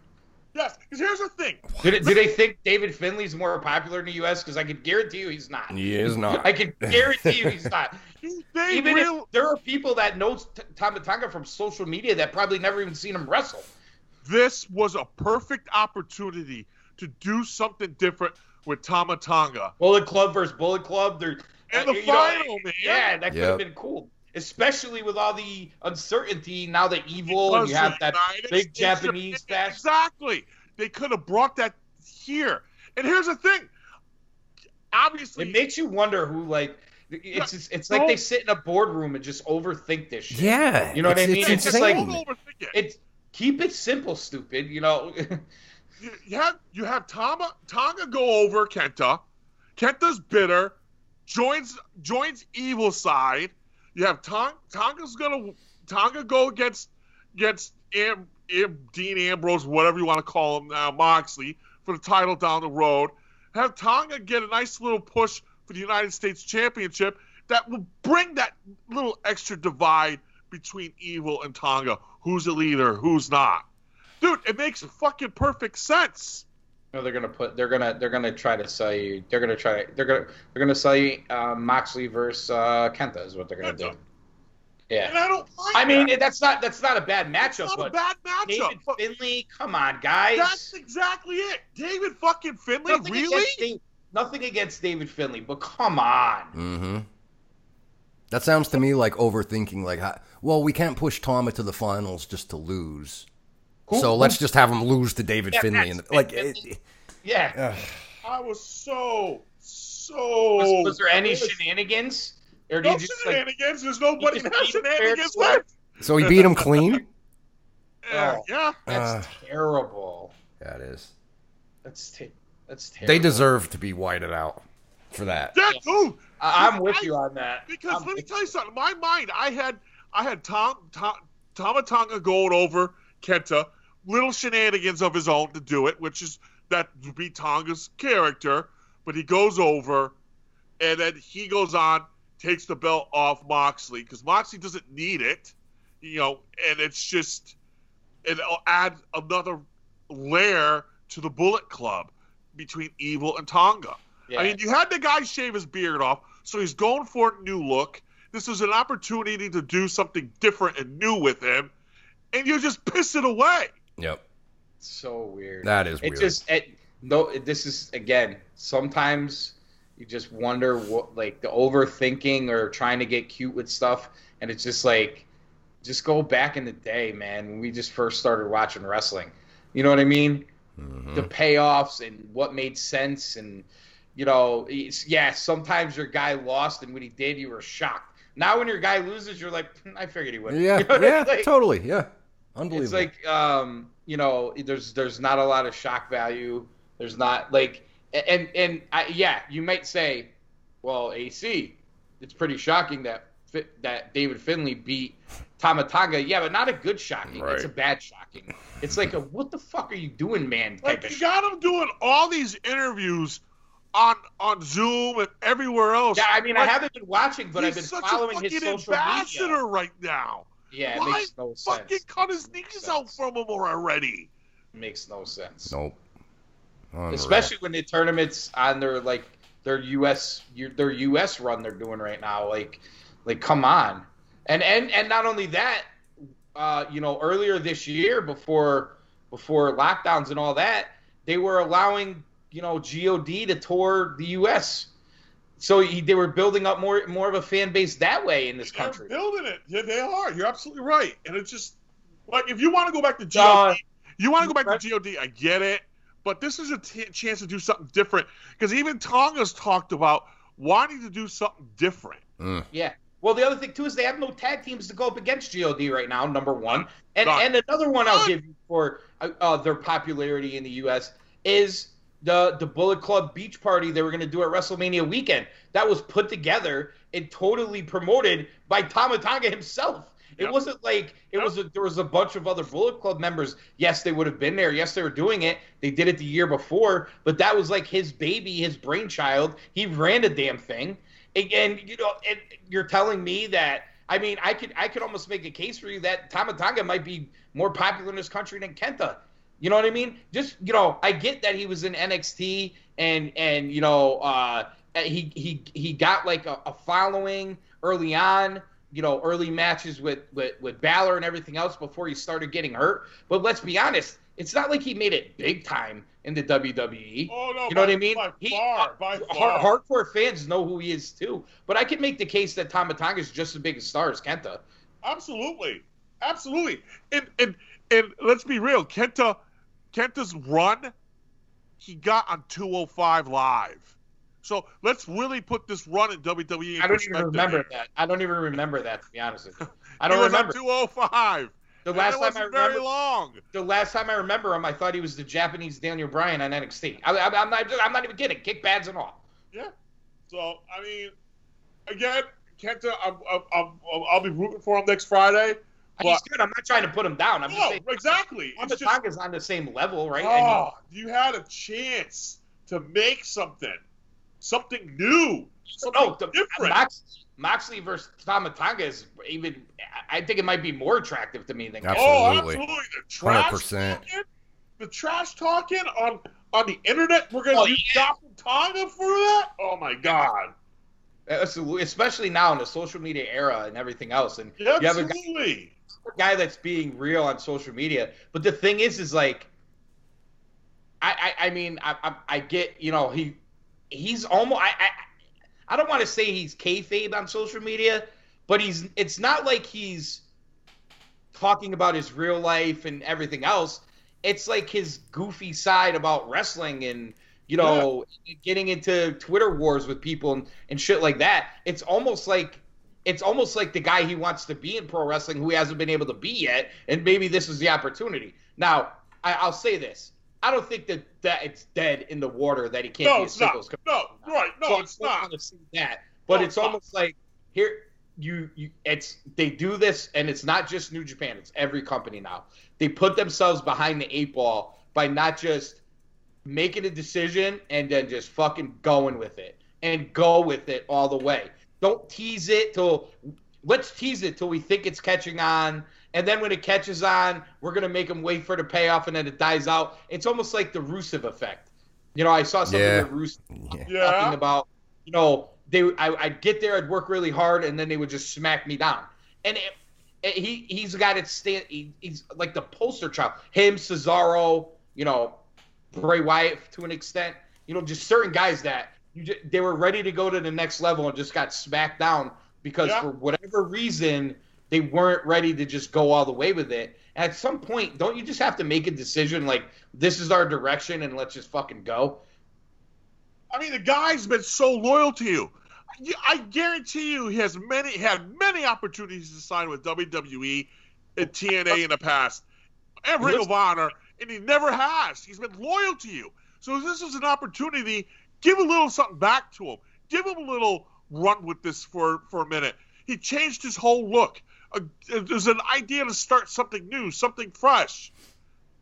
Yes. Because here's the thing. Do they, do they think David Finlay's more popular in the U.S.? Because I can guarantee you he's not. He is not. I can guarantee you he's not. They even real- if there are people that know T- Tama Tonga from social media that probably never even seen him wrestle. This was a perfect opportunity to do something different with Tama Tonga. Bullet Club versus Bullet Club. They're And uh, the you know, final, man. Yeah, that could Yep. have been cool. Especially with all the uncertainty now that evil and you have that United big States Japanese Japan- fest. Exactly. They could have brought that here. And here's the thing. Obviously, It makes you wonder who like it's just, it's like they sit in a boardroom and just overthink this shit. Yeah. You know what I mean? It's, It's just like- overthink it. It's keep it simple, stupid. You know. you, you have you have Tama Tonga go over Kenta. Kenta's bitter, joins joins evil side. You have Tong, Tonga's gonna Tonga go against against Am, Am, Dean Ambrose, whatever you want to call him now, Moxley for the title down the road. Have Tonga get a nice little push for the United States Championship that will bring that little extra divide between Evil and Tonga. Who's the leader? Who's not? Dude, it makes fucking perfect sense. No, they're gonna put. They're gonna. They're gonna try to sell you. They're gonna try. They're gonna. They're gonna sell you uh, Moxley versus uh, Kenta is what they're gonna do. Yeah. And Yeah. I don't mind I mean, that. that's not. That's not a bad matchup. it's not a bad matchup. David but Finlay, come on, guys. that's exactly it. David fucking Finlay, nothing really? Against Dave, nothing against David Finlay, but come on. Mm-hmm. That sounds to me like overthinking. Like, how, well, we can't push Tama to the finals just to lose. Who- so who- let's just have him lose to David Yeah, Finlay. And like, it- it, it- Yeah. I was so so. Was, was there any pissed. shenanigans, or No you just like? shenanigans. There's nobody you that just has beat him fair and shenanigans left. so he beat him clean. Yeah, Oh. yeah. That's Uh. terrible. That is. That's te- that's terrible. They deserve to be whited out for that. Yeah, Yeah. dude. I- I'm with I- you on that. Because I'm let me tell you something. In my mind, I had I had Tom, Tom Tama Tonga going over Kenta, little shenanigans of his own to do it, which is that would be Tonga's character. But he goes over, and then he goes on, takes the belt off Moxley because Moxley doesn't need it, you know, and it's just it'll add another layer to the Bullet Club between Evil and Tonga. Yeah. I mean, you had the guy shave his beard off, so he's going for a new look. This is an opportunity to do something different and new with him, and you just piss it away. Yep. so weird. That is it weird. just it, no. This is again. Sometimes you just wonder what, like the overthinking or trying to get cute with stuff, and it's just like, just go back in the day, man, when we just first started watching wrestling. You know what I mean? Mm-hmm. The payoffs and what made sense, and you know, it's, yeah. Sometimes your guy lost, and when he did, you were shocked. Now, when your guy loses, you're like, "Hmm, I figured he would. Yeah. You know, yeah. like- totally. Yeah. Unbelievable. it's like um, you know, there's there's not a lot of shock value. There's not like and and I, yeah, you might say, well, AC, it's pretty shocking that Fi- that David Finlay beat Tama Tonga, yeah, but not a good shocking. Right. It's a bad shocking. It's like a what the fuck are you doing, man? Like you got him doing all these interviews on on Zoom and everywhere else. Yeah, I mean, I haven't been watching, but I've he's been such following a his fucking social ambassador media. right now. Yeah, it Why makes no fucking sense. cut his Makes knees out from him already? Makes no sense. Nope. Unreal. Especially when the tournaments on their like their US their US run they're doing right now. Like, like come on, and and and not only that, uh, you know, earlier this year before before lockdowns and all that, they were allowing you know God to tour the US. So he, they were building up more more of a fan base that way in this They're country. building it. Yeah, they are. You're absolutely right. And it's just like if you want to go back to Uh, God, you want to go back to God. I get it, but this is a t- chance to do something different because even Tonga's talked about wanting to do something different. Mm. Yeah. Well, the other thing too is they have no tag teams to go up against God right now. Number one, and None. and another one I'll give you for uh, uh, their popularity in the U.S. is the the Bullet Club Beach Party they were going to do at WrestleMania weekend. That was put together and totally promoted by Tama Tonga himself. It Yep. wasn't like it Yep. was. A, there was a bunch of other Bullet Club members. Yes, they would have been there. Yes, they were doing it. They did it the year before, but that was like his baby, his brainchild. He ran the damn thing, and, and you know, and you're telling me that. I mean, I could I could almost make a case for you that Tama Tonga might be more popular in this country than Kenta. You know what I mean? Just you know, I get that he was in NXT and and you know uh, he he he got like a, a following early on. You know, early matches with with with Balor and everything else before he started getting hurt. But let's be honest, it's not like he made it big time in the WWE. Oh no, You know by, what I mean? By He- far, by Har- far. hardcore fans know who he is too. But I can make the case that Tama Tonga is just as big a star as Kenta. Absolutely, absolutely. And and and let's be real, Kenta, Kenta's run, he got on 205 live. So let's really put this run in WWE. I don't even remember that. I don't even remember that to be honest with you. I don't remember. on 205. The last it time I wasn't very remember, long. the last time I remember him, I thought he was the Japanese Daniel Bryan on NXT. I, I, I'm not. I'm not even kidding. Kick pads and all. Yeah. So I mean, again, Kenta, I'm, I'm, I'm, I'll be rooting for him next Friday. He's But good. I'm not trying to put him down. I'm just no, saying. exactly. It's just, Tama Tonga's on the same level, right? I mean, oh, you had a chance to make something, something new, So something no, the, different. Mox, Moxley versus Tama Tonga is even. I think it might be more attractive to me than Absolutely. Oh, absolutely. The trash 100%. talking, the trash talking on on the internet. We're gonna Oh, use yeah. Tonga for that. Oh my god. Absolutely, especially now in the social media era and everything else. And Yeah, you have a guy, absolutely. a guy that's being real on social media. But the thing is, is like, I, I, I mean, I, I, I get, you know, he, he's almost, I, I, I don't want to say he's kayfabe on social media, but he's, it's not like he's talking about his real life and everything else. It's like his goofy side about wrestling and, you know, getting into Twitter wars with people and, and shit like that. It's almost like it's almost like the guy he wants to be in pro wrestling who he hasn't been able to be yet, and maybe this is the opportunity. Now, I, I'll say this: I don't think that that it's dead in the water that he can't No, be a it's not. singles. No, right. No, So it's not. wanna say that, but No, it's it's almost like here you you it's they do this, and it's not just New Japan; it's every company now. They put themselves behind the eight ball by not just making a decision and then just fucking going with it and go with it all the way. Don't tease it till let's tease it till we think it's catching on. And then when it catches on, we're gonna make them wait for the payoff, and then it dies out. It's almost like the Rusev effect. You know, I saw something Yeah. that Rusev Yeah. Yeah. talking about. You know, they I, I'd get there, I'd work really hard, and then they would just smack me down. And it, it- he he's got it stand. He, he's like the poster child. Him, Cesaro, you know, Bray Wyatt to an extent. You know, just certain guys that you just, they were ready to go to the next level and just got smacked down because Yeah. for whatever reason they weren't ready to just go all the way with it. At some point, don't you just have to make a decision like this is our direction and let's just fucking go? I mean, the guy's been so loyal to you. You- I guarantee you, he has many had many opportunities to sign with WWE and TNA in the past, and Ring of Honor, and he never has. He's been loyal to you. So this is an opportunity. Give a little something back to him. Give him a little run with this for for a minute. He changed his whole look. a, there's an idea to start something new, something fresh.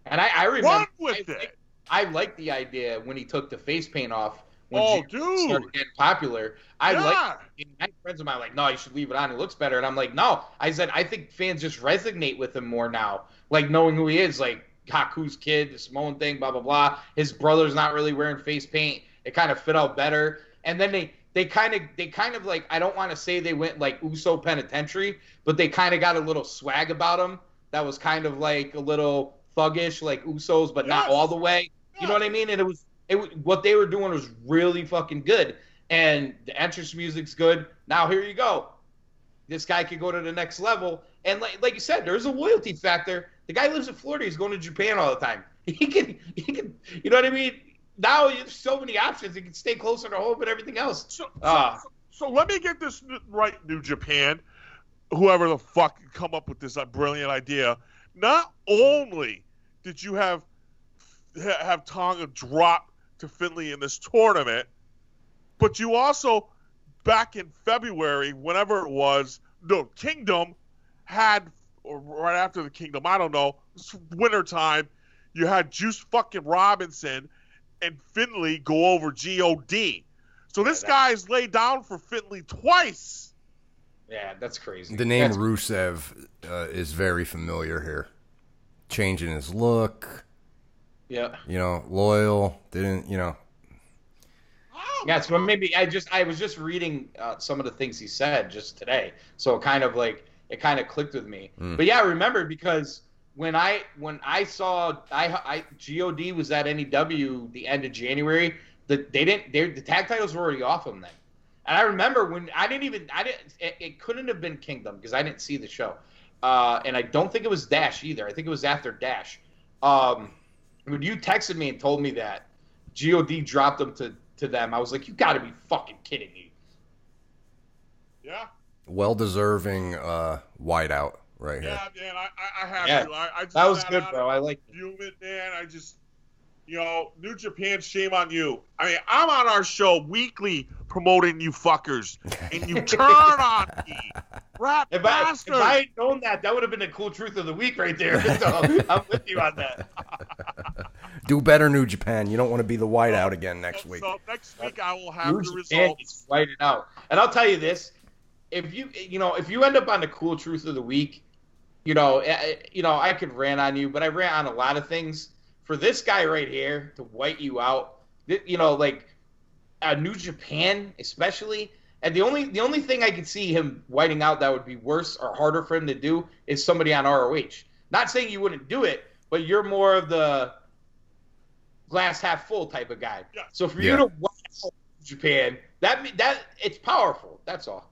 And I, I remember Run with I, it. I liked the idea when he took the face paint off. When Oh, G- dude. started getting popular. I Yeah. like. My friends of mine like, no, you should leave it on. It looks better. And I'm like, no. I said, I think fans just resonate with him more now, like knowing who he is, like Haku's kid, the Samoan thing, blah blah blah. His brother's not really wearing face paint. It kind of fit out better. And then they they kind of they kind of like I don't want to say they went like Uso Penitentiary, but they kind of got a little swag about them that was kind of like a little thuggish, like Usos, but not all the way. You know what I mean? And it was it what they were doing was really fucking good. And the entrance music's good. Now here you go. This guy could go to the next level. And like like you said, there's a loyalty factor. The guy lives in Florida. He's going to Japan all the time. He can he can you know what I mean? Now there's so many options. You can stay closer to home and everything else. So, so, Ah. so let me get this right, New Japan. Whoever the fuck come up with this uh, brilliant idea. Not only did you have have Tonga drop to Finlay in this tournament, but you also back in February, whenever it was, no Kingdom had or right after the Kingdom, I don't know, it's winter time. You had Juice fucking Robinson and Finlay go over God. So this that- guy's laid down for Finlay twice. Yeah, that's crazy. The name That's- Rusev uh, is very familiar here. Changing his look, Yeah. you know, loyal. Didn't you know? Yeah, so maybe I just I was just reading uh, some of the things he said just today, so it kind of like it kind of clicked with me. Mm. But yeah, I remember because when I when I saw I I God was at NEW the end of January, the they didn't they, the tag titles were already off them then, and I remember when I didn't even I didn't it, it couldn't have been Kingdom because I didn't see the show, uh, and I don't think it was Dash either. I think it was after Dash. Um, when you texted me and told me that God dropped them to to them, I was like, you got to be fucking kidding me. Yeah, Well deserving uh, whiteout right here. yeah, man. I, I, I have Yeah. to. I, I just That was good, bro. I like it. Fuming, man. I just, you know, New Japan. Shame on you. I mean, I'm on our show weekly promoting you fuckers, and you turn on me, rat If I, if. I had known that, that would have been the cool truth of the week right there. So I'm with you on that. Do better, New Japan. You don't want to be the whiteout again next So- week. So next week I will have New the Japan results. needs to write it out. And I'll tell you this: if you you know if you end up on the cool truth of the week, you know eh, you know I could rant on you, but I rant on a lot of things. For this guy right here to white you out, th- you know, like uh, New Japan especially. And the only the only thing I could see him whiting out that would be worse or harder for him to do is somebody on ROH. Not saying you wouldn't do it, but you're more of the glass half full type of guy. Yeah. So for Yeah. you to white out Japan, that me- that it's powerful. That's all.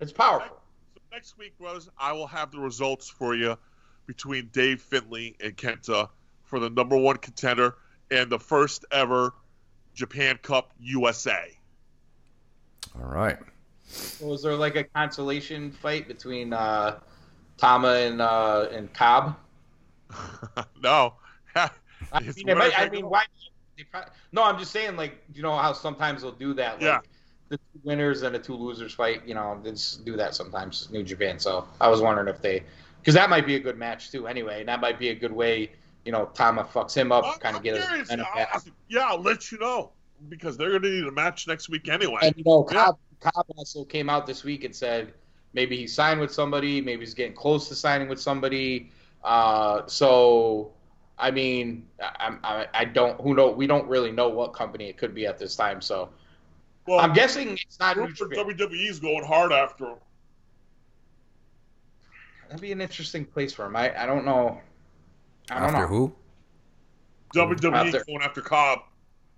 It's powerful. So next week, brothers, I will have the results for you between Dave Finlay and Kenta for the number one contender and the first ever Japan Cup USA. All right. Was there like a consolation fight between uh, Tama and uh, and Cobb? no. I mean, might- I mean, why? they probably- No, I'm just saying, like, you know how sometimes they'll do that, like Yeah. The two winners and the two losers fight. You know, they just do that sometimes, New Japan. So I was wondering if they, because that might be a good match too. Anyway, and that might be a good way. You know, Tama fucks him up, kind of get curious. benefit I'll- yeah, I'll let you know because they're going to need a match next week anyway. And you know, Yeah. Cobb, Cobb also came out this week and said maybe he signed with somebody, maybe he's getting close to signing with somebody. Uh, so, I mean, I, I, I don't, who know, we don't really know what company it could be at this time. So, well, I'm guessing it's not New Group for Japan. WWE's going hard after him. That'd be an interesting place for him. I, I don't know. I don't After know. who? WWE After- going after Cobb.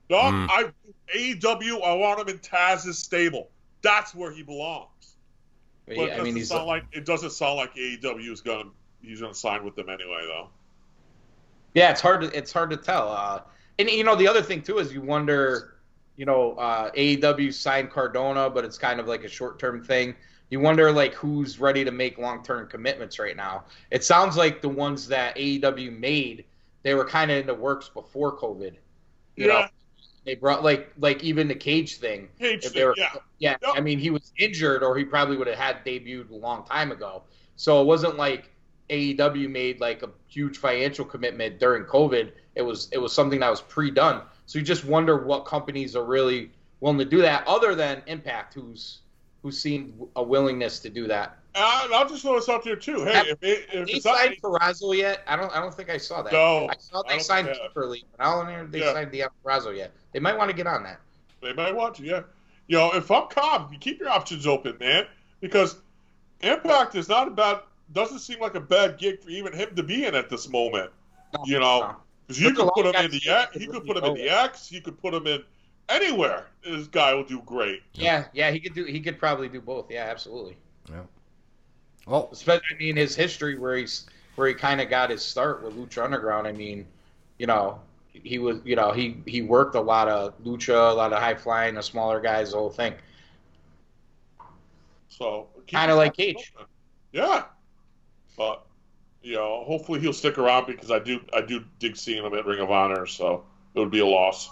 Dog, Mm. I AEW. I want him in Taz's stable. That's where he belongs. But But he- it I doesn't mean, he's sound like it doesn't sound like AEW is going to he's going to sign with them anyway, though. Yeah, it's hard to it's hard to tell. Uh, and you know the other thing too is you wonder, you know, uh, AEW signed Cardona, but it's kind of like a short term thing. You wonder like who's ready to make long term commitments right now. It sounds like the ones that AEW made, they were kind of in the works before COVID. You know, Yeah. they brought like like even the Cage thing. Cage if thing, yeah. yeah. I mean, he was injured, or he probably would have had debuted a long time ago. So it wasn't like AEW made like a huge financial commitment during COVID. It was it was something that was pre-done. So you just wonder what companies are really willing to do that, other than Impact, who's who's seen a willingness to do that. Uh, and I'll just throw this out there too. Hey, if, it, if They signed Carrazzo yet? I don't. I don't think I saw that. No, I saw I they don't signed think. Kimber Lee, but I don't know if they Yeah. signed the Carrazzo yet. They might want to get on that. They might want to, yeah. You know, if I'm Cobb, you keep your options open, man, because Impact is not a bad. Doesn't seem like a bad gig for even him to be in at this moment. You know, No. Because you could put of him in the that X, could you could put him in the X, you could put him in anywhere. This guy will do great. Yeah, yeah, he could do. He could probably do both. Yeah, absolutely. Yeah. Well, Especially, I mean, his history where he's where he kind of got his start with Lucha Underground. I mean, you know, he was, you know, he he worked a lot of lucha, a lot of high flying, the smaller guys, the whole thing. So Kinda like options Cage. Yeah, but you know, hopefully he'll stick around because I do I do dig seeing him at Ring of Honor. So it would be a loss.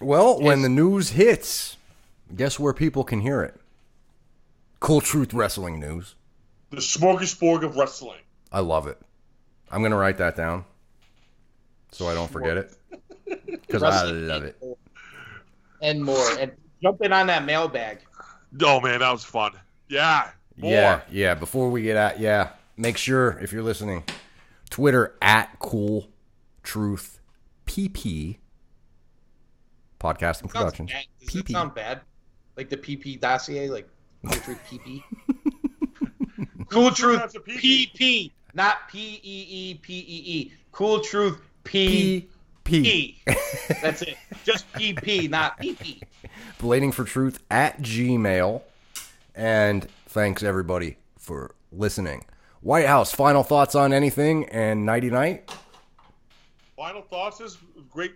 well, when the news hits, guess where people can hear it? Cool Truth Wrestling News. The smorgasbord of wrestling. I love it. I'm gonna write that down so I don't forget it because I love it. and more. And jump in on that mailbag. Oh man, that was fun. Yeah. More. Yeah, yeah. Before we get at yeah, make sure if you're listening, Twitter at Cool Truth PP Podcasting Sounds Productions. bad. Does it PP. sound bad? Like the PP dossier, like Cool Truth PP. cool Truth PP. PP, not P E E P E E. Cool Truth P PP. P. That's it. Just PP, not PP. Blading for Truth at Gmail. And thanks everybody for listening. Whitehouse, final thoughts on anything and nighty night? Final thoughts is great,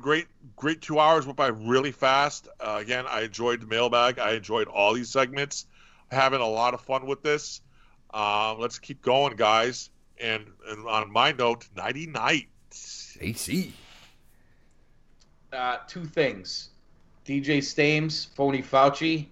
great, great. Two hours went by really fast. Uh, again, I enjoyed the mailbag. I enjoyed all these segments. Having a lot of fun with this. Um, let's keep going, guys. And, and on my note, nighty night. AC. Uh, two things. DJ Stames, phony Fauci.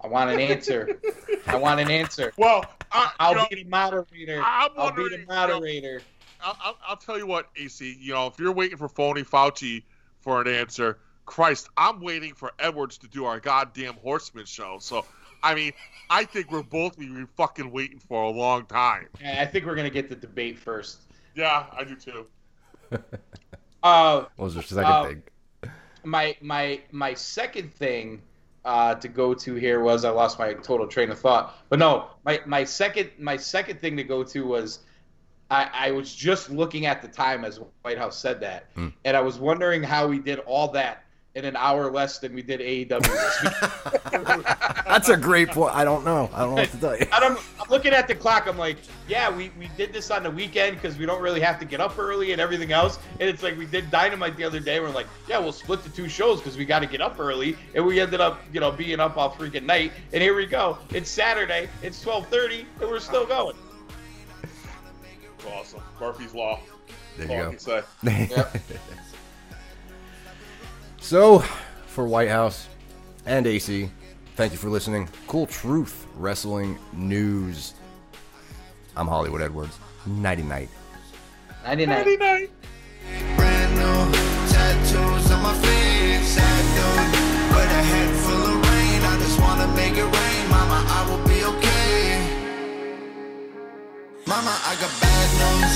I want an answer. I want an answer. Well, I, I'll you know, be the moderator. I'm I'll be the moderator. I'll, I'll, I'll tell you what, AC. You know, if you're waiting for phony Fauci for an answer, Christ, I'm waiting for Edwards to do our goddamn Horseman show. So, I mean, I think we're both be fucking waiting for a long time. Yeah, I think we're gonna get the debate first. Yeah, I do too. Uh, What was your second Uh, thing? my my my second thing uh, to go to here was I lost my total train of thought. But no, my my second my second thing to go to was I, I was just looking at the time as Whitehouse said that, Hmm. and I was wondering how we did all that in an hour less than we did AEW this week. That's a great point. I don't know. I don't know what to tell you. I'm, I'm looking at the clock. I'm like, yeah, we, we did this on the weekend because we don't really have to get up early and everything else. And it's like we did Dynamite the other day. We're like, yeah, we'll split the two shows because we got to get up early. And we ended up, you know, being up all freaking night. And here we go. It's Saturday. It's 12:30, and we're still going. Awesome. Murphy's Law. There That's all I you can say. Yep. So, for Whitehouse and AC, thank you for listening. Cool Truth Wrestling News. I'm Hollywood Edwards. Nighty night. 99. night. Brand new tattoos on my face. Sad dude, but a head full of rain. I just wanna make it rain. Mama, I will be okay. Mama, I got bad news.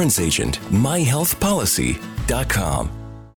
insurance agent. myhealthpolicy.com.